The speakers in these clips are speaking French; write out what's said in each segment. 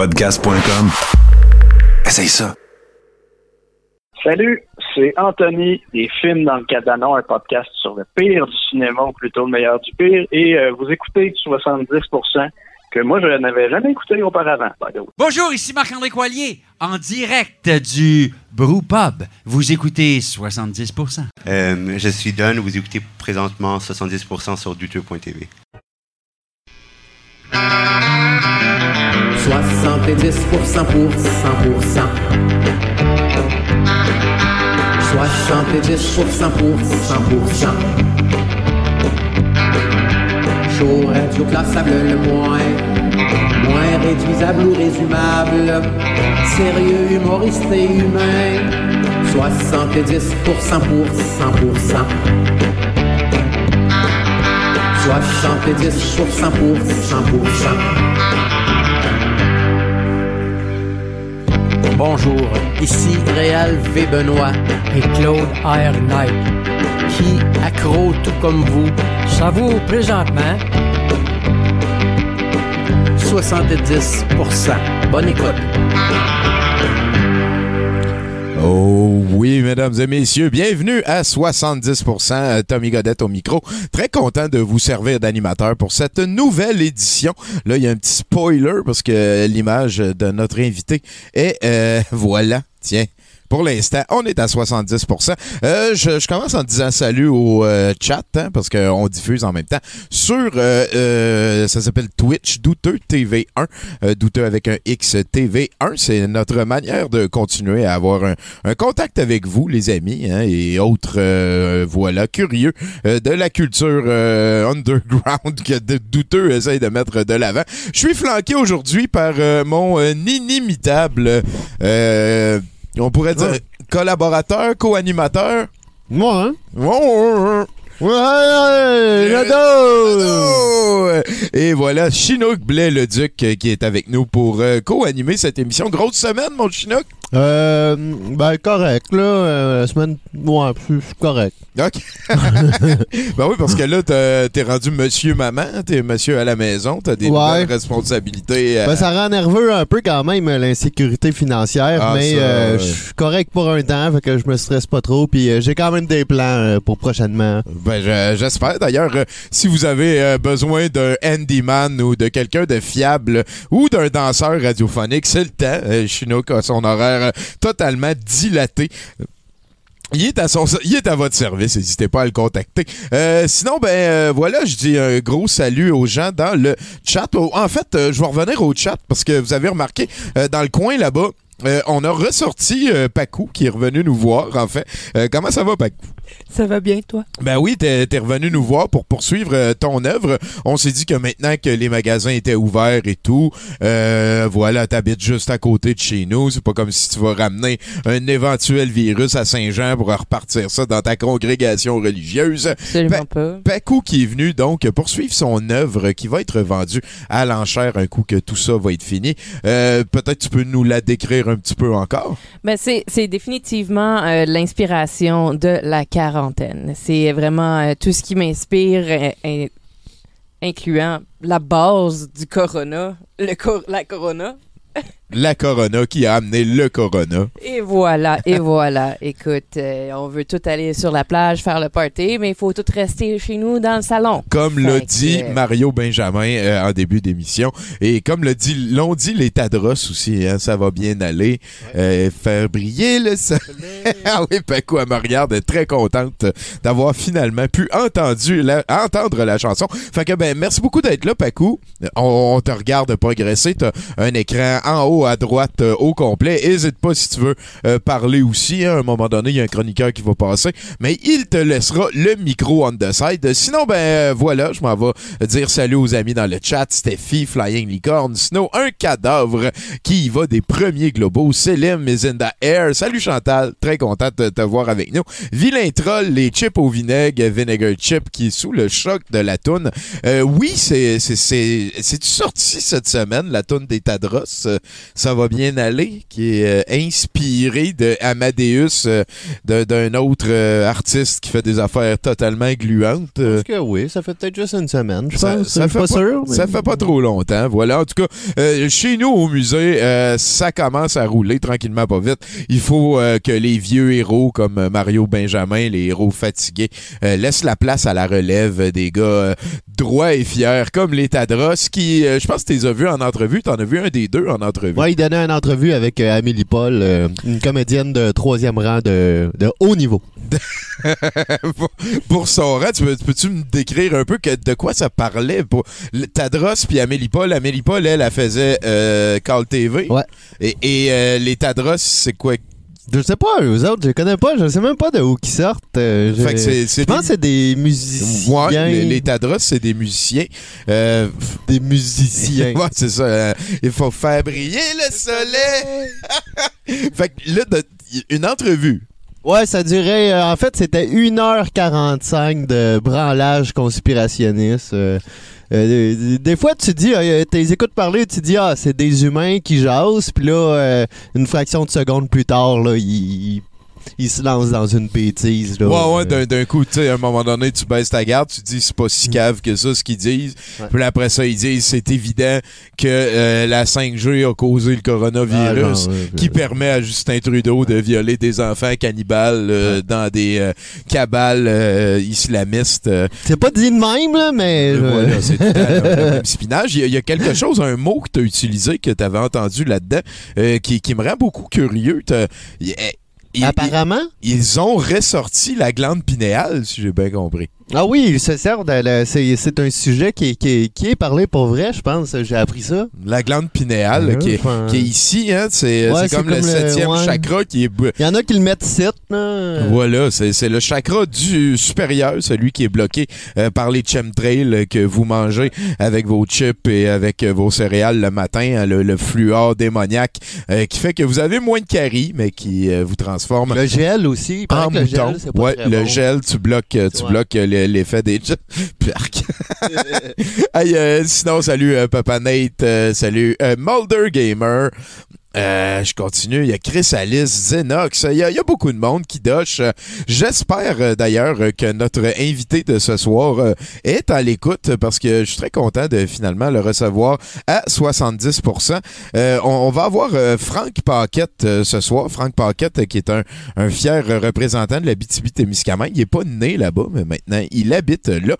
Podcast.com. Essaye ça. Salut, c'est Anthony des Films dans le Cadano, un podcast sur le pire du cinéma, ou plutôt le meilleur du pire, et euh, vous écoutez 70% que moi je n'avais jamais écouté auparavant. Bonjour, ici Marc-André Coilier, en direct du Brew Pub. Vous écoutez 70%. Euh, je suis Don, vous écoutez présentement 70% sur douteux.tv. 70% pour 100%. 70% pour 100%. Chaud, radio classable le moins. Moins réduisable ou résumable. Sérieux, humoriste et humain. 70% pour 100%. 70% pour 100%. Bonjour, ici Réal V. Benoît et Claude R. Qui, accro tout comme vous, savoure présentement 70%. Bonne écoute. Oh oui, mesdames et messieurs, bienvenue à 70%. Tommy Godette au micro. Très content de vous servir d'animateur pour cette nouvelle édition. Là, il y a un petit spoiler parce que l'image de notre invité est, euh, voilà, tiens, pour l'instant, on est à 70 euh, je, je, commence en disant salut au euh, chat, hein, parce qu'on diffuse en même temps sur, euh, euh ça s'appelle Twitch, Douteux TV1, euh, Douteux avec un X TV1. C'est notre manière de continuer à avoir un, un contact avec vous, les amis, hein, et autres, voilà, curieux de la culture underground que de Douteux essaye de mettre de l'avant. Je suis flanqué aujourd'hui par mon inimitable... On pourrait dire ouais. collaborateur, co-animateur. Moi, hein? Ouais, ouais, j'adore! Et voilà, Chinook Blais, le Duc, qui est avec nous pour euh, co-animer cette émission. Grosse semaine, mon Chinook? Euh, ben, correct, là. Euh, la semaine, ouais, c'est correct. OK. ben oui, parce que là, t'es rendu monsieur maman, t'es monsieur à la maison, t'as des ouais. responsabilités. À... Ben, ça rend nerveux un peu quand même, l'insécurité financière, ah, mais euh, je suis correct pour un temps, fait que je me stresse pas trop, puis euh, j'ai quand même des plans euh, pour prochainement. Ben, j'espère. D'ailleurs, si vous avez besoin d'un handyman ou de quelqu'un de fiable ou d'un danseur radiophonique, c'est le temps. Chinook a son horaire totalement dilaté. Il est, à son, il est à votre service, n'hésitez pas à le contacter. Euh, sinon, ben euh, voilà, je dis un gros salut aux gens dans le chat. En fait, euh, je vais revenir au chat parce que vous avez remarqué, euh, dans le coin là-bas, on a ressorti Pacou qui est revenu nous voir, en fait. comment ça va, Pacou? Ça va bien, toi? Ben oui, t'es es revenu nous voir pour poursuivre euh, ton œuvre. On s'est dit que maintenant que les magasins étaient ouverts et tout, euh, voilà, t'habites juste à côté de chez nous. C'est pas comme si tu vas ramener un éventuel virus à Saint-Jean pour repartir ça dans ta congrégation religieuse. Absolument pas. Pacou qui est venu donc poursuivre son œuvre qui va être vendue à l'enchère un coup que tout ça va être fini. Euh, Peut-être tu peux nous la décrire un petit peu encore? Ben c'est définitivement euh, l'inspiration de la quarantaine. C'est vraiment euh, tout ce qui m'inspire, euh, incluant la base du corona, le cor la corona. la corona qui a amené le corona. Et voilà, et voilà. Écoute, euh, on veut tout aller sur la plage, faire le party, mais il faut tout rester chez nous dans le salon. Comme l'a dit que... Mario Benjamin euh, en début d'émission, et comme l'ont dit, l'ont dit les Tadros aussi, hein, ça va bien aller. Ouais. Euh, faire briller le soleil. ah oui, Paco, elle me regarde, elle est très contente d'avoir finalement pu entendu la, entendre la chanson. Fait que, ben, merci beaucoup d'être là, Paco. On, on te regarde progresser. T'as un écran en haut à droite euh, au complet. Hésite pas si tu veux euh, parler aussi. Hein. À un moment donné, il y a un chroniqueur qui va passer. Mais il te laissera le micro on the side. Sinon, ben euh, voilà, je m'en vais dire salut aux amis dans le chat. Steffi, Flying Licorne, Snow, un cadavre qui y va des premiers globaux. Selim is in the air. Salut Chantal, très content de te voir avec nous. Vilain Troll, les chips au vinaigre, Vinegar Chip qui est sous le choc de la toune. Oui, c'est c'est c'est c'est sorti cette semaine la toune des Tadros? Ça va bien aller, qui est euh, inspiré de Amadeus, euh, d'un- autre euh, artiste qui fait des affaires totalement gluantes. Parce que oui, ça fait peut-être juste une semaine, je ça, pense. ça fait pas, sûr. mais- ça fait pas trop longtemps. Voilà. En tout cas, chez nous au musée, ça commence à rouler tranquillement, pas vite. Il faut que les vieux héros comme Mario Benjamin, les héros fatigués, laissent la place à la relève des gars droits et fiers, comme les Tadros, qui, je pense que tu les as vus en entrevue. T'en as vu un des deux en entrevue. Ouais, il donnait une entrevue avec euh, Amélie Paul, euh, une comédienne de troisième rang de, de haut niveau. pour, pour son rang, tu peux- peux-tu me décrire un peu que, de quoi ça parlait pour le- Tadros puis Amélie Paul? Amélie Paul, elle, elle faisait euh, Call TV. Ouais. Et, et, euh, les Tadros, c'est quoi? Je sais pas, eux autres, je les connais pas, je sais même pas de où qu'ils sortent. euh, je- Fait que c'est- c'est je pense des- que c'est des musiciens. Ouais, les, les Tadros, c'est des musiciens. Euh, Des musiciens. ouais, c'est ça. euh, il faut faire briller le soleil. fait que là, de- une entrevue. Ouais, ça durait. euh, en fait, c'était 1h45 de branlage conspirationniste. Euh, des- fois, tu dis, euh, t'es écoutes parler, tu dis, ah, c'est des humains qui jasent, puis là, euh, une fraction de seconde plus tard, là, ils, ils- ils se lancent dans une bêtise. Là, ouais, ouais, d'un, coup, tu sais, à un moment donné, tu baisses ta garde, tu dis c'est pas si cave que ça, ce qu'ils disent. Ouais. Puis après ça, ils disent c'est évident que euh, la 5G a causé le ah, coronavirus. ouais, qui ouais. permet à Justin Trudeau de violer des enfants cannibales euh, dans des euh, cabales islamistes. C'est pas dit de même, là, mais. Voilà, c'est même spinach. Il y, a, il y a quelque chose, un mot que tu as utilisé, que tu avais entendu là-dedans, qui, qui me rend beaucoup curieux. Apparemment? il- ils ont ressorti la glande pinéale, si j'ai bien compris. Ah oui, ils se servent c'est, un sujet qui est, qui, est, qui est parlé pour vrai, je pense. J'ai appris ça. La glande pinéale, Ouais, qui, est, enfin, qui est ici, hein, c'est Ouais, comme, le comme le- septième ouais. chakra qui est... Il y en a qui le mettent site, là. Voilà, c'est c'est le chakra du supérieur, celui qui est bloqué euh, par les chemtrails que vous mangez avec vos chips et avec euh, vos céréales le matin, hein, le, le fluor démoniaque euh, qui fait que vous avez moins de caries, mais qui euh, vous transforme Le gel aussi. en que le mouton. gel, c'est pas ouais, très le bon. gel, tu bloques, tu bloques euh, l'e- l'effet des Perk. Hey, euh, sinon, salut euh, Papa Nate, euh, salut euh, Mulder Gamer. Euh, je continue. Il y a Chris Alice, Xenox. Il y a, beaucoup de monde qui doche. J'espère euh, d'ailleurs que notre invité de ce soir euh, est à l'écoute parce que je suis très content de finalement le recevoir à 70%. Euh, on, va avoir Franck Paquette ce soir. Franck Paquette qui est un, fier représentant de la BTB-Témiscamingue. Il est pas né là-bas, mais maintenant il habite là.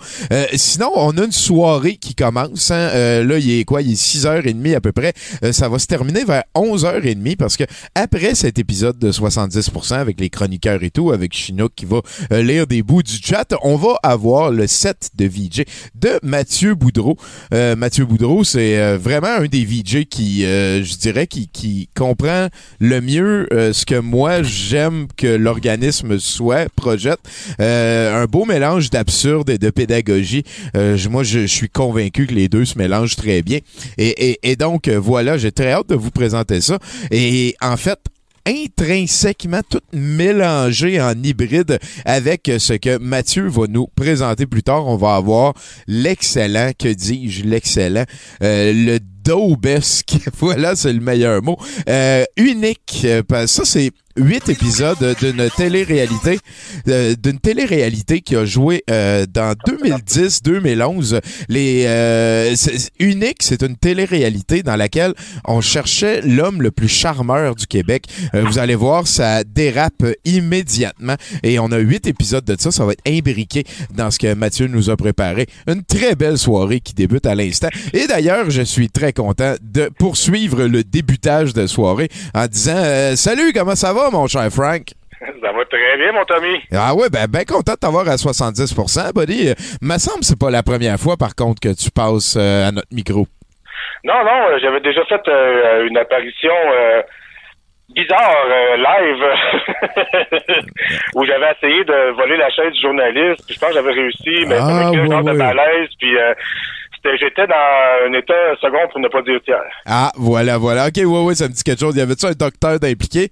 Sinon, on a une soirée qui commence. hein. Là, il est quoi? Il est 6h30 à peu près. Ça va se terminer vers 11h30 parce que après cet épisode de 70% avec les chroniqueurs et tout, avec Chinook qui va euh, lire des bouts du chat, on va avoir le set de VJ de Mathieu Boudreau. Euh, Mathieu Boudreau, c'est euh, vraiment un des VJ qui, je dirais, qui, comprend le mieux ce que moi j'aime que l'organisme soit, projette. Un beau mélange d'absurde et de pédagogie. Moi, je, suis convaincu que les deux se mélangent très bien. Et, et, et donc, voilà, j'ai très hâte de vous présenter ça. Et en fait, intrinsèquement tout mélangé en hybride avec ce que Mathieu va nous présenter plus tard. On va avoir l'excellent, que dis-je, l'excellent, euh, le daubesque, voilà, c'est le meilleur mot, euh, unique. euh, Ça, c'est huit épisodes d'une télé-réalité, euh, d'une télé-réalité qui a joué euh, dans 2010-2011. Les euh, unique, c'est une télé-réalité dans laquelle on cherchait l'homme le plus charmeur du Québec. Euh, vous allez voir, ça dérape immédiatement et on a huit épisodes de ça. Ça va être imbriqué dans ce que Mathieu nous a préparé. Une très belle soirée qui débute à l'instant. Et d'ailleurs, je suis très content de poursuivre le débutage de soirée en disant euh, Salut, comment ça va, mon cher Frank? Ça va très bien, mon Tommy. Ah ouais, ben, ben content de t'avoir à 70%, buddy. Me semble que c'est pas la première fois, par contre, que tu passes euh, à notre micro. Non, non, euh, j'avais déjà fait euh, une apparition euh, bizarre live où j'avais essayé de voler la chaise du journaliste. Puis je pense que j'avais réussi, mais Ah, avec un ouais, genre de malaise. Puis j'étais dans un état second pour ne pas dire tiers. Ah, voilà, voilà. OK, ouais, ouais, ça me dit quelque chose. Y avait-tu un docteur d'impliqué?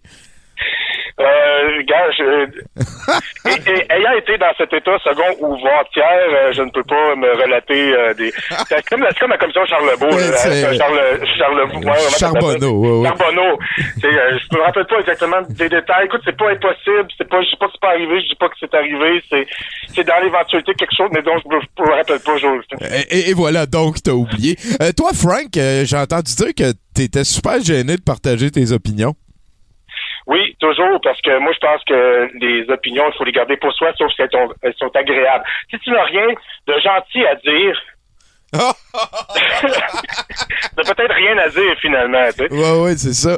Euh, gars, je, et- et- ayant été dans cet état second ou voire tiers, euh, je ne peux pas me relater euh, des. C'est comme, comme la commission Charlebourg. Là, c'est- euh, Charles, Charles, ouais, Charbonneau, ouais, ouais. Charbonneau. Euh, je me rappelle pas exactement des détails. Écoute, c'est pas impossible. C'est pas, je sais pas que c'est pas arrivé. Je dis pas que c'est arrivé. C'est, c'est dans l'éventualité quelque chose, mais donc je me, rappelle pas. Je, Et, et voilà, donc, t'as oublié. Euh, toi, Frank, j'ai entendu dire que t'étais super gêné de partager tes opinions. Oui, toujours, parce que moi, je pense que les opinions, il faut les garder pour soi, sauf si elles sont, elles sont agréables. Si tu n'as rien de gentil à dire, t'as peut-être rien à dire, finalement, tu sais. Ouais, ouais, c'est ça.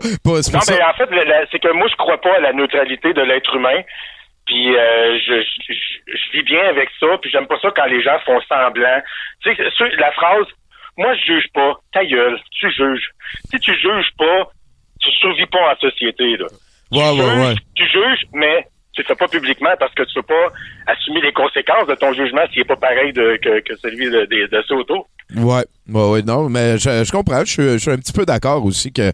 Non, pour ça- mais en fait, c'est que moi, je crois pas à la neutralité de l'être humain. Puis euh, je, je, je- je vis bien avec ça. Puis j'aime pas ça quand les gens font semblant. Tu sais, la phrase « Moi, je juge pas. Ta gueule, tu juges. » Si tu juges pas, tu survis pas en société, là. Ouais, ouais, ouais. Tu juges, mais tu le fais pas publiquement parce que tu peux pas assumer les conséquences de ton jugement s'il est pas pareil de, que, que celui de, de, de ceux autour. Ouais, ouais, ouais, non, mais je, je comprends. Je, suis- je suis un petit peu d'accord aussi que.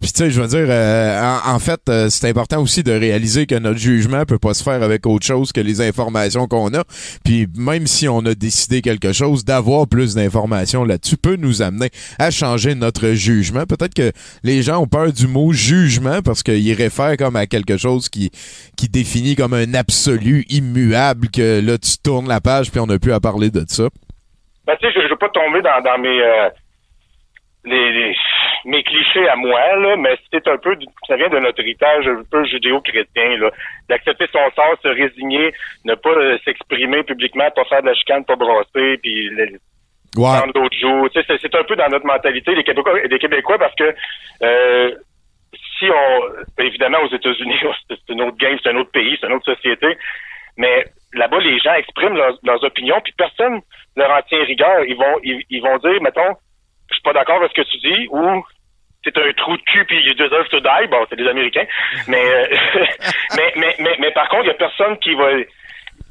Puis tu sais, je veux dire, euh, en, fait, euh, c'est important aussi de réaliser que notre jugement peut pas se faire avec autre chose que les informations qu'on a. Puis même si on a décidé quelque chose, d'avoir plus d'informations là-dessus peut nous amener à changer notre jugement. Peut-être que les gens ont peur du mot jugement parce qu'il réfère comme à quelque chose qui qui définit comme un absolu immuable que là tu tournes la page puis on n'a plus à parler de ça. Ben, tu sais, je, je veux pas tomber dans, dans mes, euh, les, les- mes clichés à moi, là, mais c'est un peu, du- ça vient de notre héritage un peu judéo-chrétien, là. D'accepter son sort, se résigner, ne pas euh, s'exprimer publiquement, pas faire de la chicane, pas brasser, puis prendre d'autres jours. Tu sais, c'est- un peu dans notre mentalité, les Québécois, les Québécois parce que, euh, si on, évidemment, aux États-Unis, c'est c'est une autre game, c'est un autre pays, c'est une autre société, mais là-bas, les gens expriment leurs, leurs opinions, puis personne leur en tient rigueur. Ils vont, ils, vont dire, mettons, je suis pas d'accord avec ce que tu dis, ou c'est un trou de cul puis you deserve to die. Bon, c'est des Américains. Mais, euh, mais, mais, mais, mais par contre, il y a personne qui va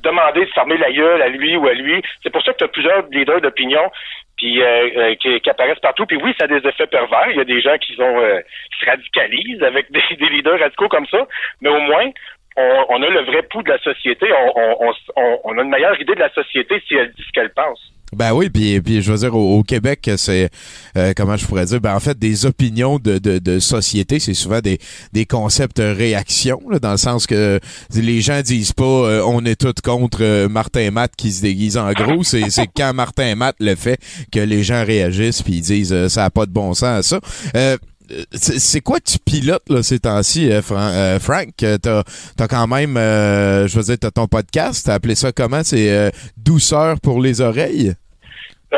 demander de fermer la gueule à lui ou à lui. C'est pour ça que tu as plusieurs leaders d'opinion puis euh, euh, qui, qui apparaissent partout. Puis oui, ça a des effets pervers. Il y a des gens qui sont euh, qui se radicalisent avec des, des leaders radicaux comme ça. Mais au moins, on, on a le vrai pouls de la société. On, on, on, on a une meilleure idée de la société si elle dit ce qu'elle pense. Ben oui, puis, puis je veux dire, au, au Québec, c'est, euh, comment je pourrais dire, ben en fait, des opinions de, de, de société, c'est souvent des, des concepts réactions, là, dans le sens que les gens disent pas euh, on est tous contre euh, Martin Matt qui se déguise en gros, c'est, c'est quand Martin Matt le fait que les gens réagissent puis ils disent euh, ça a pas de bon sens ça. C'est quoi tu pilotes là, ces temps-ci, euh, Fran- euh, Frank? Euh, T'as as quand même, euh, je veux dire, t'as ton podcast, t'as appelé ça comment? C'est euh, Douceur pour les oreilles? Euh,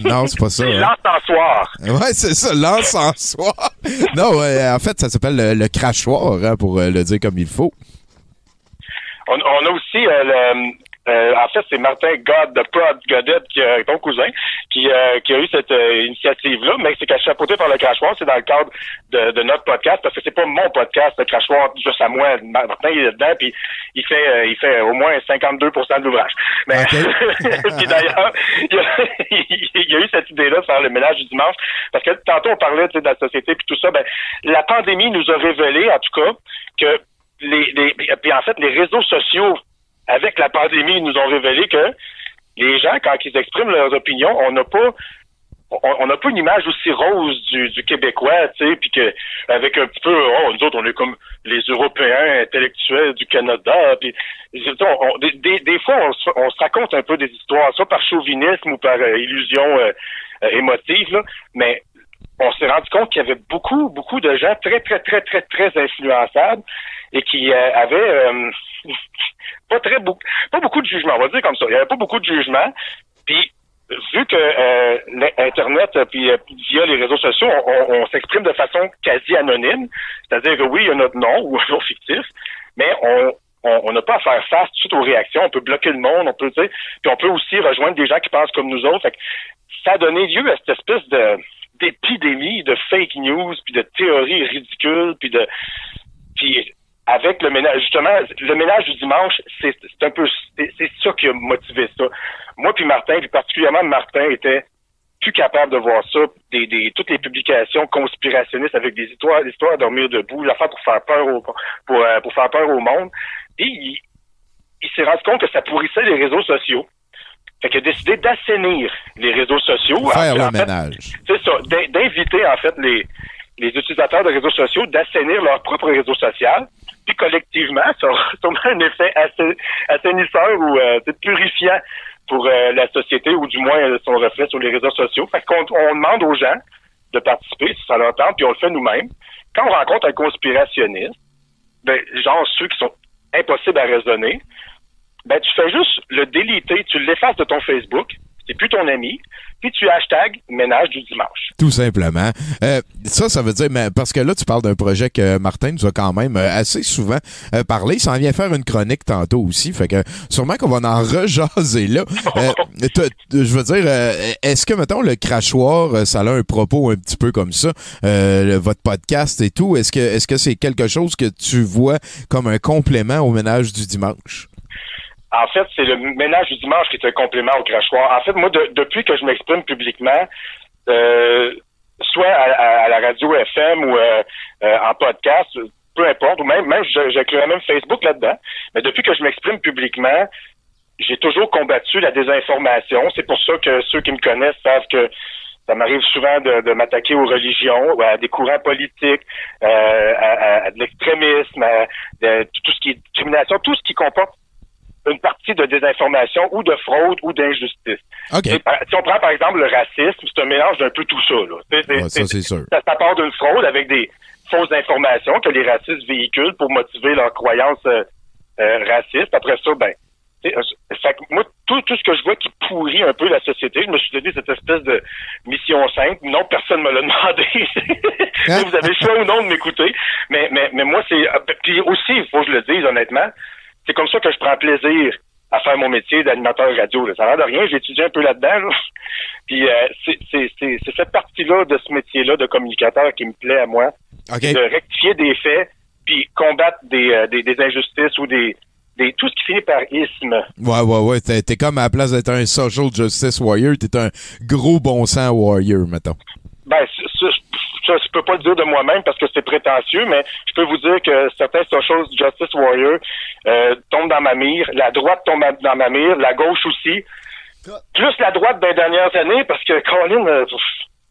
Non, c'est pas ça. c'est hein. l'encensoir. Ouais, c'est ça, l'encensoir. non, en fait, ça s'appelle le, le crachoir, hein, pour le dire comme il faut. On, on a aussi euh, le, euh, en fait, c'est Martin God de Prod Godet, qui, euh, ton cousin, qui, euh, qui a eu cette euh, initiative-là, mais c'est qu'à chapeauté par le crachoir, c'est dans le cadre de, de notre podcast, parce que c'est pas mon podcast, le crachoir, juste à moi. Martin, il est dedans, puis il fait euh, il fait au moins 52% de l'ouvrage. Mais puis d'ailleurs, il y, a, eu cette idée-là de faire le ménage du dimanche, parce que tantôt on parlait de la société puis tout ça, ben la pandémie nous a révélé, en tout cas, que les, les puis en fait les réseaux sociaux avec la pandémie nous ont révélé que les gens, quand ils expriment leurs opinions, on n'a pas on n'a pas une image aussi rose du, Québécois, tu sais, puis que avec un peu, oh, nous autres, on est comme les Européens intellectuels du Canada, puis des, fois, on se, on se raconte un peu des histoires, soit par chauvinisme ou par euh, illusion euh, émotive, là, mais on s'est rendu compte qu'il y avait beaucoup, beaucoup de gens très, très, très, très, très influençables et qui euh, avaient pas très beaucoup, pas beaucoup de jugement, on va dire comme ça. Il y avait pas beaucoup de jugement. Puis vu que euh, l'internet euh, puis euh, via les réseaux sociaux, on, on- s'exprime de façon quasi anonyme, c'est-à-dire que oui, il y a notre nom ou un nom fictif, mais on on n'a pas à faire face tout de suite aux réactions. On peut bloquer le monde, on peut, sais, puis on peut aussi rejoindre des gens qui pensent comme nous autres. Fait que ça a donné lieu à cette espèce de d'épidémie de fake news puis de théories ridicules puis de puis avec le ménage justement le ménage du dimanche c'est un peu c'est ça qui a motivé ça moi puis Martin puis particulièrement Martin était plus capable de voir ça, des, des, toutes les publications conspirationnistes avec des histoires, des histoires à dormir debout, l'affaire pour faire peur au, pour, euh, pour faire peur au monde. Et il, il s'est rendu compte que ça pourrissait les réseaux sociaux. Fait qu'il a décidé d'assainir les réseaux sociaux. Faire En le ménage. C'est ça, d'in- d'inviter en fait les, les utilisateurs de réseaux sociaux d'assainir leur propre réseau social. Puis collectivement, ça aura un effet assainisseur ou euh, purifiant pour euh, la société ou du moins euh, son reflet sur les réseaux sociaux. On demande aux gens de participer si ça leur tente, puis on le fait nous-mêmes. Quand on rencontre un conspirationniste, ben, genre ceux qui sont impossibles à raisonner, ben, tu fais juste le déliter, tu l'effaces de ton Facebook, c'est plus ton ami, puis tu hashtag ménage du dimanche. Tout simplement. Euh, ça, ça veut dire, mais parce que là, tu parles d'un projet que Martin nous a quand même euh, assez souvent euh, parlé. Il s'en vient faire une chronique tantôt aussi. Fait que sûrement qu'on va en rejaser là. Je veux dire, est-ce que, mettons, le crachoir, ça a un propos un petit peu comme ça, votre podcast et tout, est-ce que est-ce que c'est quelque chose que tu vois comme un complément au ménage du dimanche? En fait, c'est le ménage du dimanche qui est un complément au crachoir. En fait, moi, de- depuis que je m'exprime publiquement, euh, soit à, la radio FM ou euh, euh, en podcast, peu importe, ou même, même j'inclurais même Facebook là-dedans, mais depuis que je m'exprime publiquement, j'ai toujours combattu la désinformation. C'est pour ça que ceux qui me connaissent savent que ça m'arrive souvent de, de m'attaquer aux religions, à des courants politiques, euh, à, à- de l'extrémisme, à, tout ce qui est discrimination, tout ce qui comporte une partie de désinformation ou de fraude ou d'injustice. OK. Et par- Si on prend par exemple le racisme, c'est un mélange d'un peu tout ça. Là. Ouais, ça, c'est sûr. ça, ça part d'une fraude avec des fausses informations que les racistes véhiculent pour motiver leurs croyances euh, euh, racistes. Après ça, ben, tu sais, euh, fait que moi, tout, tout ce que je vois qui pourrit un peu la société, je me suis donné cette espèce de mission simple. Non, personne me l'a demandé. Vous avez le choix ou non de m'écouter. Mais, mais, mais moi, c'est... euh, Puis aussi, il faut que je le dise honnêtement, c'est comme ça que je prends plaisir à faire mon métier d'animateur radio. Là. Ça n'a l'air de rien, j'ai étudié un peu là-dedans. là. Puis euh, c'est- cette partie-là de ce métier-là de communicateur qui me plaît à moi. De rectifier des faits, puis combattre des, euh, des, des injustices ou des, des tout ce qui finit par isme. Ouais, ouais, ouais. T'es, t'es comme à la place d'être un social justice warrior, t'es un gros bon sang warrior, mettons. Ben, ça, je peux pas le dire de moi-même parce que c'est prétentieux, mais je peux vous dire que certains social justice warriors euh, tombent dans ma mire. La droite tombe dans ma mire, la gauche aussi. Plus la droite des dernières années parce que Colin, euh,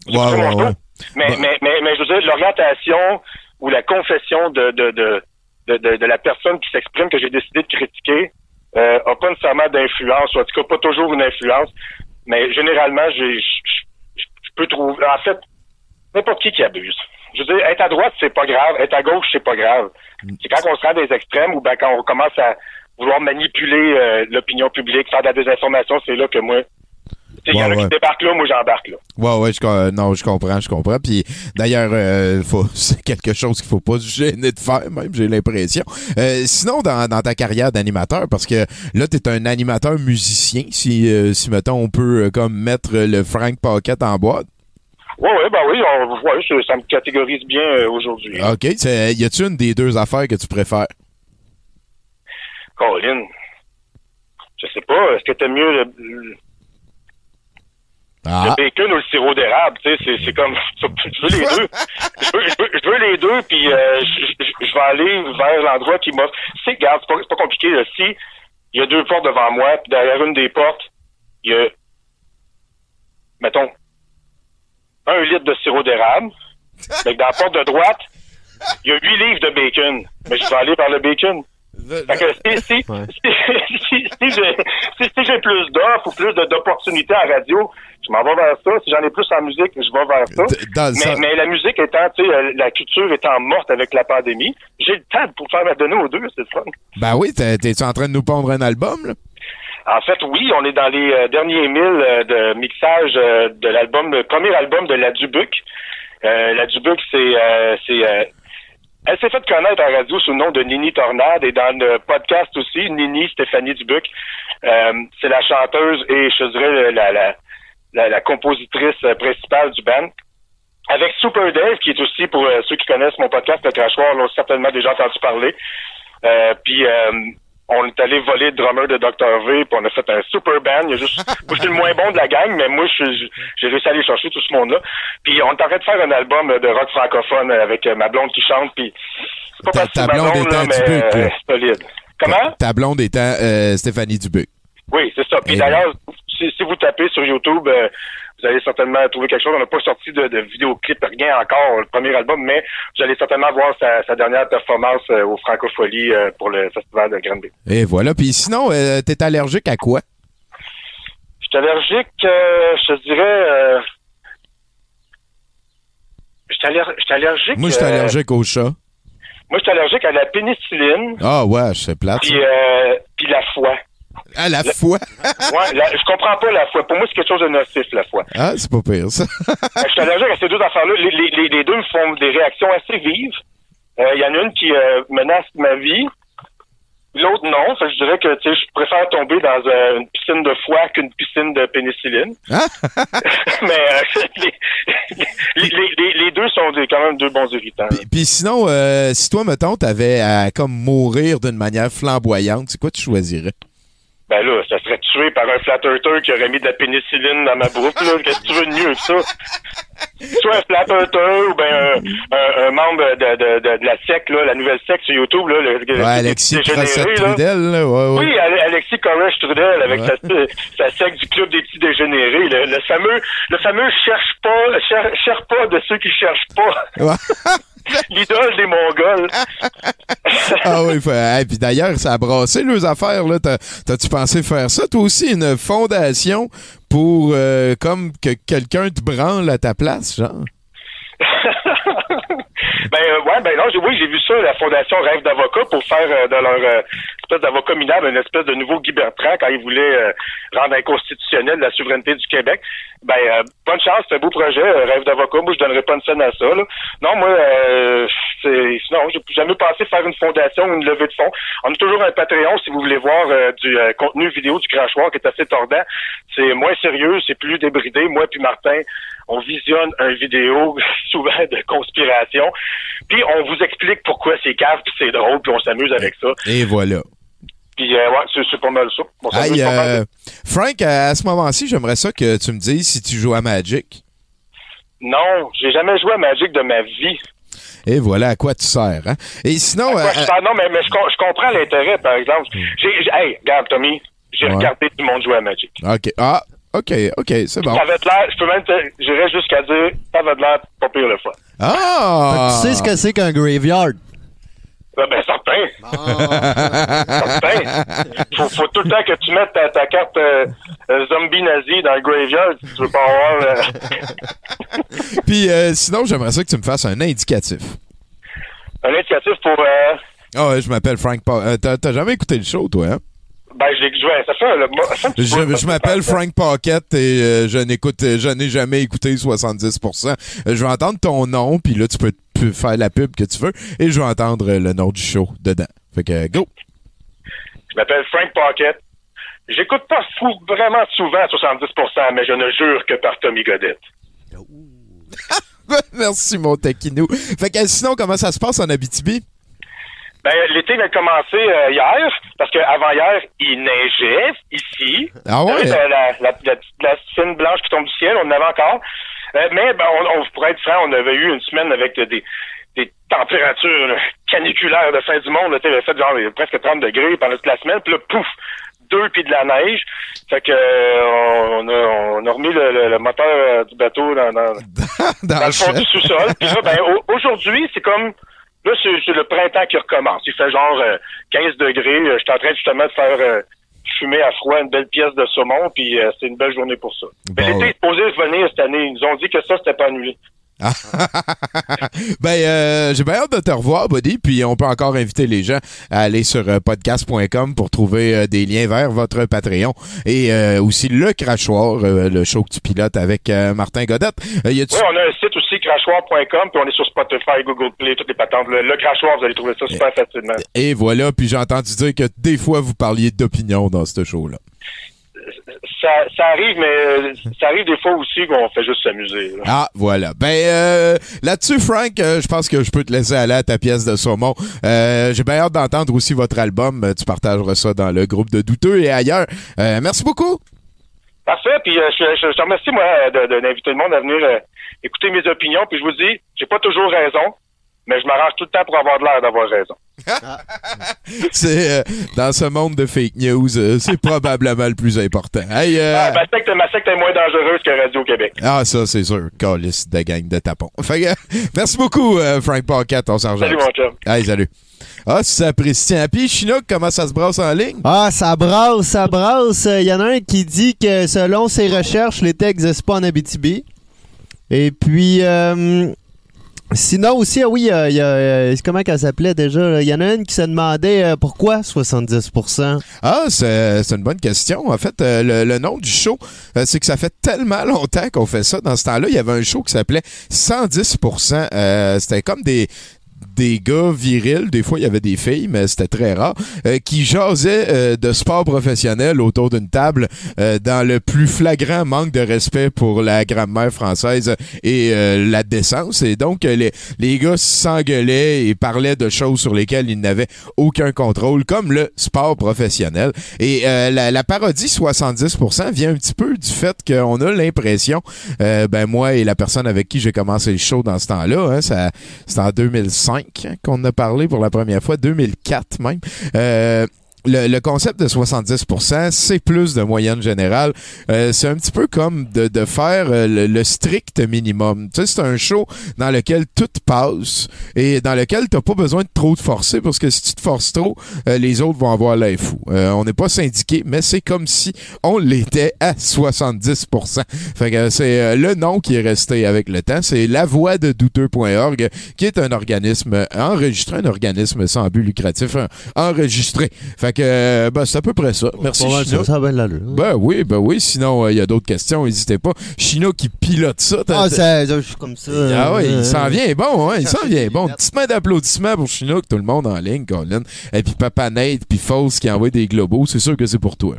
ouais, ouais. Mais, Bah. mais, mais, mais je veux dire, l'orientation ou la confession de, de, de, de, de, la personne qui s'exprime que j'ai décidé de critiquer euh, a pas nécessairement d'influence, ou en tout cas pas toujours une influence, mais généralement, je peux trouver, en fait, n'importe qui qui abuse. Je veux dire, être à droite, c'est pas grave, être à gauche, c'est pas grave. C'est quand on se rend des extrêmes ou ben quand on commence à vouloir manipuler euh, l'opinion publique, faire de la désinformation, c'est là que moi, tu il y en Ouais, a ouais. qui débarquent là, moi j'embarque là. Ouais, ouais, je, com- non, je comprends, je comprends. Puis d'ailleurs, euh, c'est quelque chose qu'il faut pas se gêner de faire, même, j'ai l'impression. Euh, sinon, dans, dans ta carrière d'animateur, parce que là, t'es un animateur musicien, si, euh, si mettons, on peut euh, comme mettre le Frank Pocket en boîte. Oui, oui, ben oui, on, ouais, ça, ça me catégorise bien euh, aujourd'hui. OK. Y a-tu une des deux affaires que tu préfères? Colin, je sais pas, est-ce que t'aimes mieux le, le- Ah. le bacon ou le sirop d'érable? Tu sais, c'est, comme, je veux les deux. Je veux, je veux, je veux les deux, puis euh, je, vais aller vers l'endroit qui m'offre. C'est, regarde, c'est pas, pas compliqué, là. Si il y a deux portes devant moi, puis derrière une des portes, il y a, mettons, un litre de sirop d'érable. Fait que dans la porte de droite, il y a huit livres de bacon. Mais je vais aller vers le bacon. Fait que si, si, si, si, si j'ai si, si j'ai plus d'offres ou plus d'opportunités à radio, je m'en vais vers ça. Si j'en ai plus en musique, je vais vers ça. dans Mais, sens- mais la musique étant, tu sais, euh, la culture étant morte avec la pandémie, j'ai le temps pour faire la donner aux deux, c'est le fun. Ben oui, t'es- t'es-tu en train de nous pondre un album, là? En fait, oui, on est dans les euh, derniers milles euh, de mixage euh, de l'album, le premier album de la Dubuc. La Dubuc, c'est, elle s'est fait connaître à radio sous le nom de Nini Tornade et dans le podcast aussi, Nini Stéphanie Dubuc. C'est la chanteuse et je dirais la, la, compositrice principale du band. Avec Super Dave, qui est aussi, pour ceux qui connaissent mon podcast, Le Crachoir, l'ont certainement déjà entendu parler. Puis, on est allé voler le drummer de Dr. V, puis on a fait un super band. Il y a juste, moi, je suis le moins bon de la gang, mais moi, je suis- j'ai réussi à aller chercher tout ce monde-là. Puis on train de faire un album de rock francophone avec euh, ma blonde qui chante, puis c'est pas Ta- parce que ta blonde blonde, là, mais euh, solide. Comment? Ta blonde étant euh, Stéphanie Dubuc. Oui, c'est ça. Puis d'ailleurs, si, si vous tapez sur YouTube, euh, vous allez certainement trouver quelque chose. On n'a pas sorti de, de vidéoclip, rien encore, le premier album, mais vous allez certainement voir sa, sa dernière performance euh, au Francofolie euh, pour le festival de Granby. Et voilà. Puis sinon, euh, t'es allergique à quoi? Je suis allergique, je te dirais... Je suis aller- je suis allergique... Moi, je suis allergique au chat. moi, je suis allergique à la pénicilline, Ah ouais, c'est plate. ça. puis puis la foie. À la fois. Ouais, la- je comprends pas la foie. Pour moi, c'est quelque chose de nocif, la foie. Ah, c'est pas pire, ça. Euh, Je suis allergique à ces deux affaires-là. Les, les- les- les deux me font des réactions assez vives. Euh, Il y en a une qui euh, menace ma vie. L'autre, non. Fait je dirais que je préfère tomber dans euh, une piscine de foie qu'une piscine de pénicilline. Mais euh, les, les, les- les- les deux sont des- quand même deux bons irritants. Puis sinon, euh, si toi, mettons, t'avais à comme mourir d'une manière flamboyante, c'est quoi tu choisirais? Ben là, ça serait tué par un flat earther qui aurait mis de la pénicilline dans ma bouche. là. Qu'est-ce que tu veux de mieux que ça? Soit un flat earther ou ben un, un- un membre de, de, de, de la SEC, là, la nouvelle SEC sur YouTube. Là, le, Ouais, le- Alexis dégénéré, là. Trudel, là. Ouais, ouais. Oui, Ale- Alexis Koresh Trudel avec sa, sa sec du club des petits dégénérés. Le, le fameux, le fameux cherche pas, cher- cherche pas de ceux qui cherchent pas. L'idole des Mongols. ah oui, puis d'ailleurs, ça a brassé leurs affaires. Là. T'as- T'as-tu pensé faire ça, toi aussi, une fondation pour euh, comme que quelqu'un te branle à ta place, genre? Ben euh, ouais, ben non, oui, j'ai vu ça, la Fondation Rêve d'avocat, pour faire euh, de leur euh, espèce d'avocat minable une espèce de nouveau Guy Bertrand quand ils voulaient euh, rendre inconstitutionnel la souveraineté du Québec. Ben euh, bonne chance, c'est un beau projet, euh, Rêve d'avocat. Moi, je donnerais pas une scène à ça. Là. Non, moi, c'est non, j'ai jamais pensé faire une fondation ou une levée de fonds. On a toujours un Patreon si vous voulez voir du contenu vidéo du crachoir qui est assez tordant. C'est moins sérieux, c'est plus débridé. Moi puis Martin, on visionne un vidéo souvent de conspiration, puis on vous explique pourquoi c'est cave, puis c'est drôle, puis on s'amuse avec ça. Et voilà. Puis euh, ouais, c'est, pas mal ça. On s'amuse Hey, pas mal euh, Frank, à, à ce moment-ci, j'aimerais ça que tu me dises si tu joues à Magic. Non, j'ai jamais joué à Magic de ma vie. Et voilà à quoi tu sers. Hein? Et sinon, Quoi, euh, je sers- non, mais, mais je, com- je comprends l'intérêt, par exemple. J'ai, j'ai- hey, regarde, Tommy, j'ai Ouais. regardé tout le monde jouer à Magic. OK. Ah, OK, OK, c'est bon. Ça avait l'air, je peux même te, j'irais jusqu'à dire, ça avait l'air pas pire le fois. Ah! Tu sais ce que c'est qu'un graveyard? Ben, ben certain. certain. Faut, faut tout le temps que tu mettes ta, ta carte euh, euh, zombie nazi dans le graveyard si tu veux pas avoir... euh, Puis euh, sinon, j'aimerais ça que tu me fasses un indicatif. un indicatif pour... euh, Ah ouais, je m'appelle Frank Paul. Euh, T'as t'as jamais écouté le show, toi, hein? Ben, je l'ai joué. Ça fait un, ça fait un petit bout, Je, ça je fait m'appelle. Frank Pocket et euh, je n'écoute, je n'ai jamais écouté 70%. Euh, je vais entendre ton nom, puis là, tu peux, peux faire la pub que tu veux, et je vais entendre euh, le nom du show dedans. Fait que, go! Je m'appelle Frank Pocket. J'écoute pas fou, vraiment souvent à 70%, mais je ne jure que par Tommy Godette. Merci, mon taquinou. Fait que sinon, comment ça se passe en Abitibi? Ben, l'été vient de commencer euh, hier, parce qu'avant hier, il neigeait ici. Ah ouais? La, la, la, la scène blanche qui tombe du ciel, on en avait encore. Euh, mais ben, on, on pourrait être franc, on avait eu une semaine avec des, des températures là, caniculaires de fin du monde. Là, avait fait genre presque 30 degrés pendant toute la semaine, puis là, pouf, deux puis de la neige. Fait que euh, on, a, on a remis le, le- le moteur euh, du bateau dans, dans, dans le fond du sous-sol. Puis là, ben, au- aujourd'hui, c'est comme là, c'est le printemps qui recommence. Il fait genre euh, 15 degrés. Euh, Je suis en train justement de faire euh, fumer à froid une belle pièce de saumon, puis euh, c'est une belle journée pour ça. Mais Bon, l'été ouais. est supposé venir cette année. Ils nous ont dit que ça, c'était pas annulé. ben, euh, j'ai bien hâte de te revoir, Buddy. Puis on peut encore inviter les gens à aller sur euh, podcast.com pour trouver euh, des liens vers votre Patreon. Et euh, aussi le crachoir, euh, le show que tu pilotes avec Martin Godette. Oui, on a un site aussi, crachoir.com, puis on est sur Spotify, Google Play, toutes les patentes. Le, le crachoir, vous allez trouver ça super facilement. Et voilà, puis j'ai entendu dire que des fois vous parliez d'opinion dans ce show-là. Ça, ça arrive, mais euh, ça arrive des fois aussi qu'on fait juste s'amuser. Ah, voilà. Ben, euh, là-dessus, Frank, euh, je pense que je peux te laisser aller à ta pièce de saumon. Euh, J'ai bien hâte d'entendre aussi votre album. Tu partageras ça dans le groupe de douteux et ailleurs. Merci beaucoup. Parfait, puis je, je, je te remercie, moi, de- de- d'inviter le monde à venir écouter mes opinions. Puis je vous dis, j'ai pas toujours raison, mais je m'arrange tout le temps pour avoir de l'air d'avoir raison. C'est euh, dans ce monde de fake news, euh, c'est probablement le plus important. Hey, euh, Ah, ma, secte, ma secte est moins dangereuse que Radio-Québec. ah, ça, c'est sûr. Calice de gang de tapons. Fait que, merci beaucoup, euh, Frank Pocket, on s'en Salut, mon chum. Hey, salut. Ah, c'est apprécié. Puis, Chinook, comment ça se brasse en ligne? Ah, ça brasse, ça brasse. Il y en a un qui dit que selon ses recherches, l'été n'existe pas en Abitibi. Et puis, euh, sinon aussi, ah oui, il y a- euh, comment qu'elle s'appelait déjà? Il y en a une qui se demandait euh, pourquoi 70%. Ah, c'est une bonne question. En fait, euh, le, le nom du show, c'est que ça fait tellement longtemps qu'on fait ça. Dans ce temps-là, il y avait un show qui s'appelait 110%. Euh, C'était comme des des gars virils, des fois il y avait des filles, mais c'était très rare, euh, qui jasaient euh, de sport professionnel autour d'une table euh, dans le plus flagrant manque de respect pour la grammaire française et euh, la décence. Et donc, euh, les, les gars s'engueulaient et parlaient de choses sur lesquelles ils n'avaient aucun contrôle, comme le sport professionnel. Et euh, la, la parodie 70% vient un petit peu du fait qu'on a l'impression, ben moi et la personne avec qui j'ai commencé le show dans ce temps-là, hein, ça, c'est en 2005 qu'on a parlé pour la première fois, 2004 même. Euh, le, concept de 70%, c'est plus de moyenne générale. Euh, c'est un petit peu comme de, faire euh, le, strict minimum. Tu sais, c'est un show dans lequel tout passe et dans lequel t'as pas besoin de trop te forcer parce que si tu te forces trop, euh, les autres vont avoir l'air fou. On n'est pas syndiqué, mais c'est comme si on l'était à 70%. Fait que c'est le nom qui est resté avec le temps. C'est la voix de douteux.org qui est un organisme enregistré, un organisme sans but lucratif enregistré. Fait que euh, ben, c'est à peu près ça. Merci Pas mal Chino. ça, ça a bien de l'allure. Ben oui, ben oui. Sinon, euh, il y a d'autres questions, n'hésitez pas. Chino qui pilote ça. Ah, c'est- je suis comme ça. ah euh, il s'en vient bon, hein, il s'en vient bon. Petite main d'applaudissements pour Chinook, tout le monde en ligne, Colin. Et puis Papa Nate, puis False qui envoie des globaux, c'est sûr que c'est pour toi.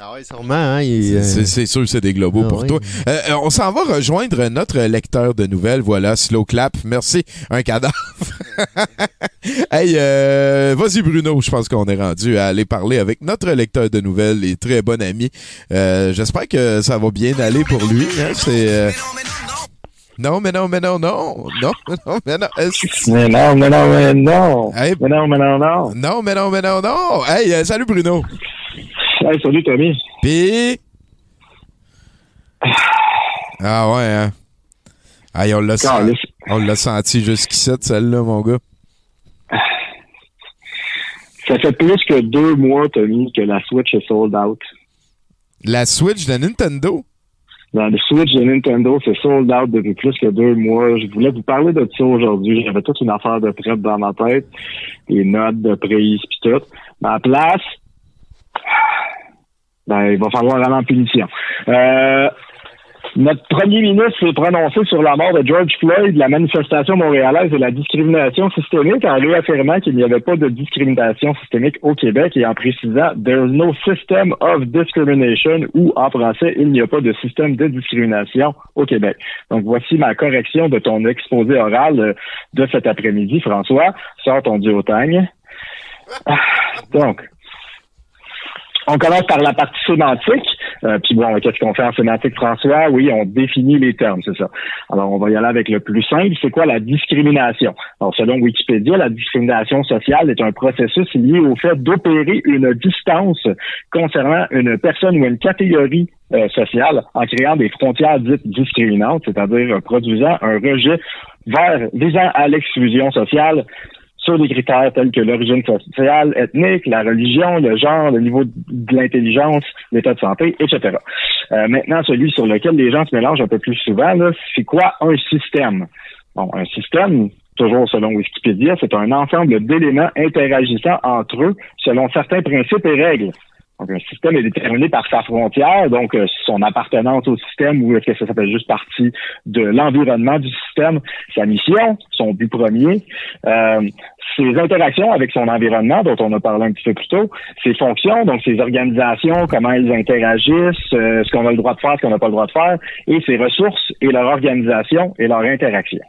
Ah ouais, sûrement, hein. euh, C'est sûr que c'est des globaux Ah pour oui. toi. Euh, euh, on s'en va rejoindre notre lecteur de nouvelles. Voilà, slow clap. Merci. Un cadavre. hey, euh, vas-y Bruno, je pense qu'on est rendu à aller parler avec notre lecteur de nouvelles et très bon ami. Euh, J'espère que ça va bien aller pour lui. hein. C'est... euh, Non, mais non, mais non, non. Non, mais non, mais non. Est-ce- Mais non, mais non, mais non. Hey, Mais non, mais non, non. non, mais non, mais non, non. Hey, euh, salut Bruno. Hey, salut, Tommy. Pis. Ah ouais, hein. Hey, on l'a senti. On l'a senti jusqu'ici, celle-là, mon gars. Ça fait plus que deux mois, Tommy, que la Switch est sold out. La Switch de Nintendo? Dans le Switch de Nintendo, c'est sold out depuis plus que deux mois. Je voulais vous parler de ça aujourd'hui. J'avais toute une affaire de prête dans ma tête, des notes de prise pis tout. La place, ben, il va falloir aller en punition. Euh, notre premier ministre s'est prononcé sur la mort de George Floyd, la manifestation montréalaise et la discrimination systémique en réaffirmant qu'il n'y avait pas de discrimination systémique au Québec et en précisant There is no system of discrimination ou en français, il n'y a pas de système de discrimination au Québec. Donc voici ma correction de ton exposé oral euh, de cet après-midi, François. Sors ton duotagne. Ah, Donc, on commence par la partie sémantique. Euh, puis bon, qu'est-ce qu'on fait en sémantique, François? Oui, on définit les termes, c'est ça. Alors, on va y aller avec le plus simple. C'est quoi la discrimination? Alors, selon Wikipédia, la discrimination sociale est un processus lié au fait d'opérer une distance concernant une personne ou une catégorie euh, sociale en créant des frontières dites discriminantes, c'est-à-dire produisant un rejet vers visant à l'exclusion sociale sur des critères tels que l'origine sociale, ethnique, la religion, le genre, le niveau de l'intelligence, l'état de santé, etc. Euh, maintenant, celui sur lequel les gens se mélangent un peu plus souvent, c'est quoi un système? Bon, un système, toujours selon Wikipédia, c'est un ensemble d'éléments interagissant entre eux selon certains principes et règles. Donc, un système est déterminé par sa frontière, donc euh, son appartenance au système ou est-ce que ça s'appelle juste partie de l'environnement du système, sa mission, son but premier, euh, ses interactions avec son environnement, dont on a parlé un petit peu plus tôt, ses fonctions, donc ses organisations, comment elles interagissent, euh, ce qu'on a le droit de faire, ce qu'on n'a pas le droit de faire, et ses ressources et leur organisation et leur interaction.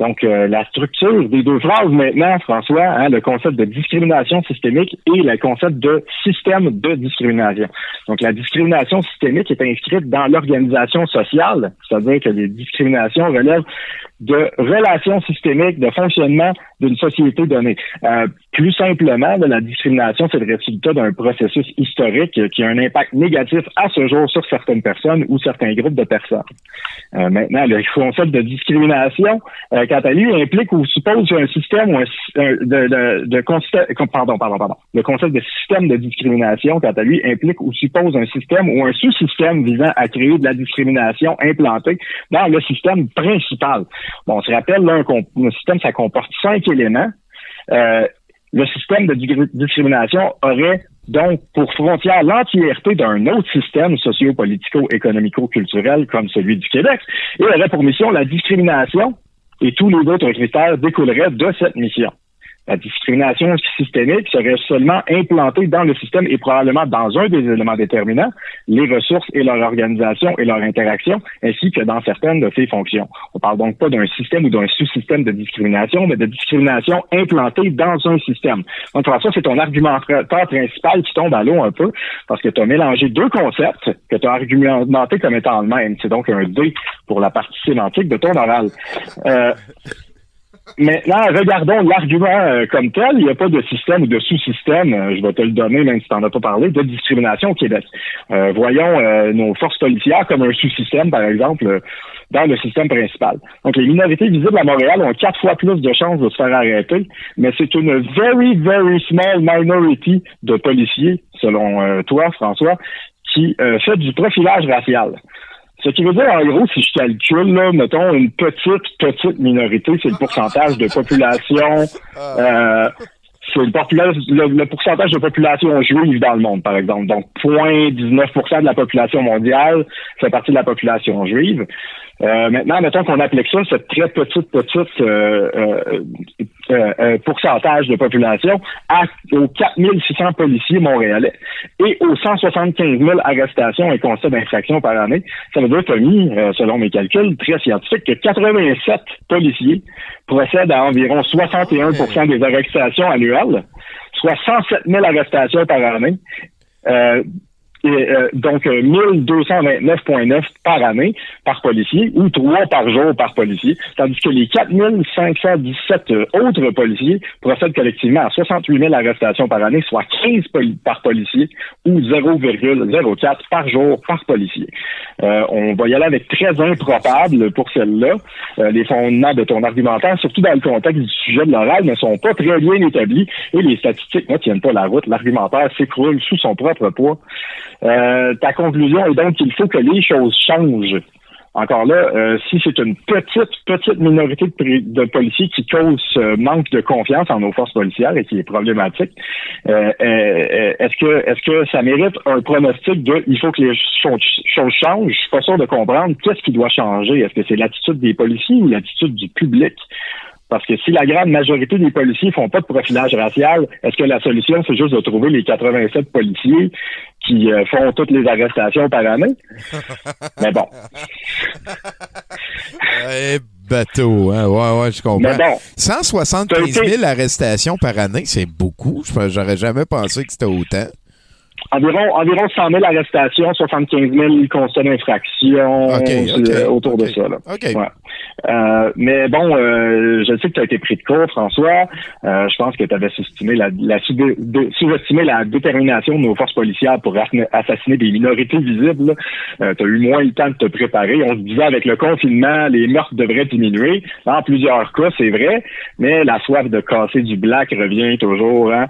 Donc, euh, la structure des deux phrases maintenant, François, hein, le concept de discrimination systémique et le concept de système de discrimination. Donc, la discrimination systémique est inscrite dans l'organisation sociale, c'est-à-dire que les discriminations relèvent de relations systémiques, de fonctionnement d'une société donnée. Euh, plus simplement, la discrimination, c'est le résultat d'un processus historique qui a un impact négatif à ce jour sur certaines personnes ou certains groupes de personnes. Euh, maintenant, le concept de discrimination, euh, quant à lui, implique ou suppose un système ou un, de, de, de pardon, pardon, pardon. Le concept de système de discrimination, quant à lui, implique ou suppose un système ou un sous-système visant à créer de la discrimination implantée dans le système principal. Bon, on se rappelle, là, un, système, ça comporte cinq éléments. Euh, le système de discrimination aurait donc pour frontière l'entièreté d'un autre système socio-politico-économico-culturel comme celui du Québec et aurait pour mission la discrimination et tous les autres critères découleraient de cette mission. La discrimination systémique serait seulement implantée dans le système et probablement dans un des éléments déterminants, les ressources et leur organisation et leur interaction, ainsi que dans certaines de ses fonctions. On parle donc pas d'un système ou d'un sous-système de discrimination, mais de discrimination implantée dans un système. Donc, ça, c'est ton argumentaire principal qui tombe à l'eau un peu, parce que tu as mélangé deux concepts que tu as argumenté comme étant le même. C'est donc un D pour la partie sémantique de ton oral. Euh, Maintenant, regardons l'argument euh, comme tel. Il n'y a pas de système ou de sous-système, euh, je vais te le donner même si tu n'en as pas parlé, de discrimination au Québec. Euh, voyons nos forces policières comme un sous-système, par exemple, dans le système principal. Donc, les minorités visibles à Montréal ont quatre fois plus de chances de se faire arrêter, mais c'est une very, very small minority de policiers, selon toi, François, qui fait du profilage racial. Ce qui veut dire, en gros, si je calcule, là, mettons, une petite, petite minorité, c'est le pourcentage de population, euh, c'est le, le, pourcentage de population juive dans le monde, par exemple. Donc, 0,19% de la population mondiale fait partie de la population juive. Euh, maintenant, mettons qu'on applique ça, cette très petite, petite euh, euh, euh pourcentage de population à, aux 4600 policiers montréalais et aux 175 000 arrestations et constats d'infraction par année. Ça veut dire, Tommy, selon mes calculs très scientifiques, que 87 policiers procèdent à environ 61% des arrestations annuelles, soit 107 000 arrestations par année. Euh, et, euh, donc 1229,9 euh, par année par policier ou 3 par jour par policier, tandis que les 4517 euh, autres policiers procèdent collectivement à 68 000 arrestations par année, soit 15 par policier ou 0,04 par jour par policier. on va y aller avec très improbable pour celle-là. les fondements de ton argumentaire, surtout dans le contexte du sujet de l'oral, ne sont pas très bien établis et les statistiques ne tiennent pas la route. L'argumentaire s'écroule sous son propre poids. Euh, ta conclusion est donc qu'il faut que les choses changent. Encore là, euh, si c'est une petite, petite minorité de, policiers qui cause ce manque de confiance en nos forces policières et qui est problématique, euh, est-ce que est-ce que ça mérite un pronostic de il faut que les choses, changent? Je suis pas sûr de comprendre qu'est-ce qui doit changer. Est-ce que c'est l'attitude des policiers ou l'attitude du public? Parce que si la grande majorité des policiers font pas de profilage racial, est-ce que la solution, c'est juste de trouver les 87 policiers qui euh, font toutes les arrestations par année? Mais bon. Eh, bateau, hein? Ouais, ouais, je comprends. Mais bon, 175 000 arrestations par année, c'est beaucoup. J'aurais jamais pensé que c'était autant. Environ, environ 100 000 arrestations, 75 000 constats d'infraction euh, autour de ça. Là. Ouais. Euh, mais bon, euh, je sais que tu as été pris de court, François. Euh, je pense que tu avais sous-estimé la, la, sous-estimé la détermination de nos forces policières pour assassiner des minorités visibles. Euh, tu as eu moins le temps de te préparer. On se disait avec le confinement, les meurtres devraient diminuer. En plusieurs cas, c'est vrai, mais la soif de casser du black revient toujours. Hein?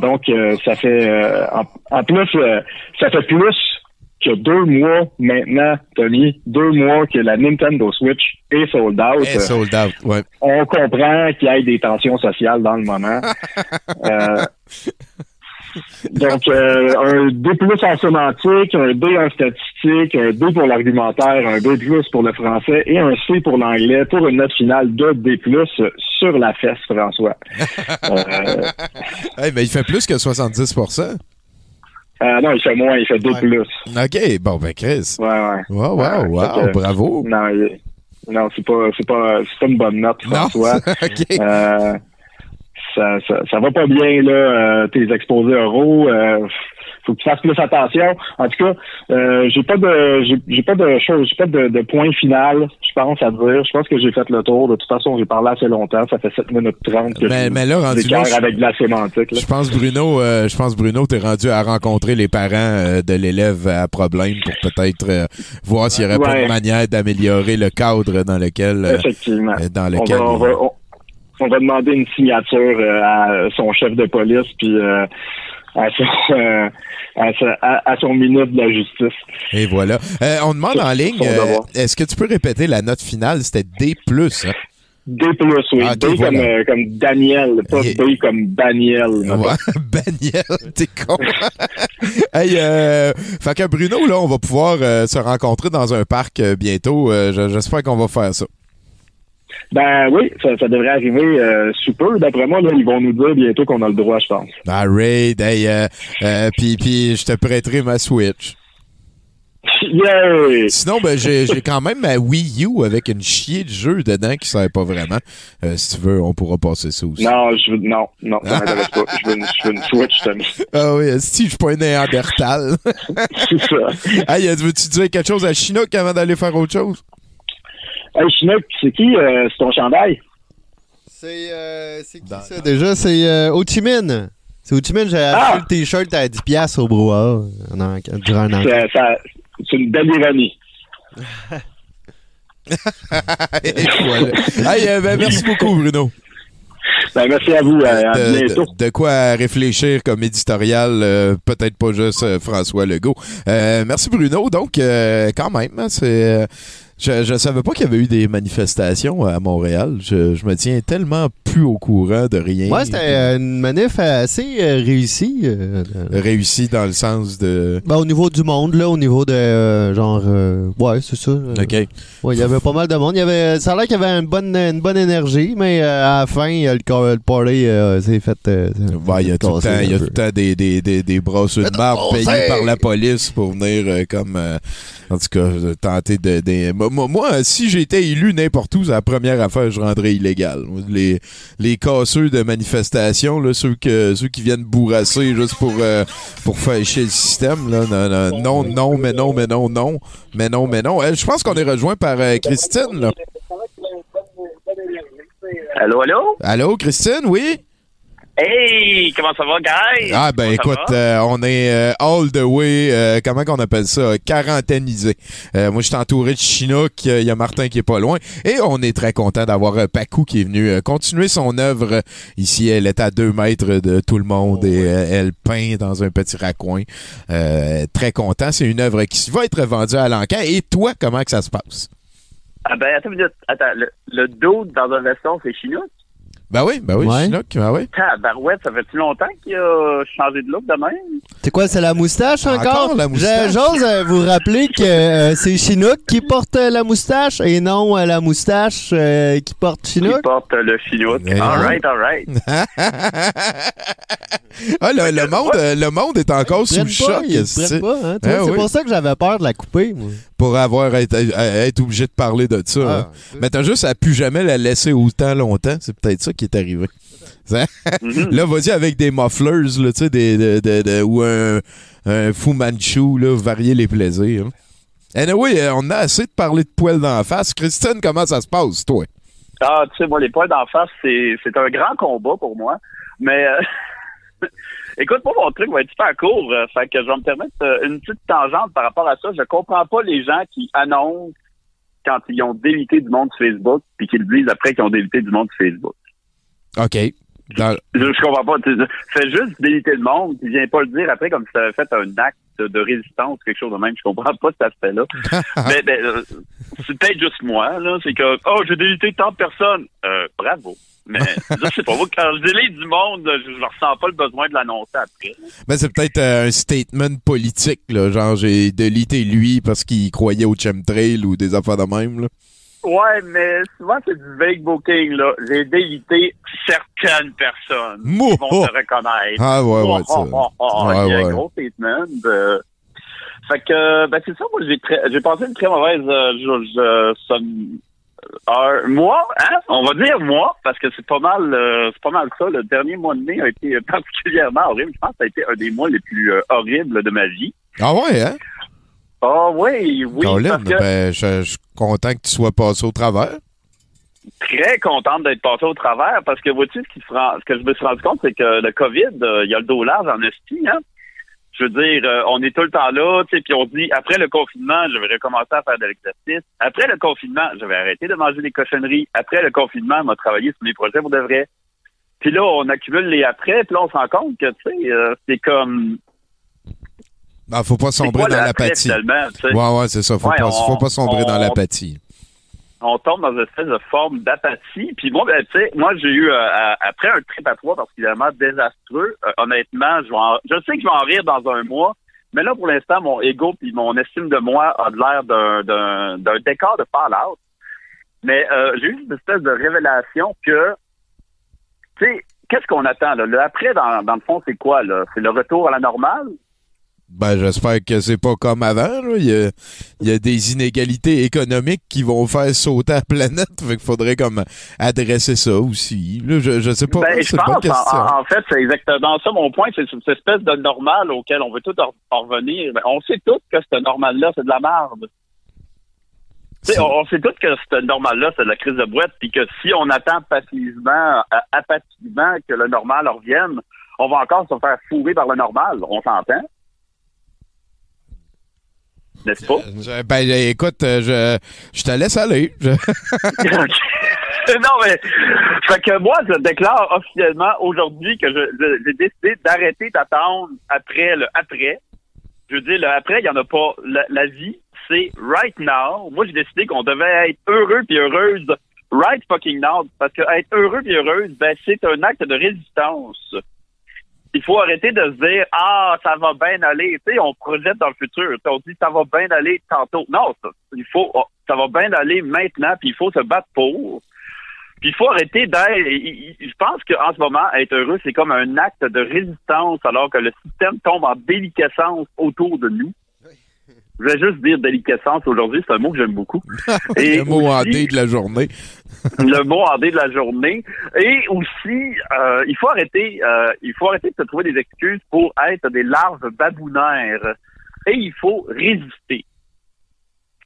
donc, ça fait en, en plus, ça fait plus que deux mois maintenant, Tony, deux mois que la Nintendo Switch est sold out. Est sold out, ouais. On comprend qu'il y ait des tensions sociales dans le moment. euh, Donc, euh, un D en sémantique, un D en statistique, un D pour l'argumentaire, un B pour le français et un C pour l'anglais pour une note finale de D sur la fesse, François. Euh, Hey, mais il fait plus que 70 euh, non, il fait moins, il fait D OK, bon, ben Chris. Ouais, ouais. Wow, wow, Ouais, wow, que- bravo. Non, il- non, c'est pas, c'est pas, c'est pas une bonne note, François. OK. Euh, ça, ça, ça va pas bien, là, euh, tes exposés oraux. Faut que tu fasses plus attention. En tout cas, euh, j'ai pas de j'ai, pas de choses, j'ai pas de, de point final, je pense, à dire. Je pense que j'ai fait le tour. De toute façon, j'ai parlé assez longtemps. Ça fait 7 minutes 30 que Mais- je mais là, rendu là, je- avec de la sémantique. là. Je pense, Bruno, euh, je pense, Bruno, t'es rendu à rencontrer les parents euh, de l'élève à problème pour peut-être euh, voir s'il y aurait pas une manière d'améliorer le cadre dans lequel, euh, Effectivement. dans On lequel. va, on, va, on- on va demander une signature à son chef de police puis euh, à, son, euh, à, sa- à- à son ministre de la Justice. Et voilà. Euh, on demande en ligne, euh, est-ce que tu peux répéter la note finale? C'était D+. Hein? D plus, oui. Ah, D voilà. comme, comme Daniel, pas Et- D comme Daniel. Ouais, Baniel, t'es con. hey, euh, fait que Bruno, là, on va pouvoir se rencontrer dans un parc bientôt. J'espère qu'on va faire ça. Ben oui, ça, ça devrait arriver euh, sous peu. D'après moi, là, ils vont nous dire bientôt qu'on a le droit, je pense. Ah, Raid, hey, euh, euh, puis puis je te prêterai ma Switch. Yay! Sinon, ben, j'ai quand même ma Wii U avec une chier de jeu dedans qui sert pas vraiment. Euh, si tu veux, on pourra passer ça aussi. Non, je veux, non, non, ça m'intéresse pas. Je veux, une, je veux une Switch, Tommy. Ah oui, si je suis pas un néandertal. C'est ça. hey, veux-tu dire quelque chose à Chinook avant d'aller faire autre chose? Hey, Chinook, c'est qui? euh, c'est ton chandail? C'est euh, c'est qui ça déjà? C'est euh, Ho Chi Minh. C'est Ho Chi Minh, j'ai Ah! acheté le t-shirt à 10$ au brouhaha en durant un an. C'est, une belle ironie. Et voilà. Hey, euh, ben, merci beaucoup, Bruno. Ben, merci à vous. euh, à de, bientôt. de- de quoi réfléchir comme éditorial, euh, peut-être pas juste euh, François Legault. Euh, merci Bruno. Donc, euh, quand même, hein, c'est. Je, je savais pas qu'il y avait eu des manifestations à Montréal. Je, je me tiens tellement plus au courant de rien. Moi, c'était euh, une manif assez euh, réussie. euh, euh, réussi dans le sens de. ben, au niveau du monde, là, au niveau de euh, genre. euh, ouais, c'est ça. OK. Ouais, il y avait pas mal de monde. Il y avait, ça a l'air qu'il y avait une bonne, une bonne énergie, mais euh, à la fin, le, le party s'est fait. Ouais, il y a tout le temps, des, des, des, des brasseux de marbre payés par la police pour venir comme en tout cas euh, tenter de, de- moi, moi, moi, si j'étais élu n'importe où, c'est la première affaire je rendrais illégal. Les les casseux de manifestations là, ceux que ceux qui viennent bourrasser juste pour euh, pour fâcher le système là, non non non non mais non mais non non mais non mais non. Je pense qu'on est rejoint par euh, Christine là. Allô, allô? Allô Christine, oui? Hey, comment ça va, guys? Ah ben écoute, euh, on est euh, all the way, euh, comment qu'on appelle ça, quarantainisé. Euh, moi je suis entouré de Chinook, il y a Martin qui est pas loin, et on est très content d'avoir euh, Pacu qui est venu euh, continuer son œuvre ici. Elle est à deux mètres de tout le monde et euh, elle peint dans un petit raccoin. Euh, très content, c'est une œuvre qui va être vendue à l'encan. Et toi, comment que ça se passe? Ah ben, attends. Attends, le, le dos dans un veston, c'est Chinook? Ben oui, ben oui, Ouais. Chinook, ben oui. Tabarouette, ça fait-tu longtemps qu'il a changé de look de même? C'est quoi, c'est la moustache encore? Encore? la moustache? Je- J'ose euh, vous rappeler que euh, c'est Chinook qui porte euh, la moustache et non euh, la moustache euh, qui porte Qui Chinook? porte le Chinook. Mais All non. right, all right. ah, le, le monde, euh, le monde est encore sous le prennent pas, choc. ils c'est- pas, hein. Ah c'est oui. pour ça que j'avais peur de la couper, moi. Pour avoir été, à- être obligé de parler de ça. Ah, hein. Mais t'as juste à plus jamais la laisser autant longtemps. C'est peut-être ça qui est arrivé. Ça- Mhm. Là, vas-y avec des mufflers, là, des, de- de- de- ou un, un Fu Manchu, là, varier les plaisirs. Anyway, euh, on a assez de parler de poils d'en face. Christine, comment ça se passe, toi? Ah, tu sais, moi, les poils d'en face, c'est, c'est un grand combat pour moi. Mais, euh, écoute, moi, mon truc va être super court. euh, fait que je vais me permettre euh, une petite tangente par rapport à ça. Je comprends pas les gens qui annoncent quand ils ont délité du monde sur Facebook, puis qu'ils le disent après qu'ils ont délité du monde sur Facebook. OK. Dans- Je, je comprends pas. Fais juste déliter le monde, tu viens pas le dire après comme si tu avais fait un acte de, résistance, quelque chose de même. Je comprends pas cet aspect-là. mais mais, euh, c'est peut-être juste moi, là. C'est que, oh, j'ai délité tant de personnes. Euh, bravo. Mais je sais pas, moi, quand je délie du monde, je, je ressens pas le besoin de l'annoncer après. Ben, c'est peut-être euh, un statement politique, là. Genre, j'ai délité lui parce qu'il croyait au chemtrail ou des affaires de même, là. Ouais, mais souvent, c'est du vague booking, là. J'ai délité certaines personnes Mouh! qui vont se reconnaître. Ah, ouais, ouais, Oh, oh, oh, oh, ça. Il y a Ouais, un ouais. gros statement. de- Fait que, ben, c'est ça, moi, j'ai très- j'ai passé une très mauvaise euh, je- je- heure. Moi, hein, on va dire moi, parce que c'est pas mal, euh, c'est pas mal ça. Le dernier mois de mai a été particulièrement horrible. Je pense que ça a été un des mois les plus euh, horribles de ma vie. Ah ouais, hein? Ah oui, oui, Colin, parce que ben, je je suis content que tu sois passé au travers. très contente d'être passé au travers parce que vois-tu ce qui se rend, ce que je me suis rendu compte, c'est que le COVID, euh, il y a le dos large en esti, hein? Je veux dire, euh, on est tout le temps là, tu sais, puis on dit après le confinement, je vais recommencer à faire de l'exercice. Après le confinement, je vais arrêter de manger des cochonneries. Après le confinement, on va travailler sur les projets pour de vrai. Puis là, on accumule les après, puis là, on se rend compte que, tu sais, euh, c'est comme... Ben, faut pas sombrer quoi dans l'apathie. Ouais, ouais, c'est ça. Faut, Ouais, pas, on- faut pas sombrer dans l'apathie. On tombe dans une espèce de forme d'apathie. Puis moi, ben, tu sais, moi, j'ai eu, euh, après un trip à trois particulièrement désastreux, euh, honnêtement, je, vais en- je sais que je vais en rire dans un mois, mais là, pour l'instant, mon ego puis mon estime de moi a l'air d'un décor de Fallout. Mais euh, j'ai eu une espèce de révélation que, tu sais, qu'est-ce qu'on attend, là? Le après, dans, dans le fond, c'est quoi, là? C'est le retour à la normale? Ben, j'espère que c'est pas comme avant. là. Il, y a, il y a des inégalités économiques qui vont faire sauter la planète. Fait qu'il faudrait comme adresser ça aussi. Là, je, je sais pas. Ben, je pense, en, en fait, c'est exactement ça. Mon point, c'est cette espèce de normal auquel on veut tout en, en revenir. Ben, on sait tous que ce normal-là, c'est de la merde. On sait tous que ce normal-là, c'est de la crise de boîte, puis que si on attend passivement, euh, apathivement que le normal revienne, on va encore se faire fourrer par le normal. On s'entend? N'est-ce pas? Je- ben, écoute, euh, je, je te laisse aller. Je- non, mais. Fait que moi, je déclare officiellement aujourd'hui que j'ai décidé d'arrêter d'attendre après le après. Je veux dire, le après, il n'y en a pas. La, la vie, c'est right now. Moi, j'ai décidé qu'on devait être heureux puis heureuse right fucking now. Parce que être heureux puis heureuse, ben, c'est un acte de résistance. Il faut arrêter de se dire ah ça va bien aller. Tu sais on projette dans le futur. On dit ça va bien aller tantôt. Non ça, il faut oh, ça va bien aller maintenant puis il faut se battre pour. Puis il faut arrêter d'être je pense qu'en ce moment être heureux c'est comme un acte de résistance alors que le système tombe en déliquescence autour de nous je vais juste dire déliquescence aujourd'hui c'est un mot que j'aime beaucoup le mot en aussi- de la journée. le mot en dé de la journée. Et aussi, euh, il faut arrêter, euh, il faut arrêter de se trouver des excuses pour être des larves babounaires. Et il faut résister.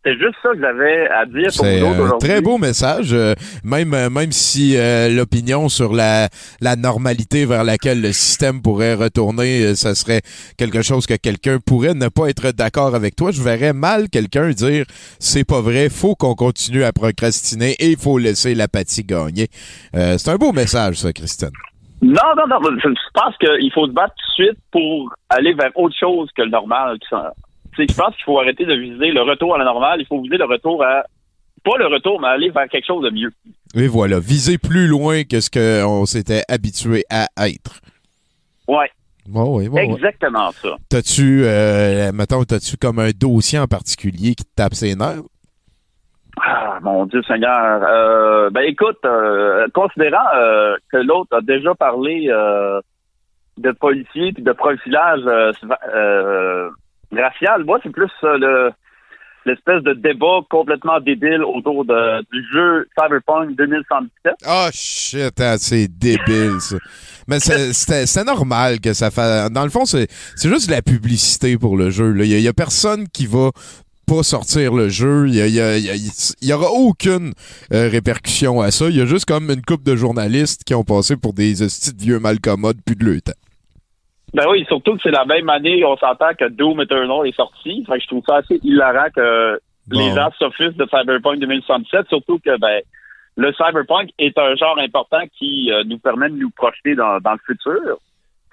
C'était juste ça que j'avais à dire pour C'est vous autres aujourd'hui. très beau message, euh, même, euh, même si euh, l'opinion sur la, la normalité vers laquelle le système pourrait retourner, euh, ça serait quelque chose que quelqu'un pourrait ne pas être d'accord avec toi. Je verrais mal quelqu'un dire c'est pas vrai, faut qu'on continue à procrastiner et il faut laisser l'apathie gagner. Euh, c'est un beau message, ça, Christine. Non, non, non. Je pense qu'il faut se battre tout de suite pour aller vers autre chose que le normal. Tu sais, Je pense qu'il faut arrêter de viser le retour à la normale. Il faut viser le retour à pas le retour, mais aller vers quelque chose de mieux. Et voilà, viser plus loin que ce qu'on s'était habitué à être. Ouais. Ouais, ouais, ouais. Exactement ça. T'as-tu, euh, mettons, t'as-tu comme un dossier en particulier qui te tape ses nerfs? Ah, mon Dieu Seigneur. Euh, ben écoute, euh, considérant euh, que l'autre a déjà parlé de policiers puis de profilage euh, euh, racial, moi c'est plus euh, le l'espèce de débat complètement débile autour de, du jeu Cyberpunk 2077. Ah, shit, hein, c'est débile, ça. Mais c'est- normal que ça fasse. Dans le fond, c'est c'est juste de la publicité pour le jeu. Il y, a personne qui va pas sortir le jeu. Il y, a- y a- y aura aucune euh, répercussion à ça. Il y a juste comme une couple de journalistes qui ont passé pour des de vieux malcommodes plus de le temps. Ben oui, surtout que c'est la même année, on s'entend que Doom Eternal est sorti. Fait que je trouve ça assez hilarant que les gens s'offusent de Cyberpunk 2077, surtout que ben le Cyberpunk est un genre important qui euh, nous permet de nous projeter dans, dans le futur.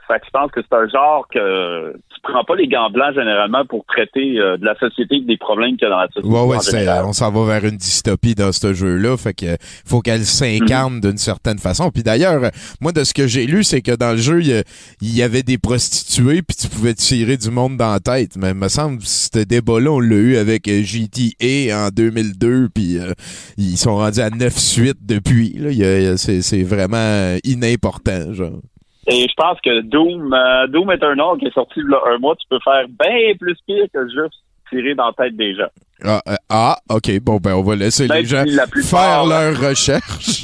Fait que je pense que c'est un genre que tu prends pas les gants blancs généralement pour traiter euh, de la société et des problèmes qu'il y a dans la société. Ouais, ouais, c'est- général. on s'en va vers une dystopie dans ce jeu-là. Fait que faut qu'elle s'incarne d'une certaine façon. Puis d'ailleurs, euh, moi, de ce que j'ai lu, c'est que dans le jeu, il y avait des prostituées, puis tu pouvais tirer du monde dans la tête. Mais il me semble que ce débat-là, on l'a eu avec euh, GTA en 2002, puis euh, ils sont rendus à 9 suites depuis. Là. C'est, c'est vraiment euh, inimportant, genre. Et je pense que Doom, euh, Doom Eternal qui est sorti a un mois, tu peux faire bien plus pire que juste tirer dans la tête des gens. Ah, euh, ah, ok, bon, ben on va laisser Même les gens si la faire leurs recherches.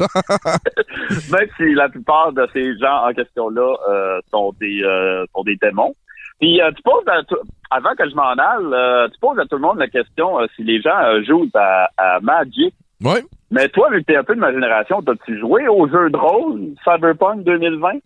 Même si la plupart de ces gens en question-là euh, sont des euh, sont des démons. Puis euh, tu poses à tout- avant que je m'en aille, tu poses à tout le monde la question si les gens jouent à, à Magic. Ouais. Mais toi, vu que t'es un peu de ma génération, t'as-tu joué au jeu de rôle Cyberpunk 2020?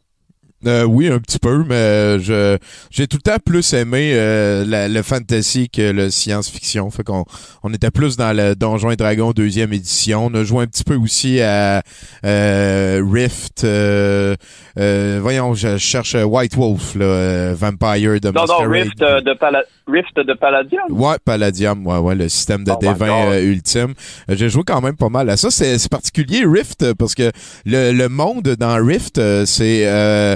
Euh, oui, un petit peu, mais je j'ai tout le temps plus aimé euh, la- le fantasy que le science-fiction. Fait qu'on on était plus dans le Donjon et Dragon deuxième édition. On a joué un petit peu aussi à euh, Rift. euh, euh, voyons, je cherche White Wolf, là, euh, Vampire de Non, non. Rift de, Pala- Rift de Palladium. Ouais, Palladium, ouais, ouais, le système de Oh dévin ultime. J'ai joué quand même pas mal à ça. C'est particulier, Rift, parce que le, le monde dans Rift, c'est euh,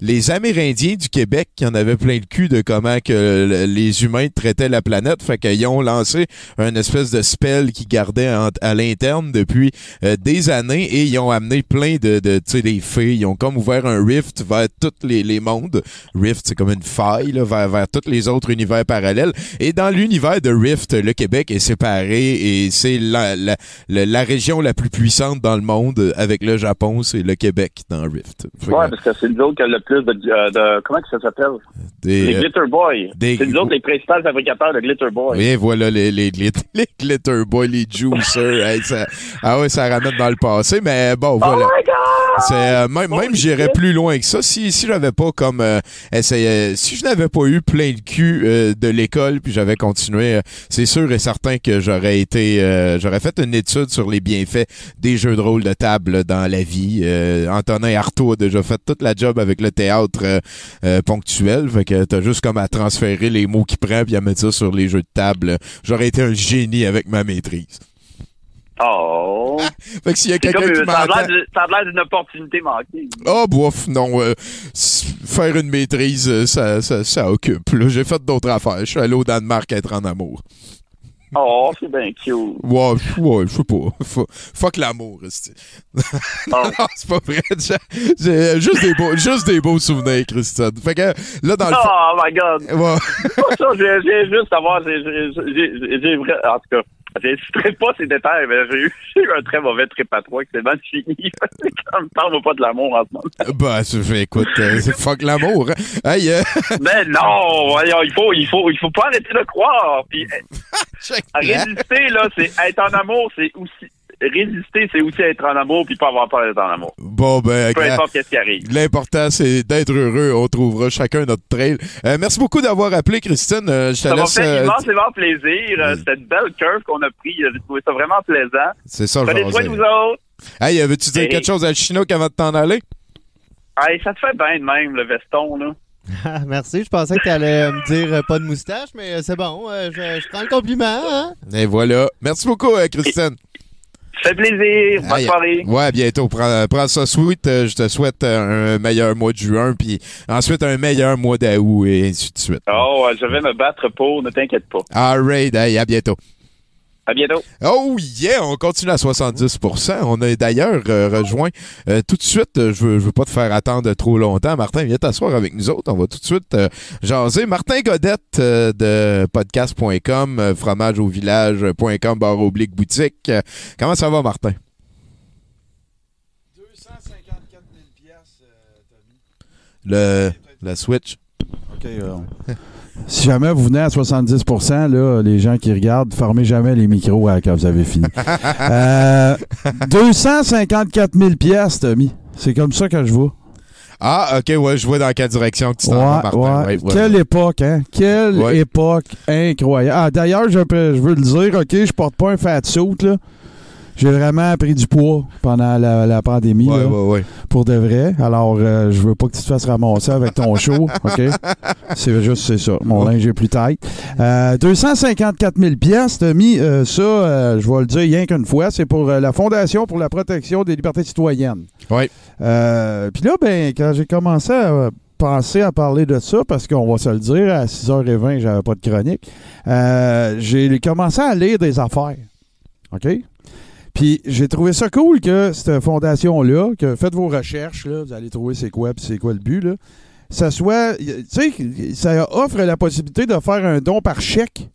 les Amérindiens du Québec qui en avaient plein le cul de comment que le- les humains traitaient la planète. Fait qu'ils ont lancé un espèce de spell qui gardait à l'interne depuis euh, des années et ils ont amené plein de, de tu sais, des fées. Ils ont comme ouvert un rift vers tous les, mondes. Rift, c'est comme une faille là, vers, tous les autres univers parallèles. Et dans l'univers de Rift, le Québec est séparé et c'est la, région la plus puissante dans le monde avec le Japon, c'est le Québec dans Rift. Ouais, que parce que c'est nous autres qui a le plus de, euh, de comment ça s'appelle? des, les euh, Glitter Boys. des- C'est nous autres les principaux fabricateurs de Glitter Boys. Oui, voilà les, les, les, les Glitter Boys, les Juicers. Hey, ça- ah ouais, ça ramène dans le passé, mais bon, voilà. C'est euh, même, même j'irais plus loin que ça. Si, si j'avais pas comme euh, essayé- si je n'avais pas eu plein le cul euh, de l'école puis j'avais continué, c'est sûr et certain que j'aurais été j'aurais fait une étude sur les bienfaits des jeux de rôle de table dans la vie. Antonin Artaud a déjà fait toute la job avec le théâtre euh, euh, ponctuel. Fait que t'as juste comme à transférer les mots qu'il prend puis à mettre ça sur les jeux de table. J'aurais été un génie avec ma maîtrise. Oh. Fait que s'il y a quelqu'un qui euh, ça a l'air d'une opportunité manquée. Oh, bof, non. euh, faire une maîtrise, ça, ça, ça occupe. J'ai fait d'autres affaires. Je suis allé au Danemark être en amour. Oh, c'est bien cute. Ouais, ouais, je sais pas. Fu- Fuck l'amour, esti. non, c'est pas vrai. J'ai- juste des beaux, juste des beaux souvenirs, Christine. Fait que là, dans le fond- Oh my god. Ouais. Pas ça, j'ai juste savoir, j'ai j'ai- j'ai- j'ai vrai, en tout cas, j'hésiterai pas ces détails, mais j'ai eu, j'ai eu un très mauvais trip à trois qui s'est mal fini. Ça me parle pas de l'amour en ce moment. Bah, je- écoute, euh, c'est fuck l'amour. hein. Euh, Mais non, voyons, il faut, il faut, il faut pas arrêter de croire. Puis, résister, là, c'est être en amour, c'est aussi, résister, c'est aussi être en amour puis pas avoir peur d'être en amour. bon, ben, Peu importe qu'est-ce qui arrive. l'important, c'est d'être heureux. On trouvera chacun notre trail. Euh, merci beaucoup d'avoir appelé, Christine. Euh, je te Ça m'a fait euh, immensément plaisir. Euh, Cette belle curve qu'on a pris, j'ai trouvé ça vraiment plaisant. C'est ça, Prenez soin de vous autres. Hey, veux-tu dire Hey. quelque chose à Chinook avant de t'en aller? Hey, ça te fait bien de même, le veston, là. Ah, Merci, je pensais que tu allais me dire euh, pas de moustache, mais c'est bon, euh, je, je prends le compliment. Hein? Et voilà. Merci beaucoup, euh, Christine. Ça fait plaisir. Bonne Hey, soirée. Ouais, à bientôt. Prends, prends ça sweet. Euh, je te souhaite euh, un meilleur mois de juin, puis ensuite un meilleur mois d'août, et ainsi de suite. Oh, je vais me battre pour, ne t'inquiète pas. All right, hey, à bientôt. À bientôt. Oh yeah, on continue à 70%. On a d'ailleurs euh, rejoint euh, tout de suite, euh, je veux, je veux pas te faire attendre trop longtemps. Martin, viens t'asseoir avec nous autres. On va tout de suite euh, jaser. Martin Godette euh, de podcast.com, euh, fromageauvillage.com, barre oblique boutique. Euh, comment ça va, Martin? 254 000 piastres, Le, la Switch. OK. euh, si jamais vous venez à 70% là, les gens qui regardent, fermez jamais les micros euh, quand vous avez fini. Euh, 254 000 piastres, Tommy. C'est comme ça que je vois. Ah, ok, ouais, je vois dans quelle direction que tu t'en vas, Ouais, Martin. ouais. Ouais, ouais. Quelle époque, hein? Quelle époque incroyable. Ah, d'ailleurs, je, je veux le dire, OK, je porte pas un fat suit, là. J'ai vraiment pris du poids pendant la, la pandémie. Ouais, là, ouais, ouais. Pour de vrai. Alors, euh, je veux pas que tu te fasses ramasser avec ton show. OK? C'est juste, c'est ça. Mon linge est plus tight. Euh, 254 000 pièces, t'as mis euh, ça, euh, je vais le dire rien qu'une fois, c'est pour euh, la Fondation pour la protection des libertés citoyennes. Oui. Euh, Puis là, ben, quand j'ai commencé à euh, penser à parler de ça, parce qu'on va se le dire, à 6h20, j'avais pas de chronique, euh, j'ai commencé à lire des affaires. OK? Puis j'ai trouvé ça cool que cette fondation-là, que faites vos recherches, là, vous allez trouver c'est quoi, puis c'est quoi le but, là. Ça soit, tu sais, ça offre la possibilité de faire un don par chèque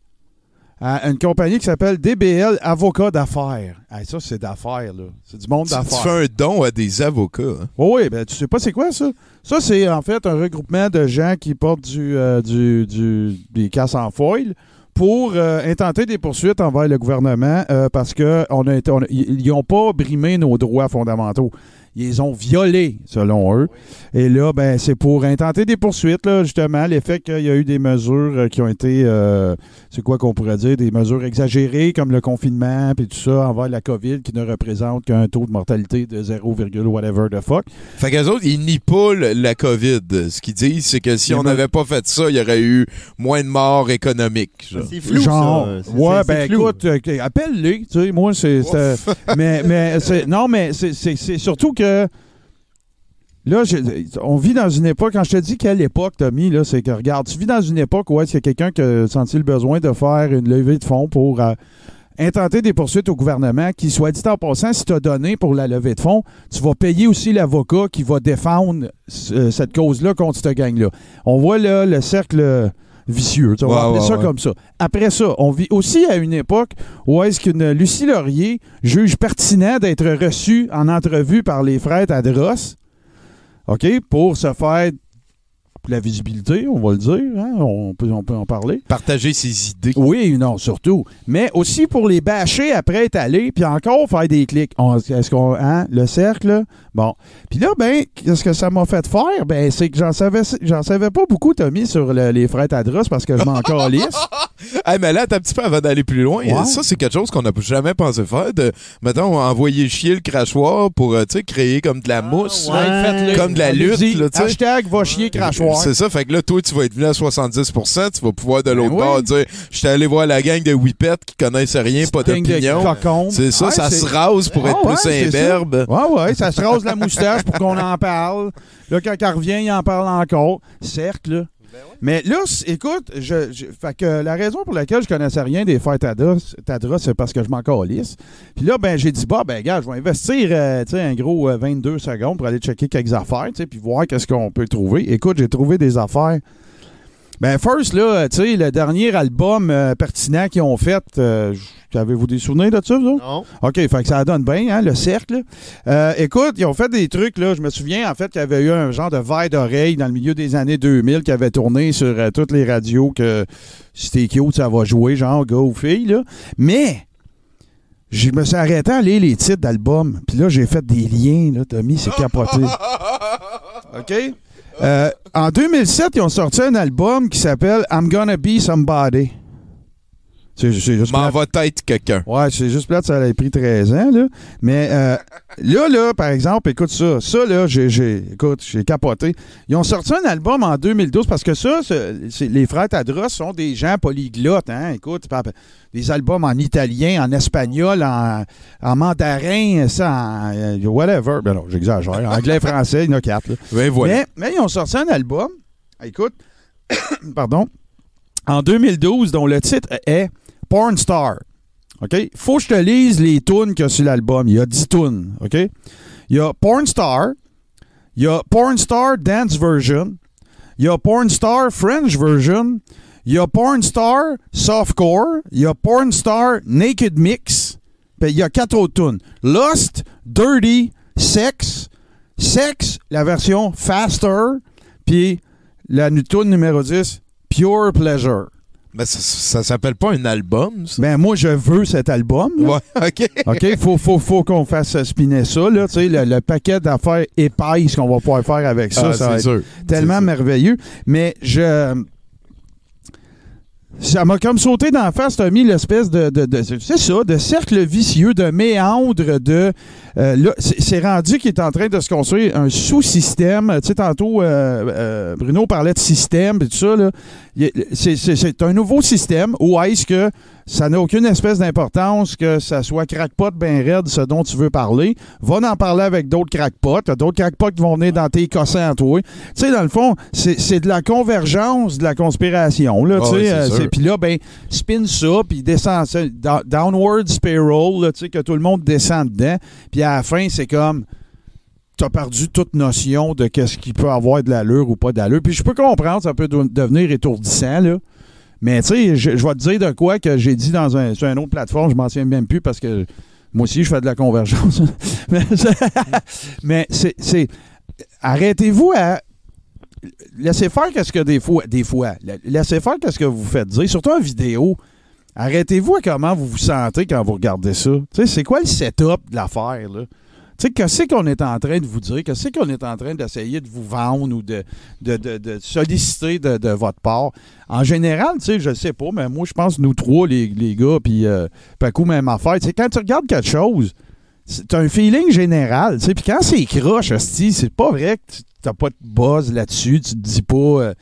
à une compagnie qui s'appelle DBL Avocat d'affaires. Hey, ça, c'est d'affaires, là. C'est du monde Tu, tu d'affaires. fais un don à des avocats. hein? Oh oui, ben tu sais pas c'est quoi ça? Ça, c'est en fait un regroupement de gens qui portent du, euh, du, du- des casses en foil pour euh, intenter des poursuites envers le gouvernement euh, parce que on n'ont pas brimé nos droits fondamentaux. Ils les ont violés, selon eux. Et là, ben, c'est pour intenter des poursuites, là, justement, l'effet qu'il y a eu des mesures euh, qui ont été, euh, c'est quoi qu'on pourrait dire, des mesures exagérées, comme le confinement, puis tout ça, envers la COVID, qui ne représente qu'un taux de mortalité de 0, whatever the fuck. Fait qu'eux autres, ils nient pas le- la COVID. Ce qu'ils disent, c'est que si on n'avait pas fait ça, il y aurait eu moins de morts économiques. genre. Genre, ça. C'est- ouais, c'est- ben c'est flou. écoute, euh, appelle-les, tu sais, moi, c'est... c'est- mais, mais, c'est- non, mais c'est- c'est c'est surtout que... Là, on vit dans une époque, quand je te dis quelle époque, Tommy, là, c'est que, regarde, tu vis dans une époque où est-ce qu'il y a quelqu'un qui a senti le besoin de faire une levée de fonds pour euh, intenter des poursuites au gouvernement qui, soit dit en passant, si tu as donné pour la levée de fonds, tu vas payer aussi l'avocat qui va défendre euh, cette cause-là contre cette gang-là. On voit là le cercle vicieux, on va Ouais, appeler ouais, ça ouais. comme ça. Après ça, on vit aussi à une époque où est-ce qu'une Lucie Laurier juge pertinent d'être reçue en entrevue par les frères Adros, OK, pour se faire la visibilité, on va le dire, hein, on, peut, on peut en parler. Partager ses idées. Oui, non, surtout. Mais aussi pour les bâcher après être allé, puis encore faire des clics. On- Est-ce qu'on. Hein, le cercle, bon. Puis là, ben, qu'est-ce que ça m'a fait faire? Ben, c'est que j'en savais j'en savais pas beaucoup, Tommy, sur le- les frères Adros parce que je m'en calisse. Hey, mais là, attends un petit peu avant d'aller plus loin. Ouais. Ça, c'est quelque chose qu'on n'a jamais pensé faire. De, mettons, envoyer chier le crachoir pour, euh, tu sais, créer comme de la mousse. Ouais, là. faites-le. Comme de la lutte, là. Hashtag va chier crachoir. C'est ça, fait que là, toi, tu vas être venu à 70% tu vas pouvoir de l'autre Ben bord oui. dire J'étais allé voir la gang de Whippet qui connaissent rien, pas d'opinion. C'est ça, Ouais, ça se rase pour être Ah ouais, plus imberbe. ça. Ouais, ouais, ça se rase la moustache pour qu'on en parle. Là, quand elle revient, il en parle encore. Certes, là. Mais là, écoute, je, je- fait que la raison pour laquelle je connaissais rien des fêtes Tadros, c'est parce que je m'en calisse. Puis là, ben, j'ai dit, bah, ben, gars, je vais investir, euh, un gros euh, 22 secondes pour aller checker quelques affaires, puis voir qu'est-ce qu'on peut trouver. Écoute, j'ai trouvé des affaires. Ben, first, là, tu sais, le dernier album euh, pertinent qu'ils ont fait, euh, avez-vous des souvenirs de ça, vous? Non. OK, fait que ça donne bien, hein, le cercle. Euh, écoute, ils ont fait des trucs, là. Je me souviens, en fait, qu'il y avait eu un genre de verre d'oreille dans le milieu des années 2000 qui avait tourné sur euh, toutes les radios que si t'es cute, ça va jouer, genre gars ou fille, là. Mais, je me suis arrêté à lire les titres d'albums. Puis là, j'ai fait des liens, là, Tommy, c'est capoté. OK? Euh, en 2007, ils ont sorti un album qui s'appelle I'm Gonna Be Somebody. C'est juste M'en va être quelqu'un. Ouais, c'est juste plate, ça a pris 13 ans, là. Mais euh, là, là, par exemple, écoute ça. Ça, là, j'ai, j'ai- écoute, j'ai capoté. Ils ont sorti un album en 2012 parce que ça, c'est- les frères Tadros sont des gens polyglottes, hein. Écoute, des albums en italien, en espagnol, en, en mandarin, ça, en euh, whatever. Ben non, j'exagère. Anglais, français, il y en a quatre, là. Ben voilà. Mais, mais ils ont sorti un album, écoute, pardon, en 2012, dont le titre est Porn Star. OK? Faut que je te lise les tunes qu'il y a sur l'album. Il y a 10 tunes. OK? Il y a Porn Star. Il y a Porn Star Dance Version. Il y a Porn Star French Version. Il y a Porn Star Softcore. Il y a Porn Star Naked Mix. Puis il y a quatre autres tunes. Lust, Dirty, Sex, Sex, la version Faster, puis la tune numéro 10, Pure Pleasure. Mais ça, ça s'appelle pas un album, ça? Ben moi, je veux cet album. là. Ouais, OK. OK, faut, faut, faut qu'on fasse spinner ça, là, tu sais, le, le paquet d'affaires épaisses qu'on va pouvoir faire avec ça, Ah, ça va c'est être sûr. tellement sûr. merveilleux. Mais je... ça m'a comme sauté d'en face, t'as mis l'espèce de, de, de- c'est ça, de cercle vicieux, de méandre, de euh, là, c'est rendu qu'il est en train de se construire un sous-système. Tu sais, tantôt euh, euh, Bruno parlait de système et tout ça là. C'est un nouveau système où est-ce que ça n'a aucune espèce d'importance que ça soit crackpot ben raide ce dont tu veux parler. Va en parler avec d'autres crackpots. D'autres crackpots qui vont venir dans tes cossins à toi. Tu sais, dans le fond, c'est de la convergence de la conspiration. Là, Ah tu sais, euh, puis là, ben, spin ça, puis descend ça. Downward spiral, là, tu sais, que tout le monde descend dedans. Puis à la fin, c'est comme t'as perdu toute notion de qu'est-ce qui peut avoir de l'allure ou pas d'allure. Puis je peux comprendre, ça peut de- devenir étourdissant, là. Mais tu sais, je, vais te dire de quoi que j'ai dit dans un, sur une autre plateforme, je m'en souviens même plus parce que moi aussi, je fais de la convergence. mais c'est-. Arrêtez-vous à. Laissez faire qu'est-ce que des fois. Des fois. la- Laissez faire qu'est-ce que vous faites dire, surtout en vidéo. Arrêtez-vous à comment vous vous sentez quand vous regardez ça. Tu sais, c'est quoi le setup de l'affaire, là? Tu sais, qu'est-ce qu'on est en train de vous dire? Qu'est-ce qu'on est en train d'essayer de vous vendre ou de, solliciter de, votre part? En général, tu sais, je sais pas, mais moi, je pense, nous trois, les, gars, puis euh, Paco, même affaire, tu quand tu regardes quelque chose, c'est un feeling général, tu sais, puis quand c'est croche, c'est pas vrai que t'as pas de buzz là-dessus, tu te dis pas... euh,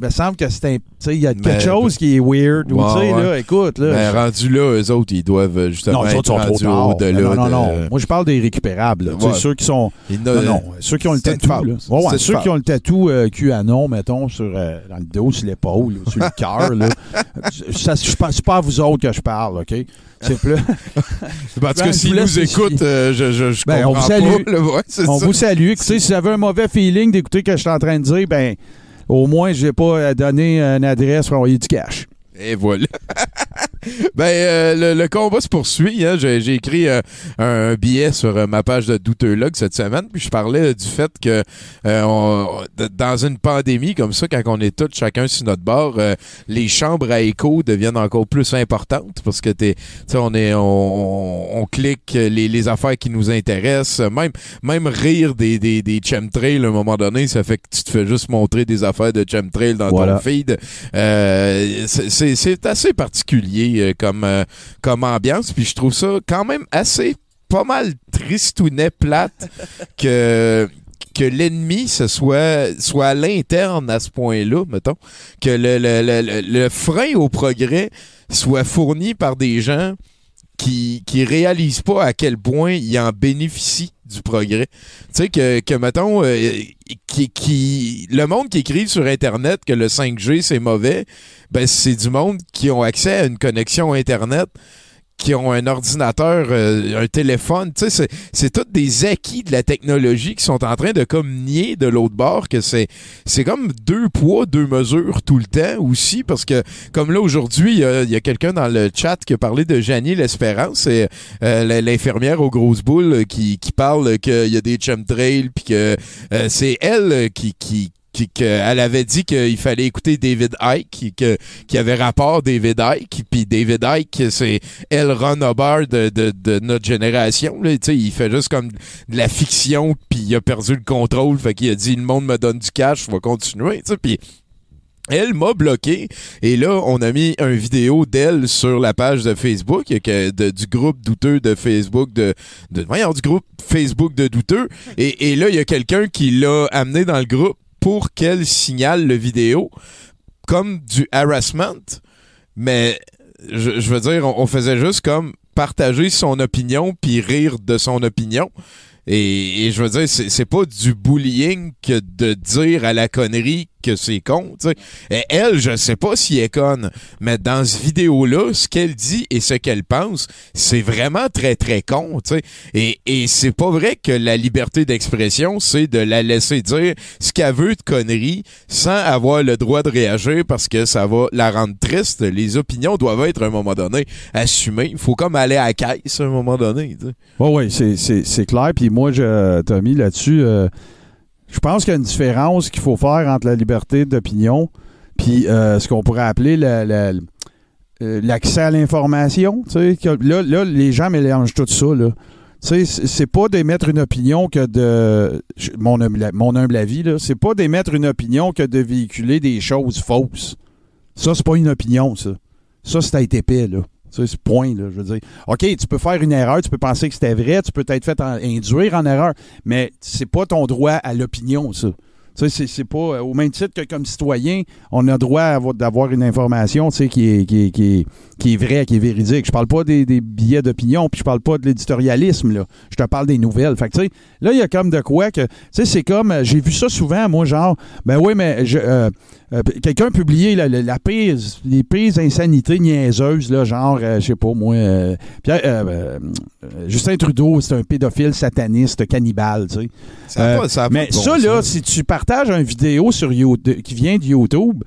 me semble que c'est un... Tu sais, il y a quelque Mais- chose qui est weird, ou tu sais, Ouais, là, écoute, là... Mais rendu là, eux autres, ils doivent euh, justement non, être autres sont trop tard. au-delà non, non, de- non. Moi, je parle des récupérables. Ouais. Ceux qui sont. A- Non, non. Ceux qui ont le tatou. Ouais, ceux fable. qui ont le tatou euh, QAnon, mettons, sur, euh, dans le dos, sur l'épaule, sur le cœur. je pense pas à vous autres que je parle, OK? C'est plus. Parce Ben, que je s'ils nous écoutent, euh, je, je, je Ben, on comprends vous salue. pas. là, ouais, on ça. vous salue. Écoutez, si vous avez un mauvais feeling d'écouter ce que je suis en train de dire, ben, au moins, je vais pas à donner une adresse pour envoyer du cash. Et voilà. ben, euh, le, le combat se poursuit. Hein. J'ai, j'ai écrit euh, un, billet sur euh, ma page de Douteux-Log cette semaine, puis je parlais du fait que euh, on- dans une pandémie comme ça, quand on est tous chacun sur notre bord, euh, les chambres à écho deviennent encore plus importantes parce que t'es, on est, on, on, clique les, les affaires qui nous intéressent, même, même rire des, des, des chemtrails à un moment donné, ça fait que tu te fais juste montrer des affaires de chemtrail dans Voilà. ton feed. Euh, c'est assez particulier euh, comme, euh, comme ambiance, puis je trouve ça quand même assez pas mal tristounet plate que que l'ennemi ce soit soit à l'interne à ce point-là, mettons, que le, le, le, le- le frein au progrès soit fourni par des gens qui qui réalisent pas à quel point ils en bénéficient du progrès. Tu sais que que mettons euh, le monde qui écrive sur internet que le 5G c'est mauvais, ben c'est du monde qui ont accès à une connexion internet qui ont un ordinateur, euh, un téléphone, tu sais, c'est- tous des acquis de la technologie qui sont en train de comme nier de l'autre bord que c'est c'est comme deux poids, deux mesures tout le temps aussi, parce que comme là aujourd'hui, il y a, quelqu'un dans le chat qui a parlé de Janie l'Espérance, c'est euh, l'infirmière aux grosses boules qui, qui parle qu'il y a des chemtrails, puis que euh, c'est elle qui, qui qui, que- elle avait dit qu'il fallait écouter David Icke, que, qu'il y avait rapport David Icke, puis David Icke, c'est elle Ron Hubbard de, de, notre génération. Il fait juste comme de la fiction, puis il a perdu le contrôle, fait qu'il a dit le monde me donne du cash, je vais continuer. Puis elle m'a bloqué et là on a mis une vidéo d'elle sur la page de Facebook du groupe douteux de Facebook de, de voyons, du groupe Facebook de douteux et là il y a quelqu'un qui l'a amené dans le groupe pour qu'elle signale le vidéo comme du harassment. Mais je, veux dire on, faisait juste comme partager son opinion puis rire de son opinion. Et, et je veux dire, c'est pas du bullying que de dire à la connerie que c'est con. elle, je sais pas si elle est conne, mais dans ce vidéo-là, ce qu'elle dit et ce qu'elle pense, c'est vraiment très très con. Et, et c'est pas vrai que la liberté d'expression, c'est de la laisser dire ce qu'elle veut de conneries sans avoir le droit de réagir parce que ça va la rendre triste. Les opinions doivent être à un moment donné assumées. Il faut comme aller à la caisse à un moment donné. Oui, oui, c'est- c'est c'est clair. Puis moi, je, Tommy, là-dessus, euh, je pense qu'il y a une différence qu'il faut faire entre la liberté d'opinion puis euh, ce qu'on pourrait appeler euh, l'accès à l'information. Là, les gens mélangent tout ça. Là. Tu sais, c'est pas d'émettre une opinion que de. humble, mon humble avis, là, c'est pas d'émettre une opinion que de véhiculer des choses fausses. Ça, c'est pas une opinion, ça. Ça, c'est à être épais, là. Ça, c'est point, là, je veux dire. OK, tu peux faire une erreur, tu peux penser que c'était vrai, tu peux t'être fait induire en erreur, mais c'est pas ton droit à l'opinion, ça. Tu sais, c'est- pas euh, au même titre que comme citoyen, on a droit d'avoir une information, tu sais, qui est, qui, est, qui, est, qui est vraie, qui est véridique. Je parle pas des, des billets d'opinion, puis je parle pas de l'éditorialisme, là. Je te parle des nouvelles. Fait que, tu sais, là, il y a comme de quoi que, tu sais, c'est comme, euh, j'ai vu ça souvent, moi, genre, ben oui, mais je, euh, euh, quelqu'un a publié la, la, la pire, les pires insanités niaiseuses, là, genre, euh, je sais pas, moi, euh, Pierre- euh, euh, Justin Trudeau, c'est un pédophile sataniste, cannibale, tu sais. Ça a pas- ça a pas mais bon ça, là, si tu partages une vidéo sur YouTube, qui vient de YouTube,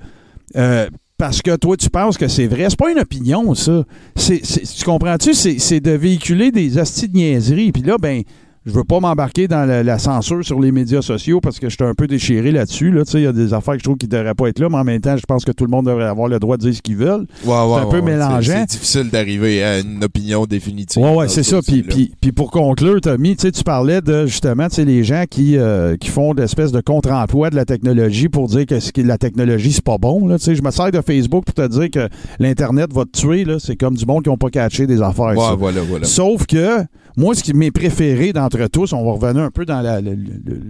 euh, parce que toi, tu penses que c'est vrai. C'est pas une opinion, ça. Tu comprends-tu? C'est, c'est de véhiculer des hosties de niaiseries. Puis là, ben, je veux pas m'embarquer dans la, la censure sur les médias sociaux parce que je suis un peu déchiré là-dessus. Là. Il y a des affaires que je trouve qui devraient pas être là, mais en même temps, je pense que tout le monde devrait avoir le droit de dire ce qu'ils veulent. Ouais, ouais, c'est un peu mélangeant. C'est difficile d'arriver à une opinion définitive. Ouais, ouais, c'est ce ça. Puis, puis, puis pour conclure, Tommy, tu parlais de justement, les gens qui, euh, qui font d'espèces de contre-emploi de la technologie pour dire que la technologie, c'est pas bon. Là, je me sers de Facebook pour te dire que l'Internet va te tuer. C'est comme du monde qui n'ont pas catché des affaires. Voilà, voilà. Sauf que, moi, ce qui m'est préféré d'entre tous, on va revenir un peu dans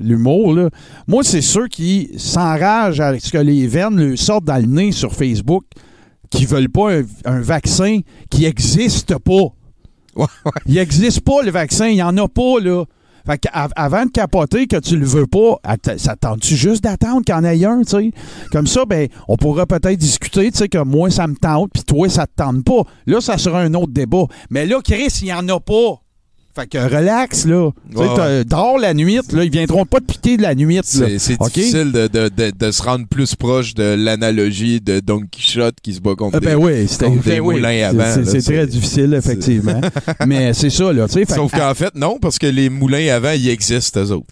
l'humour, là. moi, c'est ceux qui s'enragent à ce que les veines leur sortent dans le nez sur Facebook, qui veulent pas un, un vaccin qui existe pas. Il n'existe pas le vaccin, il n'y en a pas, là. Fait avant de capoter que tu le veux pas, ça tente-tu juste d'attendre qu'il y en ait un, tu sais? Comme ça, ben, on pourra peut-être discuter, tu sais, que moi, ça me tente, puis toi, ça te tente pas. Là, ça sera un autre débat. Mais là, Chris, il n'y en a pas. Fait que relax, là. Ouais. Dors la nuit, là. Ils viendront pas te piquer de la nuit, là. C'est difficile de, de, de, de se rendre plus proche de l'analogie de Don Quichotte qui se bat contre Ah, ben des, oui, c'était des ben oui. C'est- très difficile, effectivement. Mais c'est ça, là. Fait Sauf que- qu'en fait, non, parce que les moulins à vent, ils existent, eux autres.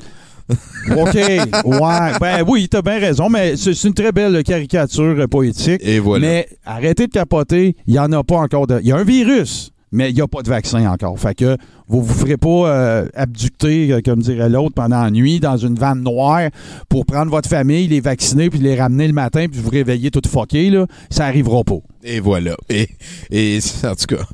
OK. Ouais. Ben oui, t'as bien raison, mais c'est c'est une très belle caricature euh, poétique. Et voilà. Mais arrêtez de capoter. Il n'y en a pas encore de. Il y a un virus, mais il n'y a pas de vaccin encore. Fait que vous vous ferez pas euh, abducter, euh, comme dirait l'autre, pendant la nuit dans une vanne noire pour prendre votre famille, les vacciner, puis les ramener le matin, puis vous réveiller tout fucké, là. Ça arrivera pas. Et voilà. Et, et en tout cas,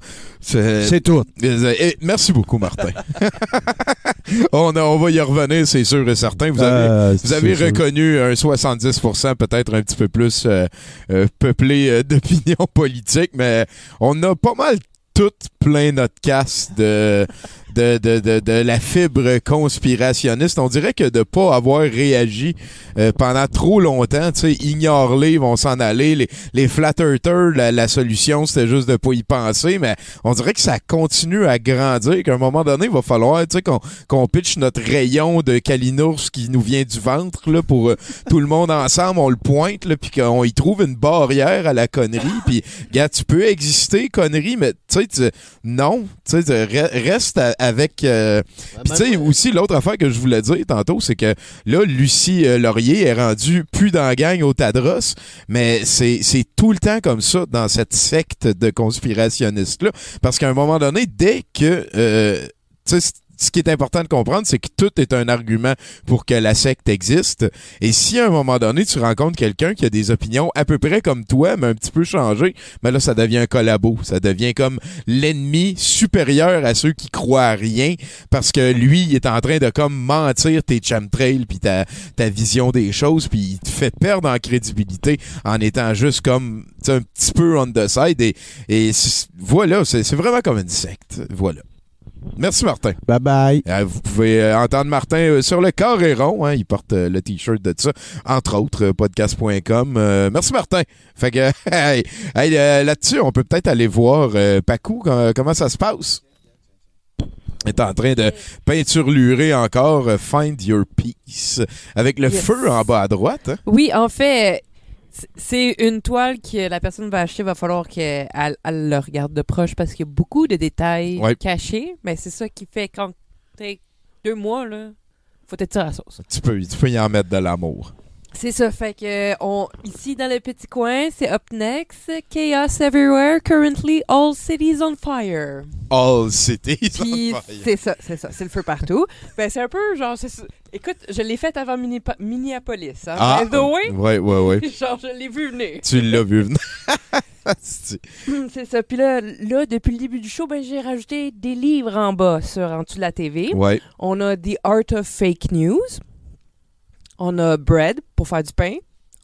c'est tout. Et merci beaucoup, Martin. on, a- on va y revenir, c'est sûr et certain. Vous avez, Euh, vous avez sûr. reconnu un 70%, peut-être un petit peu plus euh, peuplé d'opinions politiques, mais on a pas mal tout plein notre casse de, de, de, de, de la fibre conspirationniste. On dirait que de pas avoir réagi euh, pendant trop longtemps, tu sais, ignore-les, ils vont s'en aller. Les, les flat earthers, la, la solution, c'était juste de pas y penser, mais on dirait que ça continue à grandir, qu'à un moment donné, il va falloir, tu sais, qu'on qu'on pitche notre rayon de calinours qui nous vient du ventre, là, pour euh, tout le monde ensemble, on le pointe, là, puis qu'on y trouve une barrière à la connerie, puis, gars, tu peux exister, connerie, mais, tu sais, non, tu sais, reste à- avec... euh, puis, tu sais, aussi, l'autre affaire que je voulais dire tantôt, c'est que là, Lucie euh, Laurier est rendue plus dans la gang au Tadros, mais c'est tout le temps comme ça dans cette secte de conspirationnistes-là. Parce qu'à un moment donné, dès que... euh, tu sais, ce qui est important de comprendre, c'est que tout est un argument pour que la secte existe. Et si à un moment donné, tu rencontres quelqu'un qui a des opinions à peu près comme toi, mais un petit peu changées, mais là, ça devient un collabo. Ça devient comme l'ennemi supérieur à ceux qui croient à rien parce que lui, il est en train de comme mentir tes chemtrails puis ta, vision des choses puis il te fait perdre en crédibilité en étant juste comme un petit peu on the side et, et voilà, c'est vraiment comme une secte. Voilà. Merci Martin. Bye bye. Euh, vous pouvez euh, entendre Martin euh, sur le carré rond. hein, il porte euh, le t-shirt de ça, entre autres, euh, podcast.com. Euh, merci Martin. Fait que hey, hey, euh, là-dessus, on peut peut-être aller voir euh, Pacou, com- comment ça se passe? Il est en train de peinturlurer encore Find Your Peace avec le Yes. feu en bas à droite. hein. Oui, en fait, c'est une toile que la personne va acheter. va falloir qu'elle elle le regarde de proche parce qu'il y a beaucoup de détails Ouais. cachés. Mais c'est ça qui fait quand t'es deux mois, là, faut être à la sauce. Tu peux, tu peux y en mettre de l'amour. C'est ça, fait que on, ici dans le petit coin, c'est Up Next, Chaos Everywhere, Currently All Cities on Fire. All cities. Puis on fire. c'est ça, c'est ça, c'est le feu partout. ben c'est un peu genre, c'est Écoute, je l'ai faite avant Minneapolis. Hein? Ah, By the way, ouais, ouais, ouais. Genre, je l'ai vu venir. Tu l'as vu venir. C'est- Hum, C'est ça. Puis là, là, depuis le début du show, ben, j'ai rajouté des livres en bas sur en dessous de la TV. Ouais. On a The Art of Fake News. On a Bread pour faire du pain.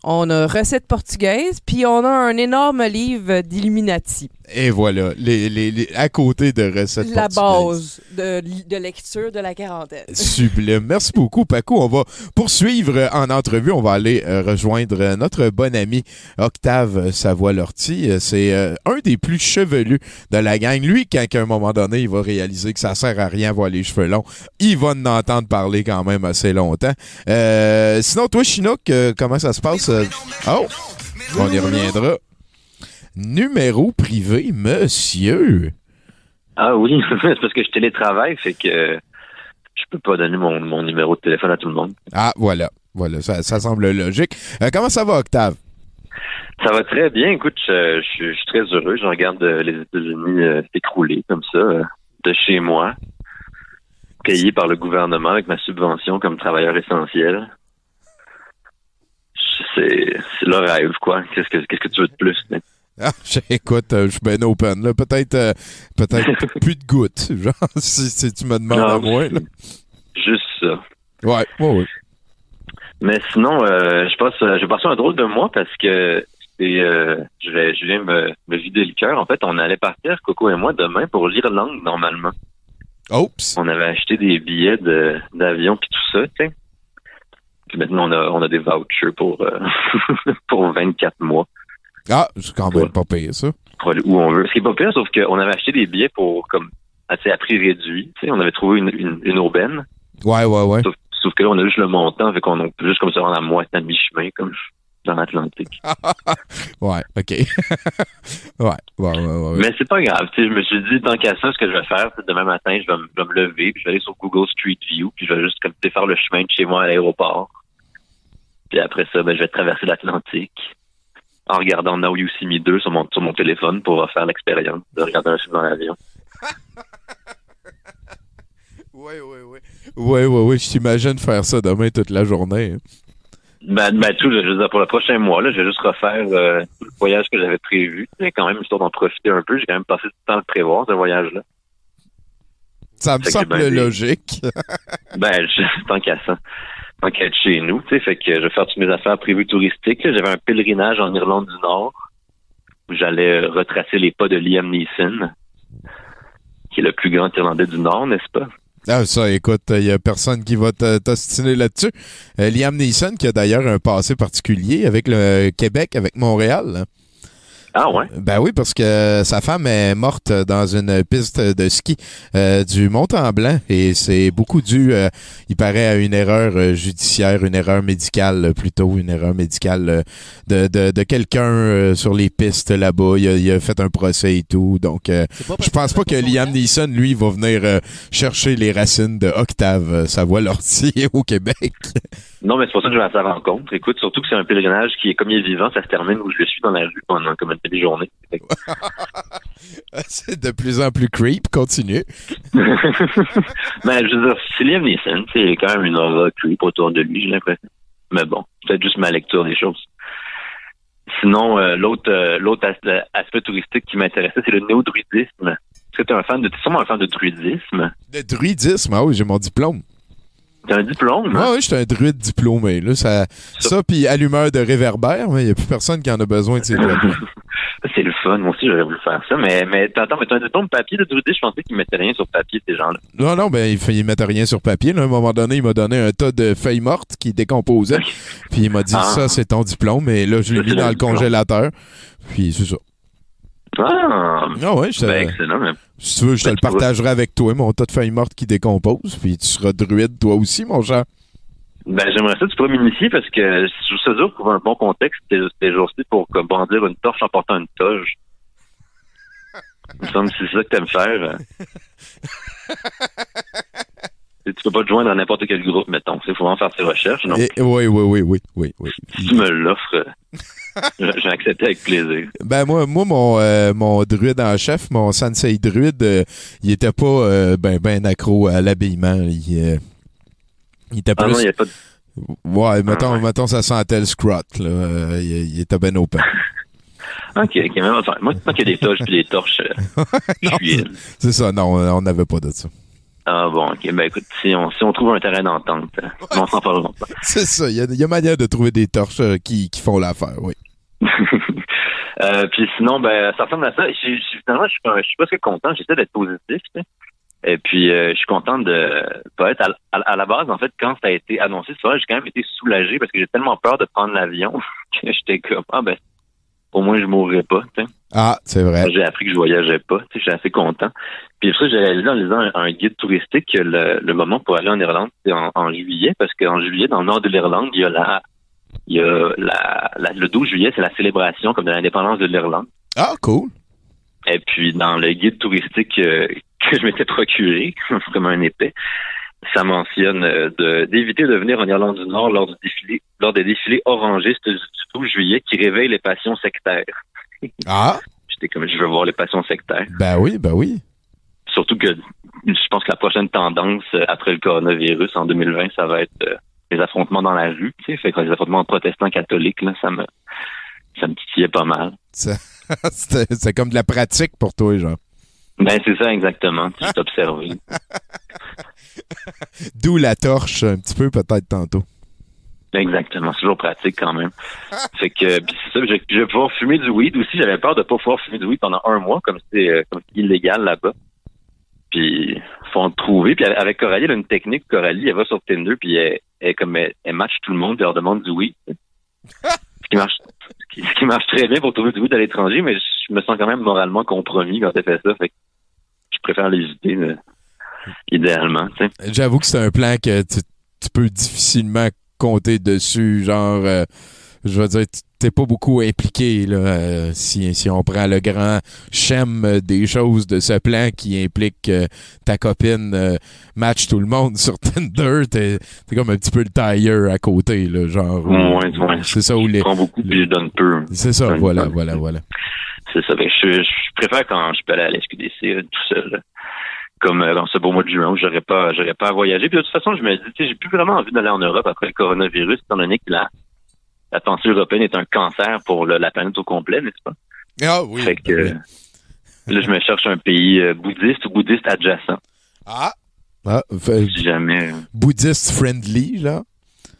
On a Recettes portugaises. Puis on a un énorme livre d'Illuminati. Et voilà, les, les, les- à côté de recettes La portugaises. base de, de lecture de la quarantaine. Sublime. Merci beaucoup, Paco. On va poursuivre en entrevue. On va aller euh, rejoindre notre bon ami Octave Savoie-Lortie. Euh, C'est euh, un des plus chevelus de la gang. Lui, quand à un moment donné, il va réaliser que ça sert à rien avoir les cheveux longs, il va en entendre parler quand même assez longtemps. Euh, sinon, toi, Chinook, comment ça se passe? Euh? Oh! On y reviendra. Numéro privé, monsieur. Ah oui, c'est parce que je télétravaille, fait que je peux pas donner mon, mon numéro de téléphone à tout le monde. Ah, voilà. Voilà, ça, ça semble logique. Euh, comment ça va, Octave? Ça va très bien. Écoute, je, je- je suis très heureux. Je regarde euh, les États-Unis euh, s'écrouler comme ça, euh, de chez moi, payé par le gouvernement avec ma subvention comme travailleur essentiel. C'est le rêve, quoi. Qu'est-ce que qu'est-ce que tu veux de plus? Ah, écoute, euh, je suis bien open. Peut-être euh, peut-être plus de gouttes, genre, si, si tu me demandes à Non, moi. là. Juste ça. Ouais, ouais, ouais. Mais sinon, euh, je passe, j'ai passé un drôle de mois parce que je, vais, je viens me, me vider le cœur. En fait, on allait partir, Coco et moi, demain pour l'Irlande, normalement. Oups! On avait acheté des billets de, d'avion puis tout ça, tu sais. Puis maintenant, on a, on a des vouchers pour, euh, pour 24 mois. Ah, c'est quand même pas pire, ça. Pour aller où on veut. Ce qui est pas pire, sauf qu'on avait acheté des billets pour, comme, assez à prix réduit. On avait trouvé une, une, une aubaine. Ouais, ouais, ouais. Sauf, sauf que là, on a juste le montant, fait qu'on peut juste comme ça rendre à moitié à mi-chemin, comme dans l'Atlantique. Ouais, OK. ouais, ouais, ouais, ouais. Mais c'est pas grave. Je me suis dit, tant qu'à ça, ce que je vais faire, c'est demain matin, je vais, me- lever, puis je vais aller sur Google Street View, puis je vais juste comme, faire le chemin de chez moi à l'aéroport. Puis après ça, ben, je vais traverser l'Atlantique en regardant Now You See Me 2 sur mon, sur mon téléphone pour refaire l'expérience de regarder un film dans l'avion. Ouais, ouais, ouais. Ouais, ouais, ouais. Je t'imagine faire ça demain toute la journée. hein. Ben, ben tout, je veux dire, pour le prochain mois, là, je vais juste refaire euh, tout le voyage que j'avais prévu. Tu sais, quand même, histoire d'en profiter un peu. J'ai quand même passé du temps à le prévoir, ce voyage-là. Ça me Fait semble ben, logique. Ben, je, tant qu'à ça. Être chez nous, tu sais, fait que je vais faire toutes mes affaires prévues touristiques. J'avais un pèlerinage en Irlande du Nord où j'allais euh, retracer les pas de Liam Neeson, qui est le plus grand Irlandais du Nord, n'est-ce pas? Ah, ça, écoute, il y a personne qui va t'ostiner là-dessus. Euh, Liam Neeson, qui a d'ailleurs un passé particulier avec le Québec, avec Montréal. hein. Ah ouais? Ben oui, parce que sa femme est morte dans une piste de ski euh, du Mont-Tremblant et c'est beaucoup dû, euh, il paraît, à une erreur euh, judiciaire, une erreur médicale plutôt, une erreur médicale de, de, de quelqu'un sur les pistes là-bas. Il a, il a fait un procès et tout. Donc, euh, je pense pas que Liam Neeson, lui, va venir euh, chercher les racines de Octave Savoie-Lortie au Québec. Non, mais c'est pour ça que je vais à sa rencontre. Écoute, surtout que c'est un pèlerinage qui est comme il est vivant, ça se termine où je suis dans la rue pendant comme une demi-journée. Fait que- c'est de plus en plus creep. Continue. ben, je veux dire, c'est Liam Neeson, c'est quand même une aura creep autour de lui, j'ai l'impression. Mais bon, peut-être juste ma lecture des choses. Sinon, euh, l'autre euh, l'autre as- aspect touristique qui m'intéressait, c'est le néo-druidisme. Est-ce que tu es un fan de, t'es sûrement un fan de druidisme? Le druidisme, ah oui, j'ai mon diplôme. T'as un diplôme? Ouais, oui, j'étais un druide diplômé. Là, ça, ça puis allumeur de réverbère, mais il n'y a plus personne qui en a besoin de ces. C'est le fun, moi aussi j'aurais voulu faire ça. Mais, mais attends, mais t'as un papier de druidisme, je pensais qu'ils mettaient rien sur papier, ces gens-là. Non, non, ben, il, fait- il mettait rien sur papier. là. À un moment donné, il m'a donné un tas de feuilles mortes qui décomposaient. Puis il m'a dit, Ah. ça, c'est ton diplôme. Et là, je l'ai mis dans le diplôme. congélateur. Puis c'est ça. Ah! Ah ouais, je te- Ben, excellent. mais- Si tu veux, je te Ben, le vois. partagerai avec toi, mon tas de feuilles mortes qui décomposent. Puis tu seras druide, toi aussi, mon cher. Ben, j'aimerais ça, tu pourrais m'initier parce que je trouve ça dur pour un bon contexte ces, jours-ci pour comme, bondir une torche en portant une toge. Il me semble que c'est ça que t'aimes faire. Et tu peux pas te joindre à n'importe quel groupe, mettons. Il faut vraiment faire ses recherches, non? Et- oui, oui, oui, oui, oui, oui. Si tu me l'offres, euh, j'ai accepté avec plaisir. Ben moi, moi mon, euh, mon druide en chef, mon sensei druide, euh, il était pas euh, ben, ben accro à l'habillement. Il, euh, Il était Ah non, il y a pas de... Ouais, mettons, mettons, ça sentait le scrot, là. Euh, il, il était ben open. Ok, ok, même affaire. Moi, tant qu'il y a des torches puis des torches, euh. C'est ça, non, on n'avait pas de ça. Ah bon, ok. Ben écoute, si on, si on trouve un terrain d'entente, euh, on s'en parlera pas. C'est ça, il y y a manière de trouver des torches euh, qui, qui font l'affaire, oui. Euh, puis sinon, ben, ça ressemble à ça. Je, je- finalement, je suis, pas- je suis presque content. J'essaie d'être positif. tu sais. Et puis, euh, je suis content de pas être à, à- à la base. En fait, quand ça a été annoncé, ce soir, j'ai quand même été soulagé parce que j'ai tellement peur de prendre l'avion que j'étais comme ah ben, au moins je mourrais pas. Ah, c'est vrai. J'ai appris que je voyageais pas. Tu sais, je suis assez content. Puis ça, j'ai réalisé en lisant un, un guide touristique que le, le moment pour aller en Irlande, c'est en, en juillet, parce qu'en juillet, dans le nord de l'Irlande, il y a la, il y a la, la- le 12 juillet, c'est la célébration comme de l'indépendance de l'Irlande. Ah, cool. Et puis dans le guide touristique euh, que je m'étais procuré, comme un épais, ça mentionne euh, d'éviter de venir en Irlande du Nord lors du défilé, lors des défilés orangistes du 12 juillet qui réveillent les passions sectaires. Ah, J'étais comme je veux voir les passions sectaires. ben oui, ben oui. Surtout que je pense que la prochaine tendance euh, après le coronavirus en 2020, ça va être euh, les affrontements dans la rue. Tu sais, fait que les affrontements protestants catholiques, là, ça me ça me titillait pas mal. Ça- c'est comme de la pratique pour toi, genre. Ben c'est ça exactement. Tu t'es observé. D'où la torche, un petit peu peut-être tantôt. Exactement, c'est toujours pratique quand même. Fait que puis c'est ça, je, je vais pouvoir fumer du weed aussi. J'avais peur de pas pouvoir fumer du weed pendant un mois, comme c'est euh, illégal là-bas. Puis faut en trouver. Puis avec Coralie, elle a une technique. Coralie, elle va sur Tinder, puis elle, elle comme elle, elle match tout le monde, puis elle leur demande du weed. ce qui marche, ce qui, marche très bien pour trouver du weed à l'étranger, mais je me sens quand même moralement compromis quand elle fait ça. Fait que je préfère l'éviter, idéalement. J'avoue que c'est un plan que tu, tu peux difficilement compter dessus. Genre, euh, je veux dire, t'es pas beaucoup impliqué là, euh, si, si on prend le grand schème euh, des choses de ce plan qui implique que ta copine euh, match tout le monde sur Tinder. T'es t'es comme un petit peu le tailleur à côté, là, genre. Ouais, ouais. C'est ça où les. Je prends beaucoup, puis je donne peu. C'est ça, Donne voilà, peu. voilà, voilà. C'est ça. Que je, je préfère quand je peux aller à la SQDC euh, tout seul. là. Comme euh, dans ce beau mois de juin où j'aurais pas j'aurais pas à voyager. Puis de toute façon, je me dis, tu sais, j'ai plus vraiment envie d'aller en Europe après le coronavirus, étant donné que la, la pensée européenne est un cancer pour le- la planète au complet, n'est-ce pas? Ah oui. Fait que euh, là, je me cherche un pays euh, bouddhiste ou bouddhiste adjacent. Ah. Ah, fait- Si jamais. euh, Buddhist friendly, là.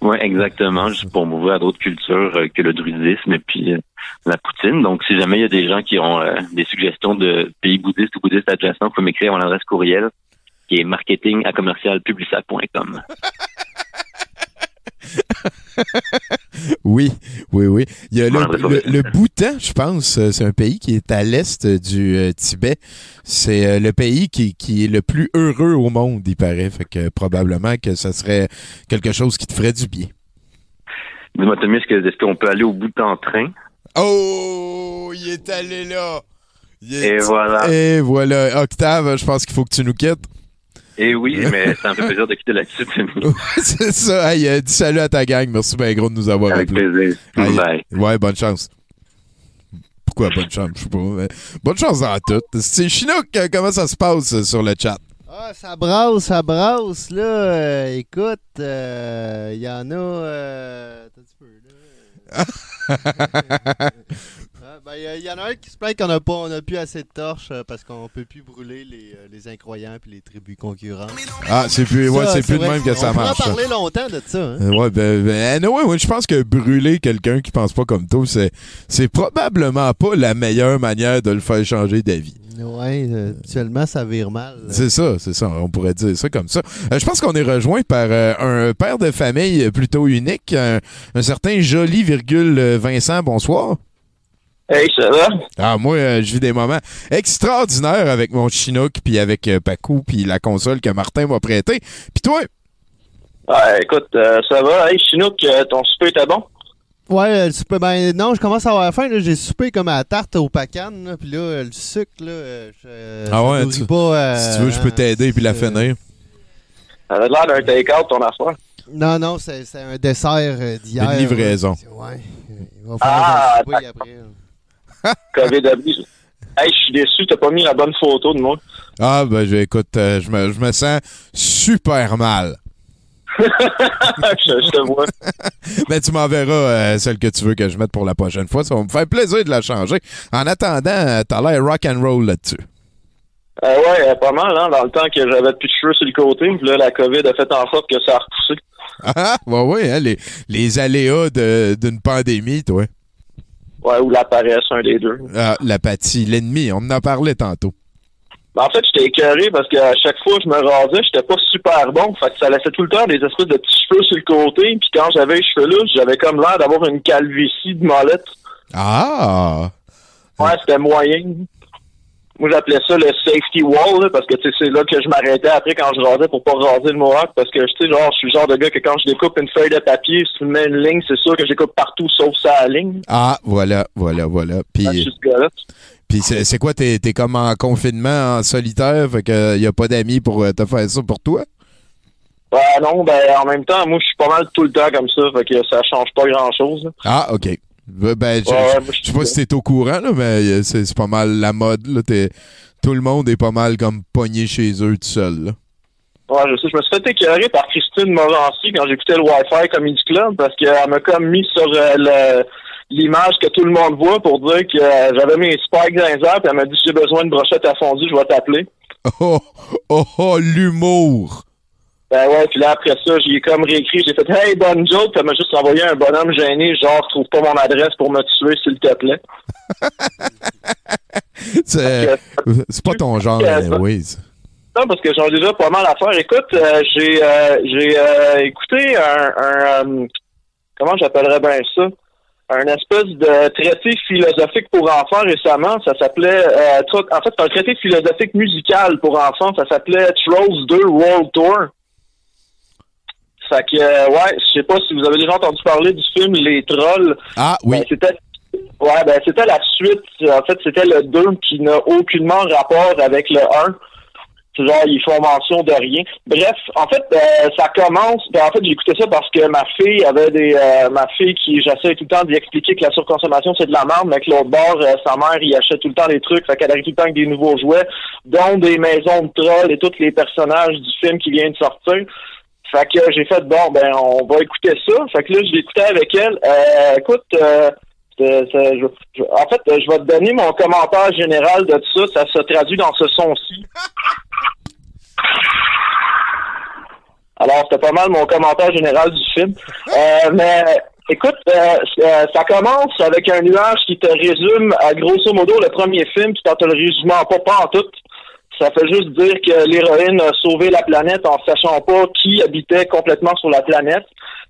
Ouais, exactement, juste pour m'ouvrir à d'autres cultures euh, que le druidisme et puis euh, la poutine. Donc, si jamais il y a des gens qui ont euh, des suggestions de pays bouddhistes ou bouddhistes adjacents, vous pouvez m'écrire à mon adresse courriel qui est marketing à commercialpublica.com. Oui, oui, oui. Il y a le, le, Bhoutan, je pense, euh, c'est un pays qui est à l'est du euh, Tibet. C'est euh, le pays qui, qui est le plus heureux au monde, il paraît. Fait que probablement que ça serait quelque chose qui te ferait du bien. Dis-moi, Tommy, est-ce qu'on peut aller au bout en train? Oh, il est allé là. Est- Et voilà. Et voilà. Octave, je pense qu'il faut que tu nous quittes. Et oui, mais ça me fait plaisir de quitter là-dessus, c'est ça. Hey, euh, dis salut à ta gang. Merci bien gros de nous avoir Avec appelés. plaisir. Hey, Bye. Ouais, bonne chance. Pourquoi bonne chance? Je sais pas. mais bonne chance dans tout. C'est Chinook, euh, comment ça se passe euh, sur le chat? Ah, ça brasse, ça brasse, là. Euh, écoute, il y en a. euh, attends un petit peu, là. Ben, il y, en a un qui se plaint qu'on n'a pas, on a plus assez de torches euh, parce qu'on peut plus brûler les, euh, les incroyants puis les tribus concurrentes. Ah, c'est plus, ouais, c'est plus de même que ça On marche. ça. parler longtemps de ça. Hein? Euh, ouais, ben, ben, anyway, ouais, je pense que brûler quelqu'un qui pense pas comme toi, c'est, c'est probablement pas la meilleure manière de le faire changer d'avis. Ouais, euh, actuellement, ça vire mal. C'est ça, c'est ça. On pourrait dire ça comme ça. Euh, je pense qu'on est rejoint par euh, un père de famille plutôt unique, un, un certain joli virgule Vincent. Bonsoir. Hey, ça va? Ah, moi, euh, je vis des moments extraordinaires avec mon Chinook, puis avec euh, Pacou, puis la console que Martin m'a prêtée. Puis toi? Ouais, écoute, euh, ça va. Hey, Chinook, euh, ton souper était bon? Ouais, euh, le souper, ben non, je commence à avoir faim. là. J'ai soupé comme à la tarte au pacan, là, puis là, le sucre, là, euh, je, euh, ah ouais, tu- pas. euh, si tu veux, je peux t'aider puis la finir. Ça avait l'air d'un take-out, ton affaire. Non, non, c'est c'est un dessert d'hier. Une livraison. Ouais. Il va falloir Ah, soupe après. COVID. Hey, je suis déçu, t'as pas mis la bonne photo de moi. Ah, ben, je, écoute, euh, je, me, je me sens super mal. je, je te vois. Mais tu m'enverras euh, celle que tu veux que je mette pour la prochaine fois. Ça va me faire plaisir de la changer. En attendant, euh, t'as l'air rock and roll là-dessus. Euh, ouais, euh, pas mal, hein, dans le temps que j'avais plus de cheveux sur le côté, puis là, la COVID a fait en sorte que ça a repoussé. Ah, ouais, ouais, hein, les, les aléas de- d'une pandémie, toi. Ouais, ou la paresse, un des deux. Ah, l'apathie, l'ennemi, on en a parlé tantôt. Mais en fait, j'étais écœuré parce qu'à chaque fois que je me rasais, j'étais pas super bon. Fait que ça laissait tout le temps des espèces de petits cheveux sur le côté. Puis quand j'avais les cheveux là, j'avais comme l'air d'avoir une calvitie de molette. Ah! Ouais, c'était moyen. Moi, j'appelais ça le safety wall, là, parce que c'est là que je m'arrêtais après quand je rasais pour pas raser le mohawk. Parce que, tu sais, genre, je suis le genre de gars que quand je découpe une feuille de papier, si tu mets une ligne, c'est sûr que je découpe partout sauf ça la ligne. Ah, voilà, voilà, voilà. Puis, Ah, puis c'est quoi, t'es comme en confinement, en solitaire, fait que y a pas d'amis pour euh, te faire ça pour toi? Ouais, non, ben, en même temps, moi, je suis pas mal tout le temps comme ça, fait que ça change pas grand-chose. là. Ah, OK. Ben, ben, je Ouais, je- sais pas si t'es au courant, là, mais euh, c'est c'est pas mal la mode. Là, T'es- tout le monde est pas mal comme pogné chez eux tout seul. Là. Ouais, je sais. Je me suis fait écœurer par Christine Morancy quand j'écoutais le Wi-Fi Comedy Club parce qu'elle m'a comme mis sur euh, le- l'image que tout le monde voit pour dire que euh, j'avais mes spikes dans les airs puis elle m'a dit si j'ai besoin de brochette à fondue, je vais t'appeler. Oh, oh, oh, l'humour! Ben ouais, puis là après ça, j'ai comme réécrit, j'ai fait Hey bonne joke, m'a juste envoyé un bonhomme gêné, genre trouve pas mon adresse pour me tuer s'il te plaît. C'est pas ton genre, euh, oui. Non, parce que j'en ai déjà pas mal à faire. Écoute, euh, j'ai euh, j'ai euh, écouté un, un comment j'appellerais bien ça? Un espèce de traité philosophique pour enfants récemment. Ça s'appelait euh, en fait c'est un traité philosophique musical pour enfants. Ça s'appelait Trolls 2 World Tour. Fait que euh, ouais, je sais pas si vous avez déjà entendu parler du film Les Trolls. Ah oui. Ben, c'était Ouais, ben c'était la suite. En fait, c'était le 2 qui n'a aucunement rapport avec le 1. C'est genre, ils font mention de rien. Bref, en fait, euh, ça commence. Ben, en fait, écouté ça parce que ma fille avait des. euh, ma fille qui, j'essaie tout le temps d'y expliquer que la surconsommation, c'est de la merde, mais que l'autre bord, euh, sa mère, il achète tout le temps des trucs. Fait qu'elle arrive tout le temps avec des nouveaux jouets, dont des maisons de trolls et tous les personnages du film qui viennent de sortir. Fait que j'ai fait, bon, ben, on va écouter ça. Fait que là, je l'écoutais avec elle. Euh, écoute, euh, je- je- en fait, euh, je vais te donner mon commentaire général de tout ça. Ça se traduit dans ce son-ci. Alors, c'était pas mal mon commentaire général du film. Euh, mais écoute, euh, euh, ça commence avec un nuage qui te résume à grosso modo le premier film, puis quand te le résume pas, pas en tout. Ça fait juste dire que l'héroïne a sauvé la planète en sachant pas qui habitait complètement sur la planète.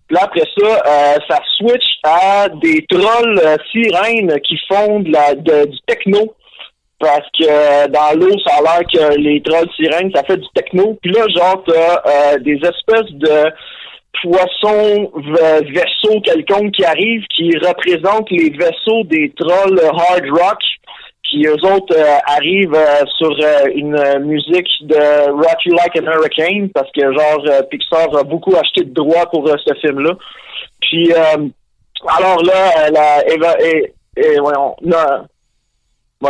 Puis là, après ça, euh, ça switch à des trolls euh, sirènes qui font de la, de- du techno. Parce que euh, dans l'eau, ça a l'air que les trolls sirènes, ça fait du techno. Puis là, genre, t'as euh, des espèces de poissons vaisseaux quelconques qui arrivent, qui représentent les vaisseaux des trolls hard rock, qui eux autres euh, arrivent euh, sur euh, une musique de Rock You Like an Hurricane, parce que genre Pixar a beaucoup acheté de droits pour ce film-là. Puis alors là, la Eva et, et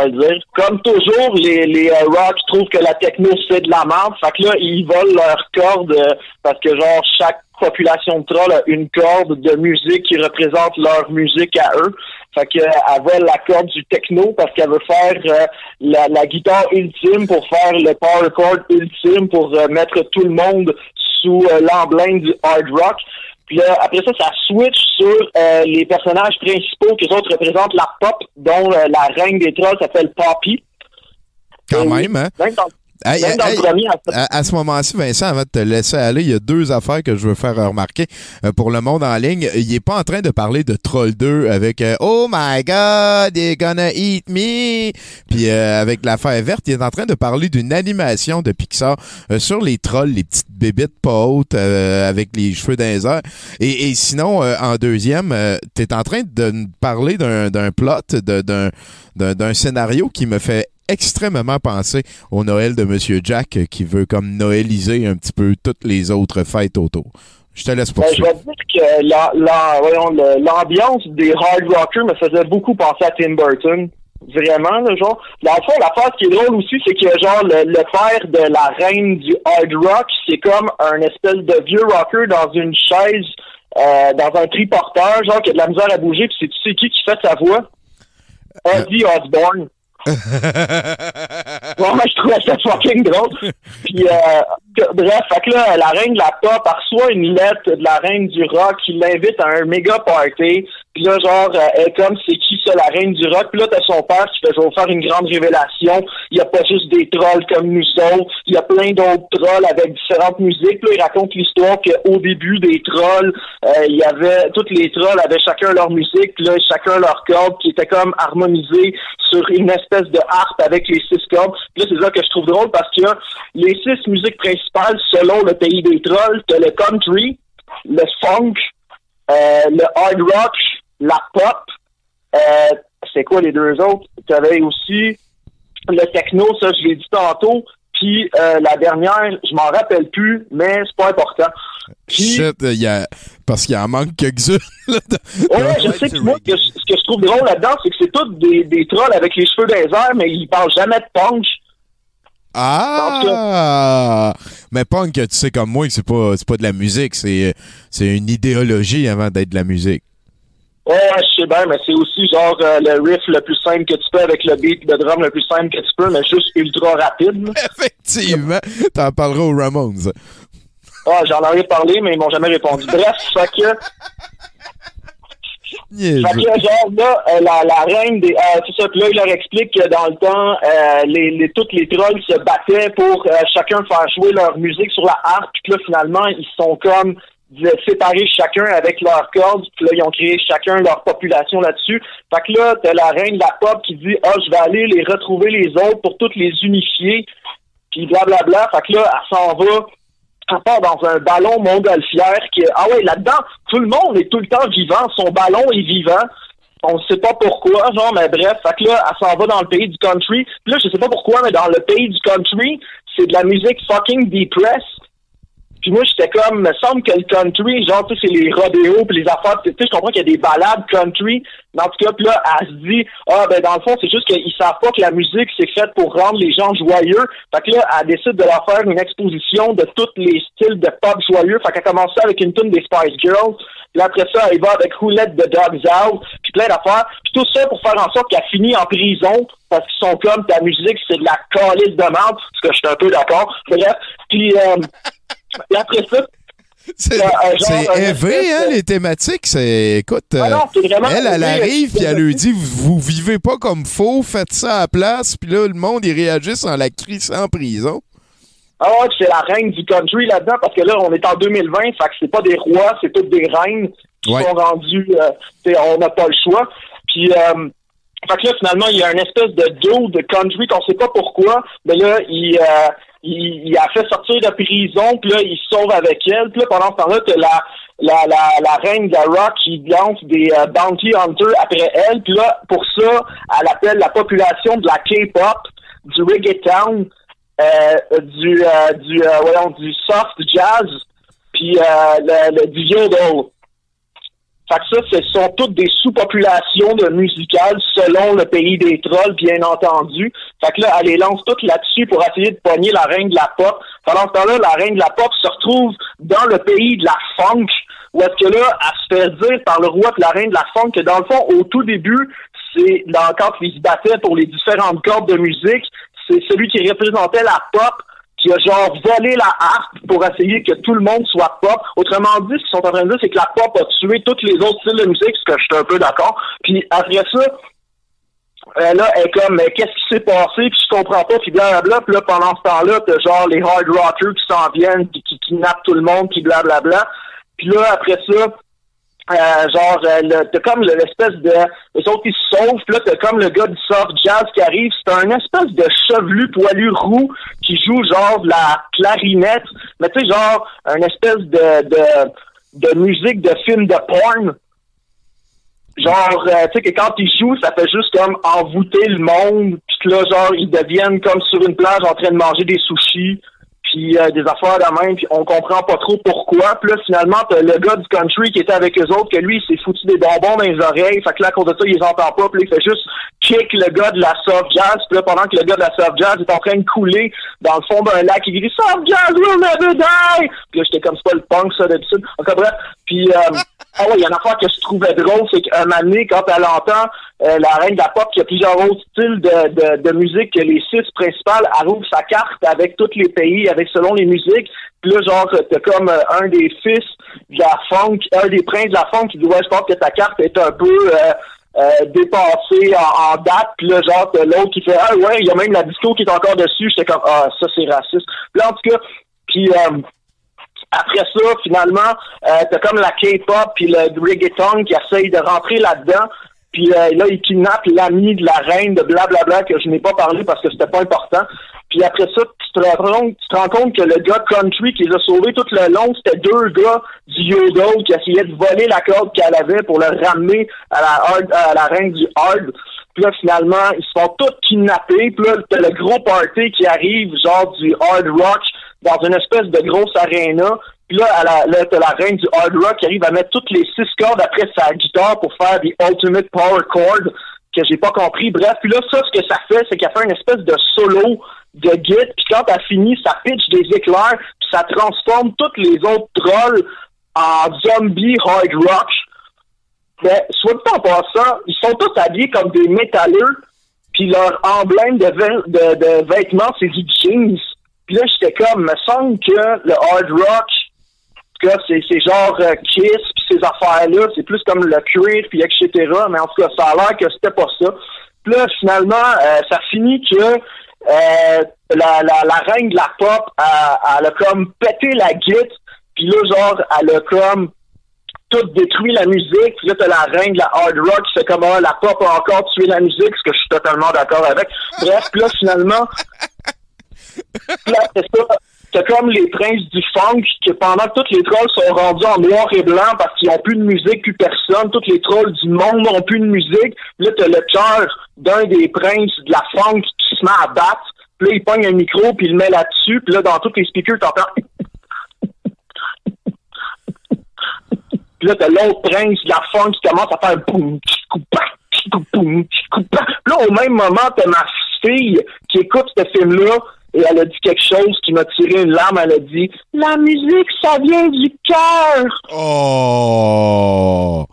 dire. Comme toujours, les, les rock trouvent que la techno c'est de la merde. Fait que là, ils volent leur corde euh, parce que genre chaque population de trolls a une corde de musique qui représente leur musique à eux. Fait que euh, vole la corde du techno parce qu'elle veut faire euh, la, la guitare ultime pour faire le power chord ultime pour euh, mettre tout le monde sous euh, l'emblème du hard rock. Puis là, après ça, ça switch sur les personnages principaux qui les autres représentent la pop, dont la reine des trolls s'appelle Poppy. Quand même, hein? Même dans, Hey, même hey, dans hey, le premier, en fait. à, à ce moment-ci, Vincent, avant de te laisser aller, il y a deux affaires que je veux faire remarquer euh, pour le monde en ligne. Il est pas en train de parler de Troll 2 avec euh, Oh my God, they're gonna eat me. Puis euh, avec l'affaire verte, il est en train de parler d'une animation de Pixar euh, sur les trolls, les petites bébites pas hautes euh, avec les cheveux airs. Et, et sinon, euh, en deuxième, euh, t'es en train de parler d'un d'un plot, d'un d'un d'un scénario qui me fait extrêmement penser au Noël de Monsieur Jack euh, qui veut comme noëliser un petit peu toutes les autres fêtes autour. Je te laisse Ben, je vais dire que la- l'ambiance des hard rockers me faisait beaucoup penser à Tim Burton. Vraiment, là, genre. Dans le fond, la phase qui est drôle aussi, c'est que genre le, le père de la reine du hard rock, c'est comme un espèce de vieux rocker dans une chaise, euh, dans un triporteur, genre qui a de la misère à bouger, puis c'est tu sais qui qui fait sa voix? Ozzy Osbourne. Bon, moi, je trouvais ça fucking drôle. Puis, euh, bref, fait que là, la reine de la pop reçoit une lettre de la reine du rock qui l'invite à un méga party. Puis là, genre, euh, elle comme, c'est qui ça, la reine du rock? Puis là, t'as son père qui fait, je vais vous faire une grande révélation. Il y a pas juste des trolls comme nous autres. Il y a plein d'autres trolls avec différentes musiques. Là, il raconte l'histoire qu'au début des trolls, euh, il y avait, toutes les trolls avaient chacun leur musique. Là, chacun leur corde qui était comme harmonisée sur une espèce de harpe avec les six cordes. Là, c'est ça que je trouve drôle parce que les six musiques principales selon le pays des trolls, t'as le country, le funk, euh, le hard rock, la pop. Euh, c'est quoi les deux autres? T'avais aussi le techno, ça je l'ai dit tantôt. Puis euh, la dernière, je m'en rappelle plus, mais c'est pas important. Shit, il y a... parce qu'il en manque de- Ouais, je sais que moi, que- ce que je trouve drôle là-dedans, c'est que c'est tous des, des trolls avec les cheveux les airs, mais ils parlent jamais de punk. Ah! Mais punk, tu sais comme moi que c'est pas, pas de la musique, c'est, c'est une idéologie avant d'être de la musique. Ouais, je sais bien, mais c'est aussi genre euh, le riff le plus simple que tu peux avec le beat de drum le plus simple que tu peux, mais juste ultra rapide. Effectivement. T'en parleras aux Ramones. Ah, j'en aurais parlé, mais ils m'ont jamais répondu. Bref, fait que, fait que genre là, euh, la, la reine des. Euh, c'est ça, puis là, il leur explique que dans le temps, euh, les, les, toutes les trolls se battaient pour euh, chacun faire jouer leur musique sur la harpe, puis que là, finalement, ils sont comme séparés chacun avec leurs cordes, puis là, ils ont créé chacun leur population là-dessus. Fait que là, t'as la reine de la pop qui dit Ah, je vais aller les retrouver les autres pour toutes les unifier, puis blablabla. Fait que là, elle s'en va elle part dans un ballon montgolfière qui. Ah ouais, là-dedans, tout le monde est tout le temps vivant. Son ballon est vivant. On sait pas pourquoi, genre, mais bref. Fait que là, elle s'en va dans le pays du country. Puis là, je sais pas pourquoi, mais dans le pays du country, c'est de la musique fucking depress. Puis moi, j'étais comme, me semble que le country, genre, tu sais, c'est les rodéos puis les affaires. Tu sais, je comprends qu'il y a des balades country. Mais en tout cas, puis là, elle se dit, ah, ben, dans le fond, c'est juste qu'ils savent pas que la musique, c'est faite pour rendre les gens joyeux. Fait que là, elle décide de leur faire une exposition de tous les styles de pop joyeux. Fait qu'elle commence ça avec une tune des Spice Girls. Puis après ça, elle va avec Who Let the Dogs Out, puis plein d'affaires. Puis tout ça pour faire en sorte qu'elle finit en prison, parce qu'ils sont comme, ta musique, c'est de la calice de merde, ce que je suis un peu d'accord. Bref, puis, euh, puis après ça, C'est, euh, genre, c'est un élevé, espèce hein, les thématiques. C'est, écoute, Ah non, euh, elle, elle élevé, arrive, euh, puis elle lui dit, vous, vous vivez pas comme faux, faites ça à la place, puis là, le monde, il réagisse en la crissant en prison. Ah ouais, puis c'est la reine du country là-dedans, parce que là, on est en 2020, fait que c'est pas des rois, c'est toutes des reines qui Ouais. sont rendues, euh, on n'a pas le choix. Puis, euh, fait que là, finalement, il y a une espèce de duo de country qu'on sait pas pourquoi, mais là, il, euh, il, il a fait sortir de prison, puis là, il sauve avec elle, puis là, pendant ce temps-là, la, la, la, la reine de rock qui lance des euh, bounty hunters après elle, puis là, pour ça, elle appelle la population de la K-pop, du reggaeton, euh, du euh, du euh, voyons du soft jazz puis euh, le, le du yodel. Fait que ça, ce sont toutes des sous-populations de musicales selon le pays des trolls, bien entendu. Fait que là, elle les lance toutes là-dessus pour essayer de pogner la reine de la pop. Pendant ce temps-là, la reine de la pop se retrouve dans le pays de la funk, où est-ce que là, elle se fait dire par le roi de la reine de la funk que dans le fond, au tout début, c'est dans, quand ils se battaient pour les différentes cordes de musique, c'est celui qui représentait la pop qui a genre volé la harpe pour essayer que tout le monde soit pop. Autrement dit, ce qu'ils sont en train de dire, c'est que la pop a tué tous les autres styles de musique, ce que je suis un peu d'accord. Puis après ça, euh, là, elle est comme, mais qu'est-ce qui s'est passé, puis je comprends pas, puis blablabla. Puis là, pendant ce temps-là, t'as genre les hard rockers qui s'en viennent, puis qui kidnappent tout le monde, puis blablabla. Puis là, après ça, euh, genre, euh, t'as comme le- l'espèce de... Les autres, ils se sauvent, là, t'as comme le gars du soft jazz qui arrive. C'est un espèce de chevelu poilu roux qui joue genre de la clarinette. Mais tu sais, genre, un espèce de, de, de musique de film de porn. Genre, euh, tu sais, que quand ils jouent, ça fait juste comme envoûter le monde. Puis là, genre, ils deviennent comme sur une plage en train de manger des sushis. Puis euh, des affaires de même, puis on comprend pas trop pourquoi. Puis là, finalement, le gars du country qui était avec eux autres, que lui, il s'est foutu des bonbons dans les oreilles. Fait que là, à cause de ça, il les entend pas. Puis là, il fait juste kick le gars de la soft jazz. Puis là, pendant que le gars de la soft jazz est en train de couler dans le fond d'un lac, il crie Soft jazz will never die! Puis là, j'étais comme c'est pas le punk, ça, d'habitude. Enfin bref. Puis, euh, ah ouais, il y a une affaire que je trouvais drôle, c'est qu'un donné, quand elle entend euh, la reine de la pop, qui a plusieurs autres styles de, de, de musique que les six principales, elle sa carte avec tous les pays, avec selon les musiques. Puis là, genre, t'as comme euh, un des fils de la funk, un des princes de la funk qui dit Ouais, je pense que ta carte est un peu euh, euh, dépassée en, en date. Puis là, genre, l'autre qui fait Ah ouais, il y a même la disco qui est encore dessus. J'étais comme Ah, ça c'est raciste. Puis là, en tout cas, puis euh, après ça, finalement, euh, t'as comme la K-pop puis le reggaeton qui essaye de rentrer là-dedans. Puis euh, là, il kidnappe l'ami de la reine de blablabla que je n'ai pas parlé parce que c'était pas important. Puis après ça, tu te, rends, tu te rends compte que le gars country qui les a sauvés tout le long, c'était deux gars du Yodo qui essayaient de voler la corde qu'elle avait pour le ramener à la, à la reine du hard. Puis là, finalement, ils se font tous kidnapper. Puis là, t'as le gros party qui arrive, genre du hard rock, dans une espèce de grosse aréna. Puis là, à la, la reine du hard rock qui arrive à mettre toutes les six cordes après sa guitare pour faire des ultimate power chords que j'ai pas compris. Bref, puis là, ça, ce que ça fait, c'est qu'elle fait une espèce de solo de git, puis quand elle finit, ça pitch des éclairs, puis ça transforme tous les autres trolls en zombies hard rock. Mais soit dit en passant, ils sont tous habillés comme des métalleux, puis leur emblème de, de vêtements, c'est du jeans. Puis là, j'étais comme, me semble que le hard rock, en c'est, genre euh, Kiss, puis ces affaires-là, c'est plus comme le Creed, puis etc. Mais en tout cas, ça a l'air que c'était pas ça. Puis là, finalement, euh, ça finit que euh, la, la, reine de la pop, elle, elle a comme pété la guite, puis là, genre, elle a comme tout détruit la musique. Puis là, t'as la reine de la hard rock qui fait comme ah, la pop a encore tué la musique, ce que je suis totalement d'accord avec. Bref, puis là, finalement, là, après ça, t'as comme les princes du funk que pendant que tous les trolls sont rendus en noir et blanc parce qu'ils ont plus de musique, plus personne, tous les trolls du monde n'ont plus de musique. Là, t'as le cœur d'un des princes de la funk qui se met à battre. Puis là, il pogne un micro, puis il le met là-dessus. Puis là, dans tous les speakers, t'entends Puis là, t'as l'autre prince de la funk qui commence à faire boum, là, au même moment, t'as ma fille qui écoute ce film-là et elle a dit quelque chose qui m'a tiré une larme. Elle a dit La musique, ça vient du cœur. Oh!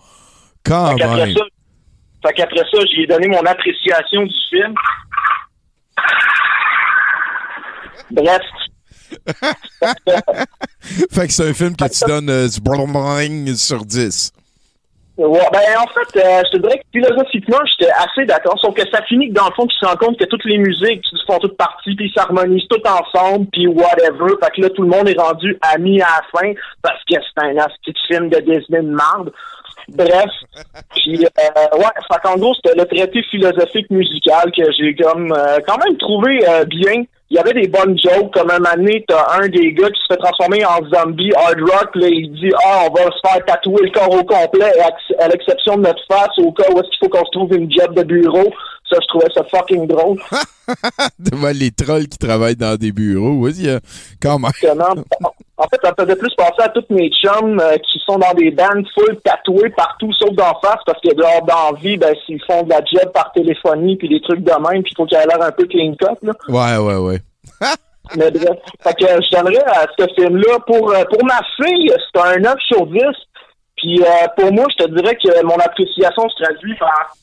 Quand Fait qu'après même. ça, fait qu'après ça, j'ai donné mon appréciation du film. Bref. fait que c'est un film que tu donnes euh, du sur 10. Ouais, ben en fait, euh, je te dirais que philosophiquement, j'étais assez d'accord. Sauf que ça finit que dans le fond, tu te rends compte que toutes les musiques font toutes partie, puis s'harmonisent toutes ensemble, puis whatever. Fait que là, tout le monde est rendu ami à la fin parce que c'est un petit film de Disney de merde. Bref. Puis euh, ouais, fait qu'en gros, c'était le traité philosophique musical que j'ai comme euh, quand même trouvé euh, bien. Il y avait des bonnes jokes, comme un donné, t'as un des gars qui se fait transformer en zombie hard rock, là, il dit « Ah, on va se faire tatouer le corps au complet, à ex- à l'exception de notre face, au cas où est-ce qu'il faut qu'on se trouve une job de bureau. » Ça, je trouvais ça fucking drôle. Devant les trolls qui travaillent dans des bureaux. Oui, quand même. Ça me faisait plus penser à tous mes chums euh, qui sont dans des bands full tatoués partout, sauf d'en face, parce que dehors dans la vie, ben, s'ils font de la job par téléphonie, puis des trucs de même, puis il faut qu'il ait l'air un peu clean cut, là. Ouais, ouais, ouais. Mais bref, fait que je donnerais à ce film-là, pour, euh, pour ma fille, c'est un 9 sur 10, puis euh, pour moi, je te dirais que mon appréciation se traduit par...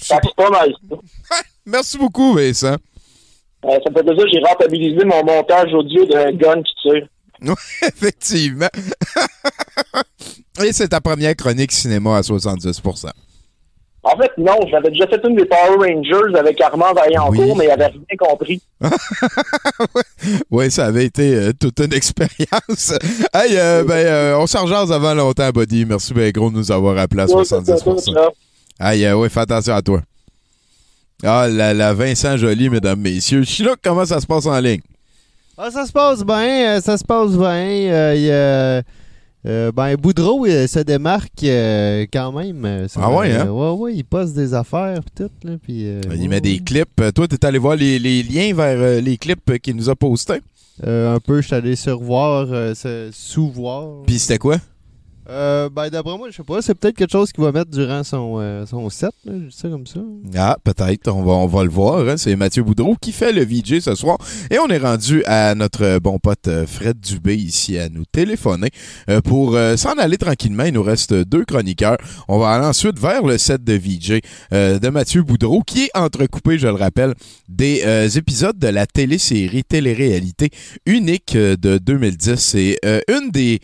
C'est pas mal. Merci beaucoup, Vincent. Euh, ça me fait plaisir, j'ai rentabilisé mon montage audio de gun qui tire. Oui, effectivement. Et c'est ta première chronique cinéma à 70% En fait, non, j'avais déjà fait une des Power Rangers avec Armand Vaillancourt, mais il avait rien compris. Oui, ça avait été euh, toute une expérience. hey, euh, ben, euh, on s'en avant longtemps, Buddy. Merci bien gros de nous avoir appelé à Ouais, c'est ça, 70 c'est ça. Aïe, ouais, fais attention à toi. Ah, la, la Vincent Joly, mesdames, messieurs. Chinook, comment ça se passe en ligne? Ah, ça se passe bien, euh, ça se passe bien. euh, euh, ben, Boudreau se démarque euh, quand même. euh, Ah ouais, hein? ouais, ouais, il poste des affaires pis tout, là, Il ouais, met des clips. Toi, t'es allé voir les, les liens vers les clips qu'il nous a postés? un peu, je suis allé survoir, sous-voir. Puis c'était quoi? Euh, ben, d'après moi, je sais pas, c'est peut-être quelque chose qu'il va mettre durant son, euh, son set, là, je comme ça. Ah, peut-être, on va, on va le voir. hein. C'est Mathieu Boudreau qui fait le VJ ce soir. Et on est rendu à notre bon pote euh, Fred Dubé ici à nous téléphoner euh, pour euh, s'en aller tranquillement. Il nous reste deux chroniqueurs. On va aller ensuite vers le set de VJ euh, de Mathieu Boudreau qui est entrecoupé, je le rappelle, des euh, épisodes de la télésérie télé-réalité unique euh, de 2010. C'est euh, une des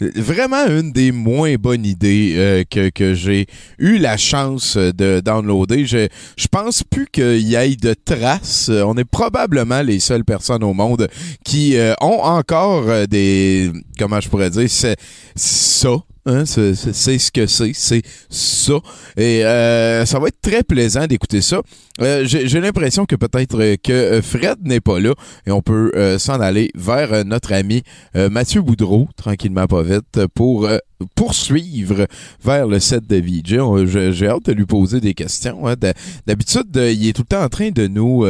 vraiment une des moins bonnes idées euh, que, que j'ai eu la chance de downloader. Je, je pense plus qu'il y ait de traces. On est probablement les seules personnes au monde qui euh, ont encore euh, des... Comment je pourrais dire? C'est ça. Hein, c'est ce que c'est, c'est ça. Et euh, ça va être très plaisant d'écouter ça. Euh, J'ai l'impression que peut-être que Fred n'est pas là et on peut euh, s'en aller vers euh, notre ami euh, Mathieu Boudreau, tranquillement pas vite, pour poursuivre vers le set de VJ. J'ai hâte de lui poser des questions. hein. D'ha- D'habitude, il est tout le temps en train de nous...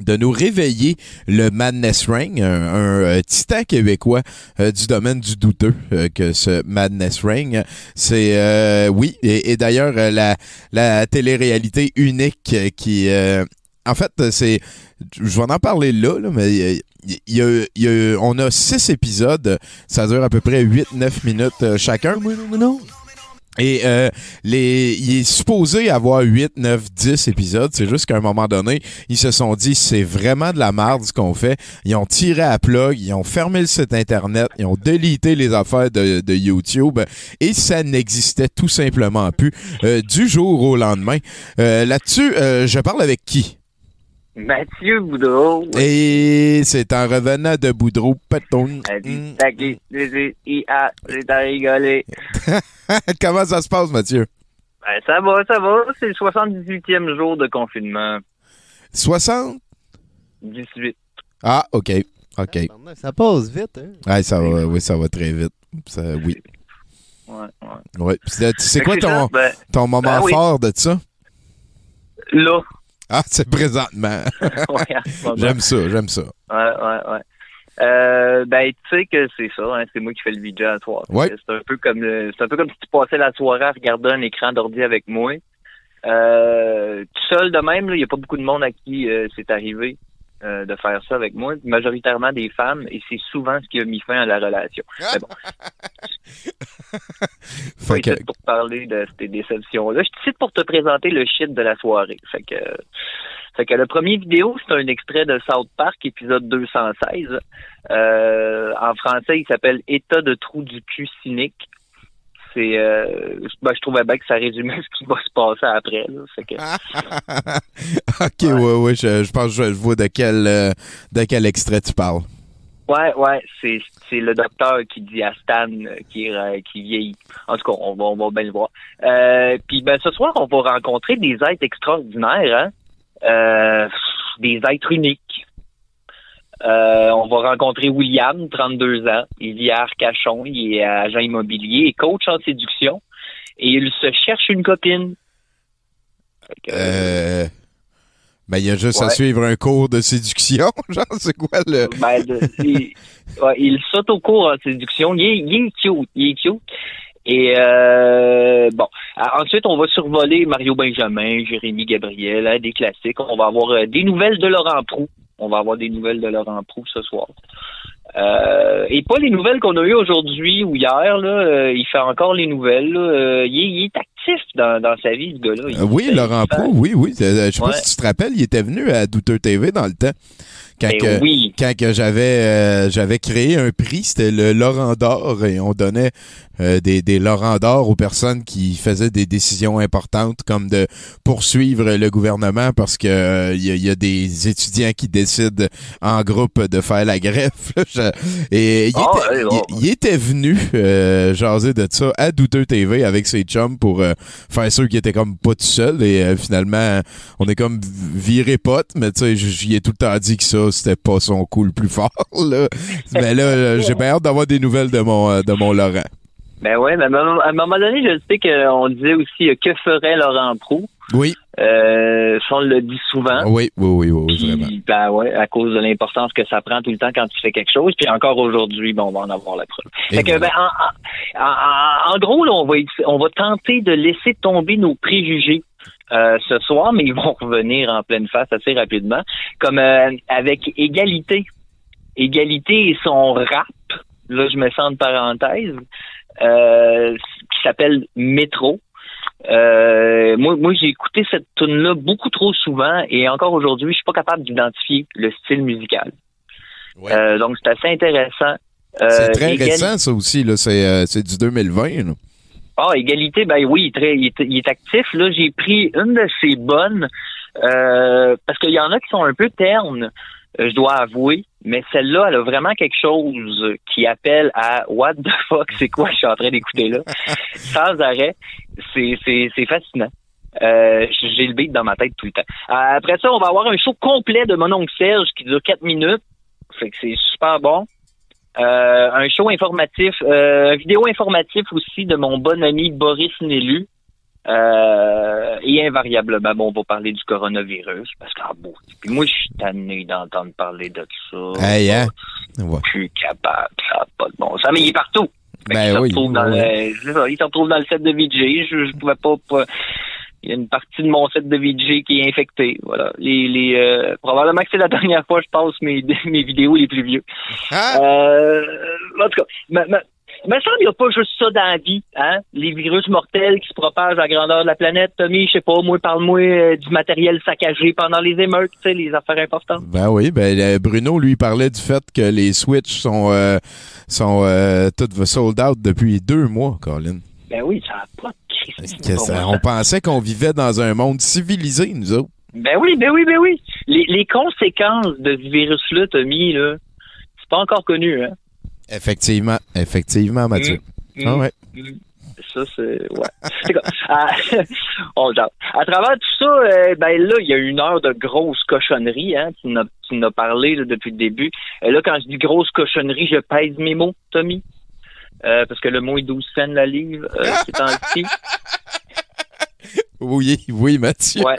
de nous réveiller le Madness Ring, un, euh, titan québécois euh, du domaine du douteux euh, que ce Madness Ring. C'est oui, et, d'ailleurs la, télé-réalité unique qui en fait c'est je vais en parler là, mais il y a- on a six épisodes, ça dure à peu près 8-9 minutes chacun. Et euh, les, il est supposé avoir 8, 9, 10 épisodes. C'est juste qu'à un moment donné, ils se sont dit c'est vraiment de la merde ce qu'on fait. Ils ont tiré à plug, ils ont fermé le site internet, ils ont délité les affaires de, YouTube et ça n'existait tout simplement plus euh, du jour au lendemain. Euh, Là-dessus, euh, je parle avec qui? Mathieu Boudreau. Et c'est en revenant de Boudreau c'est c'est à rigoler. Comment ça se passe, Mathieu? Ben, ça va, ça va. C'est le 78e jour de confinement. 60? 18. Ah, OK. OK. Ça passe vite, hein? Ouais, ça va, oui, ça va très vite. Ça, oui. Ouais, ouais. Ouais. Fait quoi c'est ton, ça, ben- ton moment ben oui. fort de ça? Là. Ah, c'est présentement. Ouais, j'aime ça, j'aime ça. Ouais, ouais, ouais. Euh, ben, tu sais que c'est ça, hein, c'est moi qui fais le vidéo à soir. Ouais. C'est un peu comme le- c'est un peu comme si tu passais la soirée à regarder un écran d'ordi avec moi. Euh, tout seul de même, il n'y a pas beaucoup de monde à qui euh, c'est arrivé euh, de faire ça avec moi, majoritairement des femmes, et c'est souvent ce qui a mis fin à la relation. Mais bon. Fait que- pour parler de ces déceptions-là. Je suis ici pour te présenter le shit de la soirée. Fait que, fait que le premier vidéo, c'est un extrait de South Park, épisode 216. Euh, en français, il s'appelle État de trou du cul cynique. C'est, euh, ben, je trouvais bien que ça résumait ce qui va se passer après. Là. Que, OK, ouais, ouais, je, je pense que je vois de quel, euh, de quel extrait tu parles. Ouais, ouais, c'est c'est le docteur qui dit à Stan euh, qui euh, qui vieillit. En tout cas, on va on va bien le voir. Euh, puis ben ce soir, on va rencontrer des êtres extraordinaires, hein. Euh, des êtres uniques. Euh, on va rencontrer William, 32 ans. Il vit à Arcachon, il est agent immobilier et coach en séduction. Et il se cherche une copine. Euh, ben, il y a juste à suivre un cours de séduction. Genre, c'est quoi le. Ben, de- il, ouais, il saute au cours en séduction. Il est, il est cute. Il est cute. Et euh, bon, ensuite, on va survoler Mario Benjamin, Jérémy Gabriel, hein, des classiques. On va avoir euh, des nouvelles de Laurent Prou. On va avoir des nouvelles de Laurent Prou ce soir. Euh, et pas les nouvelles qu'on a eues aujourd'hui ou hier. Euh, il fait encore les nouvelles. là. Euh, il, il est actif dans, dans sa vie, ce gars-là. Euh, oui, Laurent Prou, oui, oui. Euh, Je sais Ouais. pas si tu te rappelles, il était venu à Douteux TV dans le temps. Quand, Ben que, oui. quand que j'avais euh, j'avais créé un prix, c'était le Laurent d'or et on donnait euh, des, des Laurent d'or aux personnes qui faisaient des décisions importantes comme de poursuivre le gouvernement parce que euh, il y, a- il y a des étudiants qui décident en groupe de faire la. Je- et il, Ah, était, ouais, bon. il- était venu euh, jaser de ça à Douteux TV avec ses chums pour euh, faire sûr qu'il était comme pas tout seul et euh, finalement on est comme viré pote mais tu sais j'y ai tout le temps dit que ça c'était pas son coup le plus fort là mais là euh, j'ai bien hâte d'avoir des nouvelles de mon euh, de mon Laurent Ben ouais, mais à un moment- donné, je sais qu'on disait aussi que ferait Laurent Prou? oui Euh, ça, on le dit souvent. oui oui oui, oui, Puis, vraiment ben ouais, à cause de l'importance que ça prend tout le temps quand tu fais quelque chose. Puis encore aujourd'hui, bon, on va en avoir la preuve. Fait que, ben, en- en- gros, là, on va on va tenter de laisser tomber nos préjugés. euh, ce soir, mais ils vont revenir en pleine face assez rapidement, comme euh, avec égalité. Égalité et son rap, là je me sens de parenthèse, euh, qui s'appelle Métro. Euh, moi, moi j'ai écouté cette tune là beaucoup trop souvent et encore aujourd'hui, je suis pas capable d'identifier le style musical. Euh, donc c'est assez intéressant. Euh, C'est très égali- récent, ça aussi. C'est euh, c'est du 2020. là. Ah, égalité, ben oui, très, il, est, il est actif. Là, j'ai pris une de ses bonnes euh, parce qu'il y en a qui sont un peu ternes, euh, je dois avouer. Mais celle-là, elle a vraiment quelque chose qui appelle à What the fuck, c'est quoi je suis en train d'écouter là? Sans arrêt. C'est, fascinant. Euh, j'ai le beat dans ma tête tout le temps. Euh, après ça, on va avoir un show complet de mon oncle Serge qui dure 4 minutes. Fait que c'est super bon. Euh, un show informatif, euh, vidéo informatif aussi de mon bon ami Boris Nélu. Euh, et invariablement, bon, on va parler du coronavirus parce que ah, bon, puis moi je suis tanné d'entendre parler de ça. Hey, hein? Je suis capable, ça n'a pas de bon sens. Mais il est partout. Ben se oui, retrouve dans le- ça, il se retrouve dans le set de VJ. Je, je pouvais pas, pas- Il y a une partie de mon set de VJ qui est infectée. Voilà. Les, les, euh, probablement que c'est la dernière fois que je passe mes, mes vidéos les plus vieux. Euh, en tout cas, me, me, me semble qu'il n'y a pas juste ça dans la vie, hein? Les virus mortels qui se propagent à la grandeur de la planète. Tommy, je sais pas, moi, parle-moi euh, du matériel saccagé pendant les émeutes, tu sais, les affaires importantes. Ben oui, ben euh, Bruno lui parlait du fait que les Switch sont euh, sont toutes sold out depuis deux mois, Colin. Ben oui, ça n'a pas de. Que ça- on pensait qu'on vivait dans un monde civilisé, nous autres. Ben oui, ben oui, ben oui. Les, les conséquences de ce virus-là, Tommy, là, c'est pas encore connu, hein? Effectivement, effectivement, Mathieu. Mm, Ah ouais. mm. Ça, c'est. Ouais. Comme- à, on à travers tout ça, euh, ben là, il y a une heure de grosse cochonnerie, hein. Tu en as, parlé là, depuis le début. Euh, là, quand je dis grosse cochonnerie, je pèse mes mots, Tommy. Euh, parce que le mot est 12 cents la livre, euh, c'est temps-ci. Oui, oui, Mathieu. Ouais.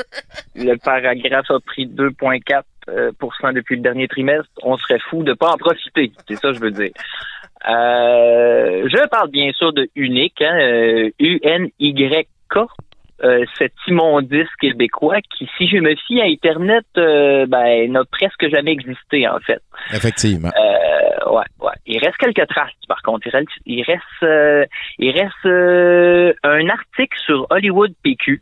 Le paragraphe a pris 2,4 euh, depuis le dernier trimestre. On serait fou de pas en profiter. C'est ça que je veux dire. Euh, je parle bien sûr de Unique, hein, euh, U-N-Y-K. Euh, cet immondice québécois qui, si je me fie à Internet, euh, ben, n'a presque jamais existé, en fait. Effectivement. Euh, ouais, ouais. Il reste quelques traces, par contre. Il reste, il reste, euh, il reste euh, un article sur Hollywood PQ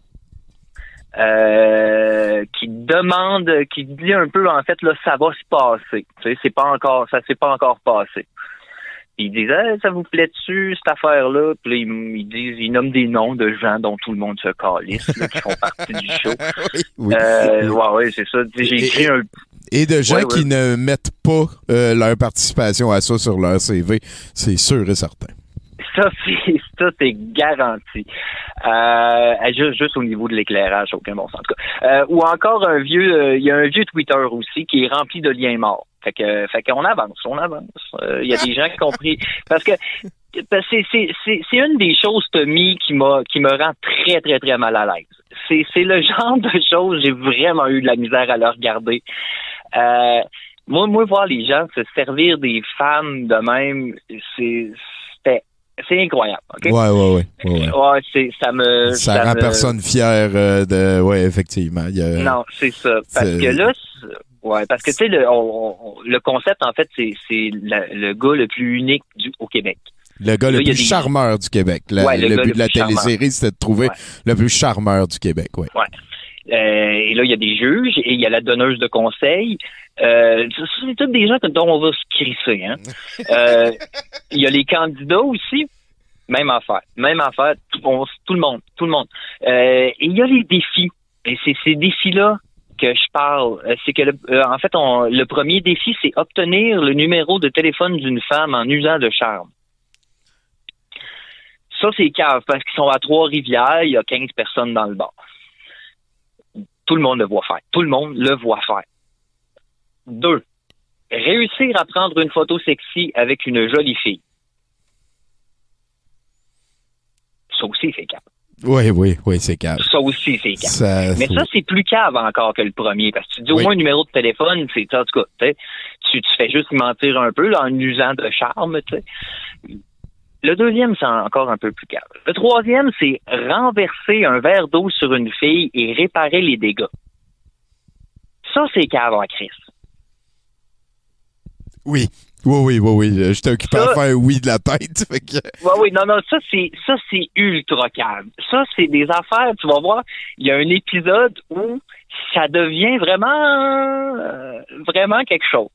euh, qui demande, qui dit un peu en fait là, ça va se passer. Tu sais, c'est pas encore, ça s'est pas encore passé. Puis Ils disent, ça vous plaît-tu cette affaire-là? Puis là, ils, ils disent, ils nomment des noms de gens dont tout le monde se calisse, là, qui font partie du show. oui. Euh, ouais, ouais, c'est ça. J'ai écrit un Et de gens Ouais, ouais. qui ne mettent pas euh, leur participation à ça sur leur CV, c'est sûr et certain. Ça, c'est ça, c'est garanti. Euh, juste, juste au niveau de l'éclairage, aucun bon sens. En tout cas. Euh, ou encore un vieux, euh, il y a un vieux Twitter aussi qui est rempli de liens morts. Fait que, fait qu'on avance, on avance. Euh, Il y a des gens qui ont compris. Parce que parce que c'est c'est c'est c'est une des choses Tommy qui m'a qui me rend très très très mal à l'aise. C'est c'est le genre de choses j'ai vraiment eu de la misère à le regarder. Euh, moi moi voir les gens se servir des femmes de même, c'est c'était c'est incroyable. ok? Ouais, ouais, ouais. ouais, ouais. Ouais, c'est ça me Ça, rend me- personne fier euh, de. Ouais, effectivement. Il y a- non, c'est ça. Parce c'est- que là, c'est- ouais, parce que tu sais, le, on- on- le concept, en fait, c'est le gars le plus unique du, au Québec. Le gars le plus des- charmeur du Québec. La- Ouais, le but le de la télésérie, c'était de trouver le plus charmeur du Québec. Ouais. Ouais. Euh, et là, il y a des juges et il y a la donneuse de conseil. Euh, c'est tous des gens dont on va se crisser. Hein? Euh, il y a les candidats aussi. Même affaire. Même affaire. Tout, on- tout le monde. Tout le monde. Euh, et il y a les défis. Et c'est ces défis-là que je parle. Euh, C'est que, le, euh, en fait, on- le premier défi, c'est obtenir le numéro de téléphone d'une femme en usant de charme. Ça, c'est cave parce qu'ils sont à Trois-Rivières, il y a 15 personnes dans le bar. Tout le monde le voit faire. Tout le monde le voit faire. Deux, réussir à prendre une photo sexy avec une jolie fille. Ça aussi, c'est cave. Oui, oui, oui, c'est calme. Ça aussi, c'est cave. Ça- Mais ça, c'est plus cave encore que le premier. Parce que tu dis au Oui. moins un numéro de téléphone, c'est en tout cas, tu, tu, fais juste mentir un peu là, en usant de charme, tu sais. Le deuxième, c'est encore un peu plus calme. Le troisième, c'est renverser un verre d'eau sur une fille et réparer les dégâts. Ça, c'est cave en crise. Oui. Oui, oui, oui, oui. J'étais occupé à Ça- faire oui de la tête. fait que- Oui, oui, non, non, ça c'est ça c'est ultra calme. Ça c'est des affaires, tu vas voir, il y a un épisode où ça devient vraiment euh, vraiment quelque chose.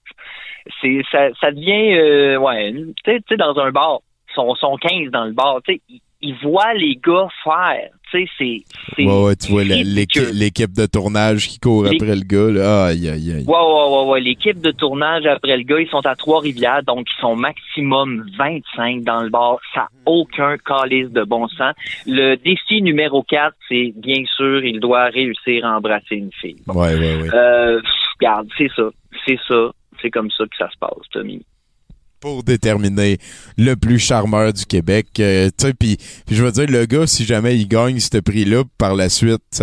C'est ça, ça devient euh, ouais, tu sais, tu sais, dans un bar, ils sont, sont 15 dans le bar, tu sais, ils voient les gars faire, tu sais, c'est c'est Ouais, ouais, tu vois l'équipe de tournage qui court après le gars. Là. Aïe, aïe, aïe. Ouais, ouais, ouais, ouais. L'équipe de tournage après le gars, ils sont à Trois-Rivières, donc ils sont maximum 25 dans le bar. Ça n'a aucun calice de bon sens. Le défi numéro 4, c'est bien sûr, il doit réussir à embrasser une fille. Ouais, ouais, ouais. Euh, regarde, c'est ça. C'est ça. C'est comme ça que ça se passe, Tommy. Pour déterminer le plus charmeur du Québec. Euh, puis je veux dire, le gars, si jamais il gagne ce prix-là, par la suite.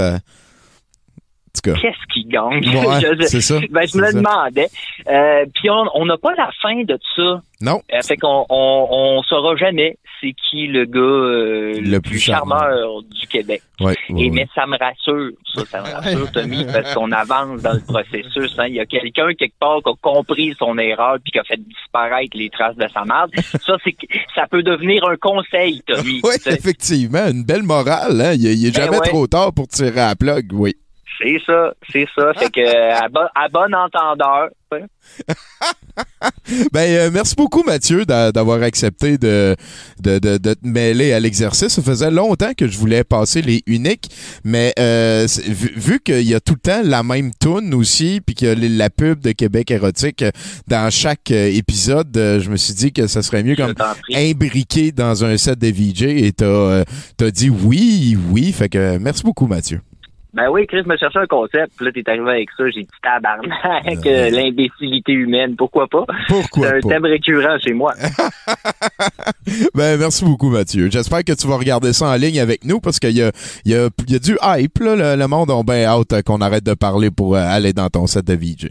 Qu'est-ce qui gagne? Ouais, c'est ça, Ben, je me le demandais. Euh, Puis on n'a pas la fin de ça. Non. Euh, fait qu'on on, on saura jamais c'est qui le gars euh, le, plus charmeur du Québec. Ouais, Et ouais, mais ça me rassure, ça, ça me rassure, Tommy, parce qu'on avance dans le processus. hein. Il y a quelqu'un quelque part qui a compris son erreur puis qui a fait disparaître les traces de sa marde. Ça, c'est ça peut devenir un conseil, Tommy. Oui, effectivement, une belle morale. Hein? Il, il est Ben jamais ouais. trop tard pour tirer à la plug, oui. C'est ça, c'est ça. Fait que à, bon, à bon entendeur. Ben, euh, merci beaucoup, Mathieu, d'a- d'avoir accepté de, de, de, de te mêler à l'exercice. Ça faisait longtemps que je voulais passer les uniques, mais euh, c'est- vu, vu qu'il y a tout le temps la même tune aussi, puis qu'il y a la pub de Québec érotique euh, dans chaque euh, épisode, euh, je me suis dit que ça serait mieux comme imbriqué dans un set de VJ, et t'as euh, dit oui, oui. Fait que euh, merci beaucoup, Mathieu. Ben oui, Chris me cherchait un concept, puis là t'es arrivé avec ça, j'ai dit tabarnak, euh, l'imbécilité humaine, pourquoi pas? Pourquoi C'est un pas? thème récurrent chez moi. Ben, merci beaucoup, Mathieu. J'espère que tu vas regarder ça en ligne avec nous parce qu'il y a, il y, a, il y a du hype. Là. Le, le monde a bien hâte euh, qu'on arrête de parler pour euh, aller dans ton set de VJ.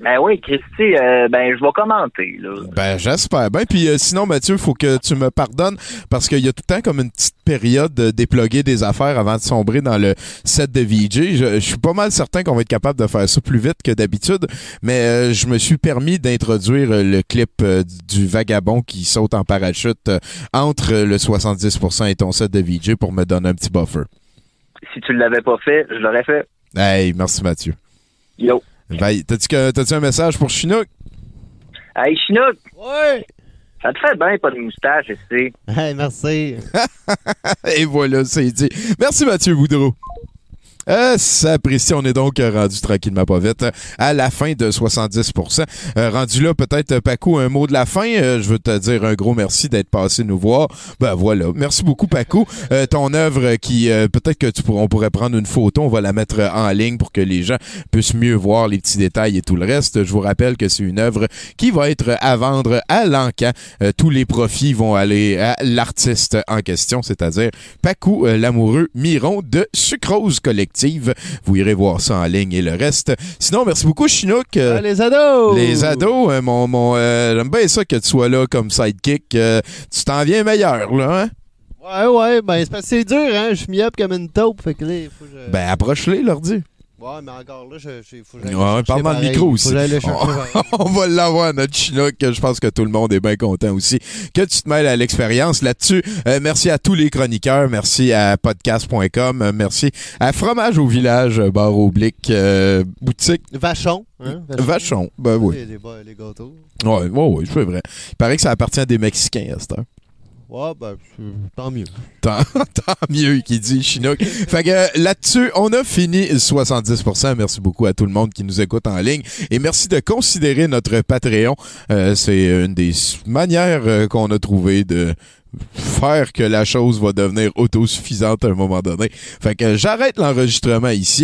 Ben oui, Christy, euh, ben je vais commenter, là. Ben, j'espère. Ben, puis euh, sinon, Mathieu, faut que tu me pardonnes parce qu'il y a tout le temps comme une petite période de déploguer des affaires avant de sombrer dans le set de VJ. Je, je suis pas mal certain qu'on va être capable de faire ça plus vite que d'habitude, mais euh, je me suis permis d'introduire le clip du vagabond qui saute en parachute entre le 70% et ton set de VJ pour me donner un petit buffer. Si tu l'avais pas fait, je l'aurais fait. Hey, merci Mathieu. Yo. Ben, T'as-tu un message pour Chinook? Hey, Chinook! Ouais! Ça te fait bien, pas de moustache, je sais? Hey, merci. Et voilà, c'est dit. Merci Mathieu Boudreau. Euh, Sapristi, on est donc euh, rendu tranquillement pas vite euh, à la fin de 70%. Euh, rendu là, peut-être, Paco, un mot de la fin. Je veux te dire un gros merci d'être passé nous voir. Ben voilà. Merci beaucoup, Paco. Euh, ton œuvre qui, peut-être que tu pourras, on pourrait prendre une photo, on va la mettre en ligne pour que les gens puissent mieux voir les petits détails et tout le reste. Je vous rappelle que c'est une œuvre qui va être à vendre à l'encan. Tous les profits vont aller à l'artiste en question, c'est-à-dire Paco, l'amoureux Miron de Sucrose Collective. Vous irez voir ça en ligne et le reste. Sinon, merci beaucoup, Chinook. Euh, Ah, les ados! les ados, euh, mon, mon, euh, j'aime bien ça que tu sois là comme sidekick. Euh, tu t'en viens meilleur, là, hein? Ouais, ouais, ben c'est dur, hein. Je suis mis up comme une taupe, fait que là, faut que je... Ben, approche-les, leur dis. Ouais, mais encore là, je, je- faut que j'aille Ouais, parle dans le micro aussi. que On, va l'avoir, notre Chinook. Je pense que tout le monde est bien content aussi que tu te mêles à l'expérience là-dessus. Euh, merci à tous les chroniqueurs. Merci à podcast.com. Euh, merci à Fromage au village, euh, bar oblique, euh, boutique. Vachon, hein? Vachon, ben oui. Les, les, gâteaux. Ouais, ouais, ouais, c'est vrai. Il paraît que ça appartient à des Mexicains à cette heure. Ouais, ben, tant mieux. Tant, tant mieux qu'il dit Chinook. fait que là-dessus, on a fini 70%. Merci beaucoup à tout le monde qui nous écoute en ligne. Et merci de considérer notre Patreon. Euh, c'est une des manières euh, qu'on a trouvé de faire que la chose va devenir autosuffisante à un moment donné. Fait que j'arrête l'enregistrement ici.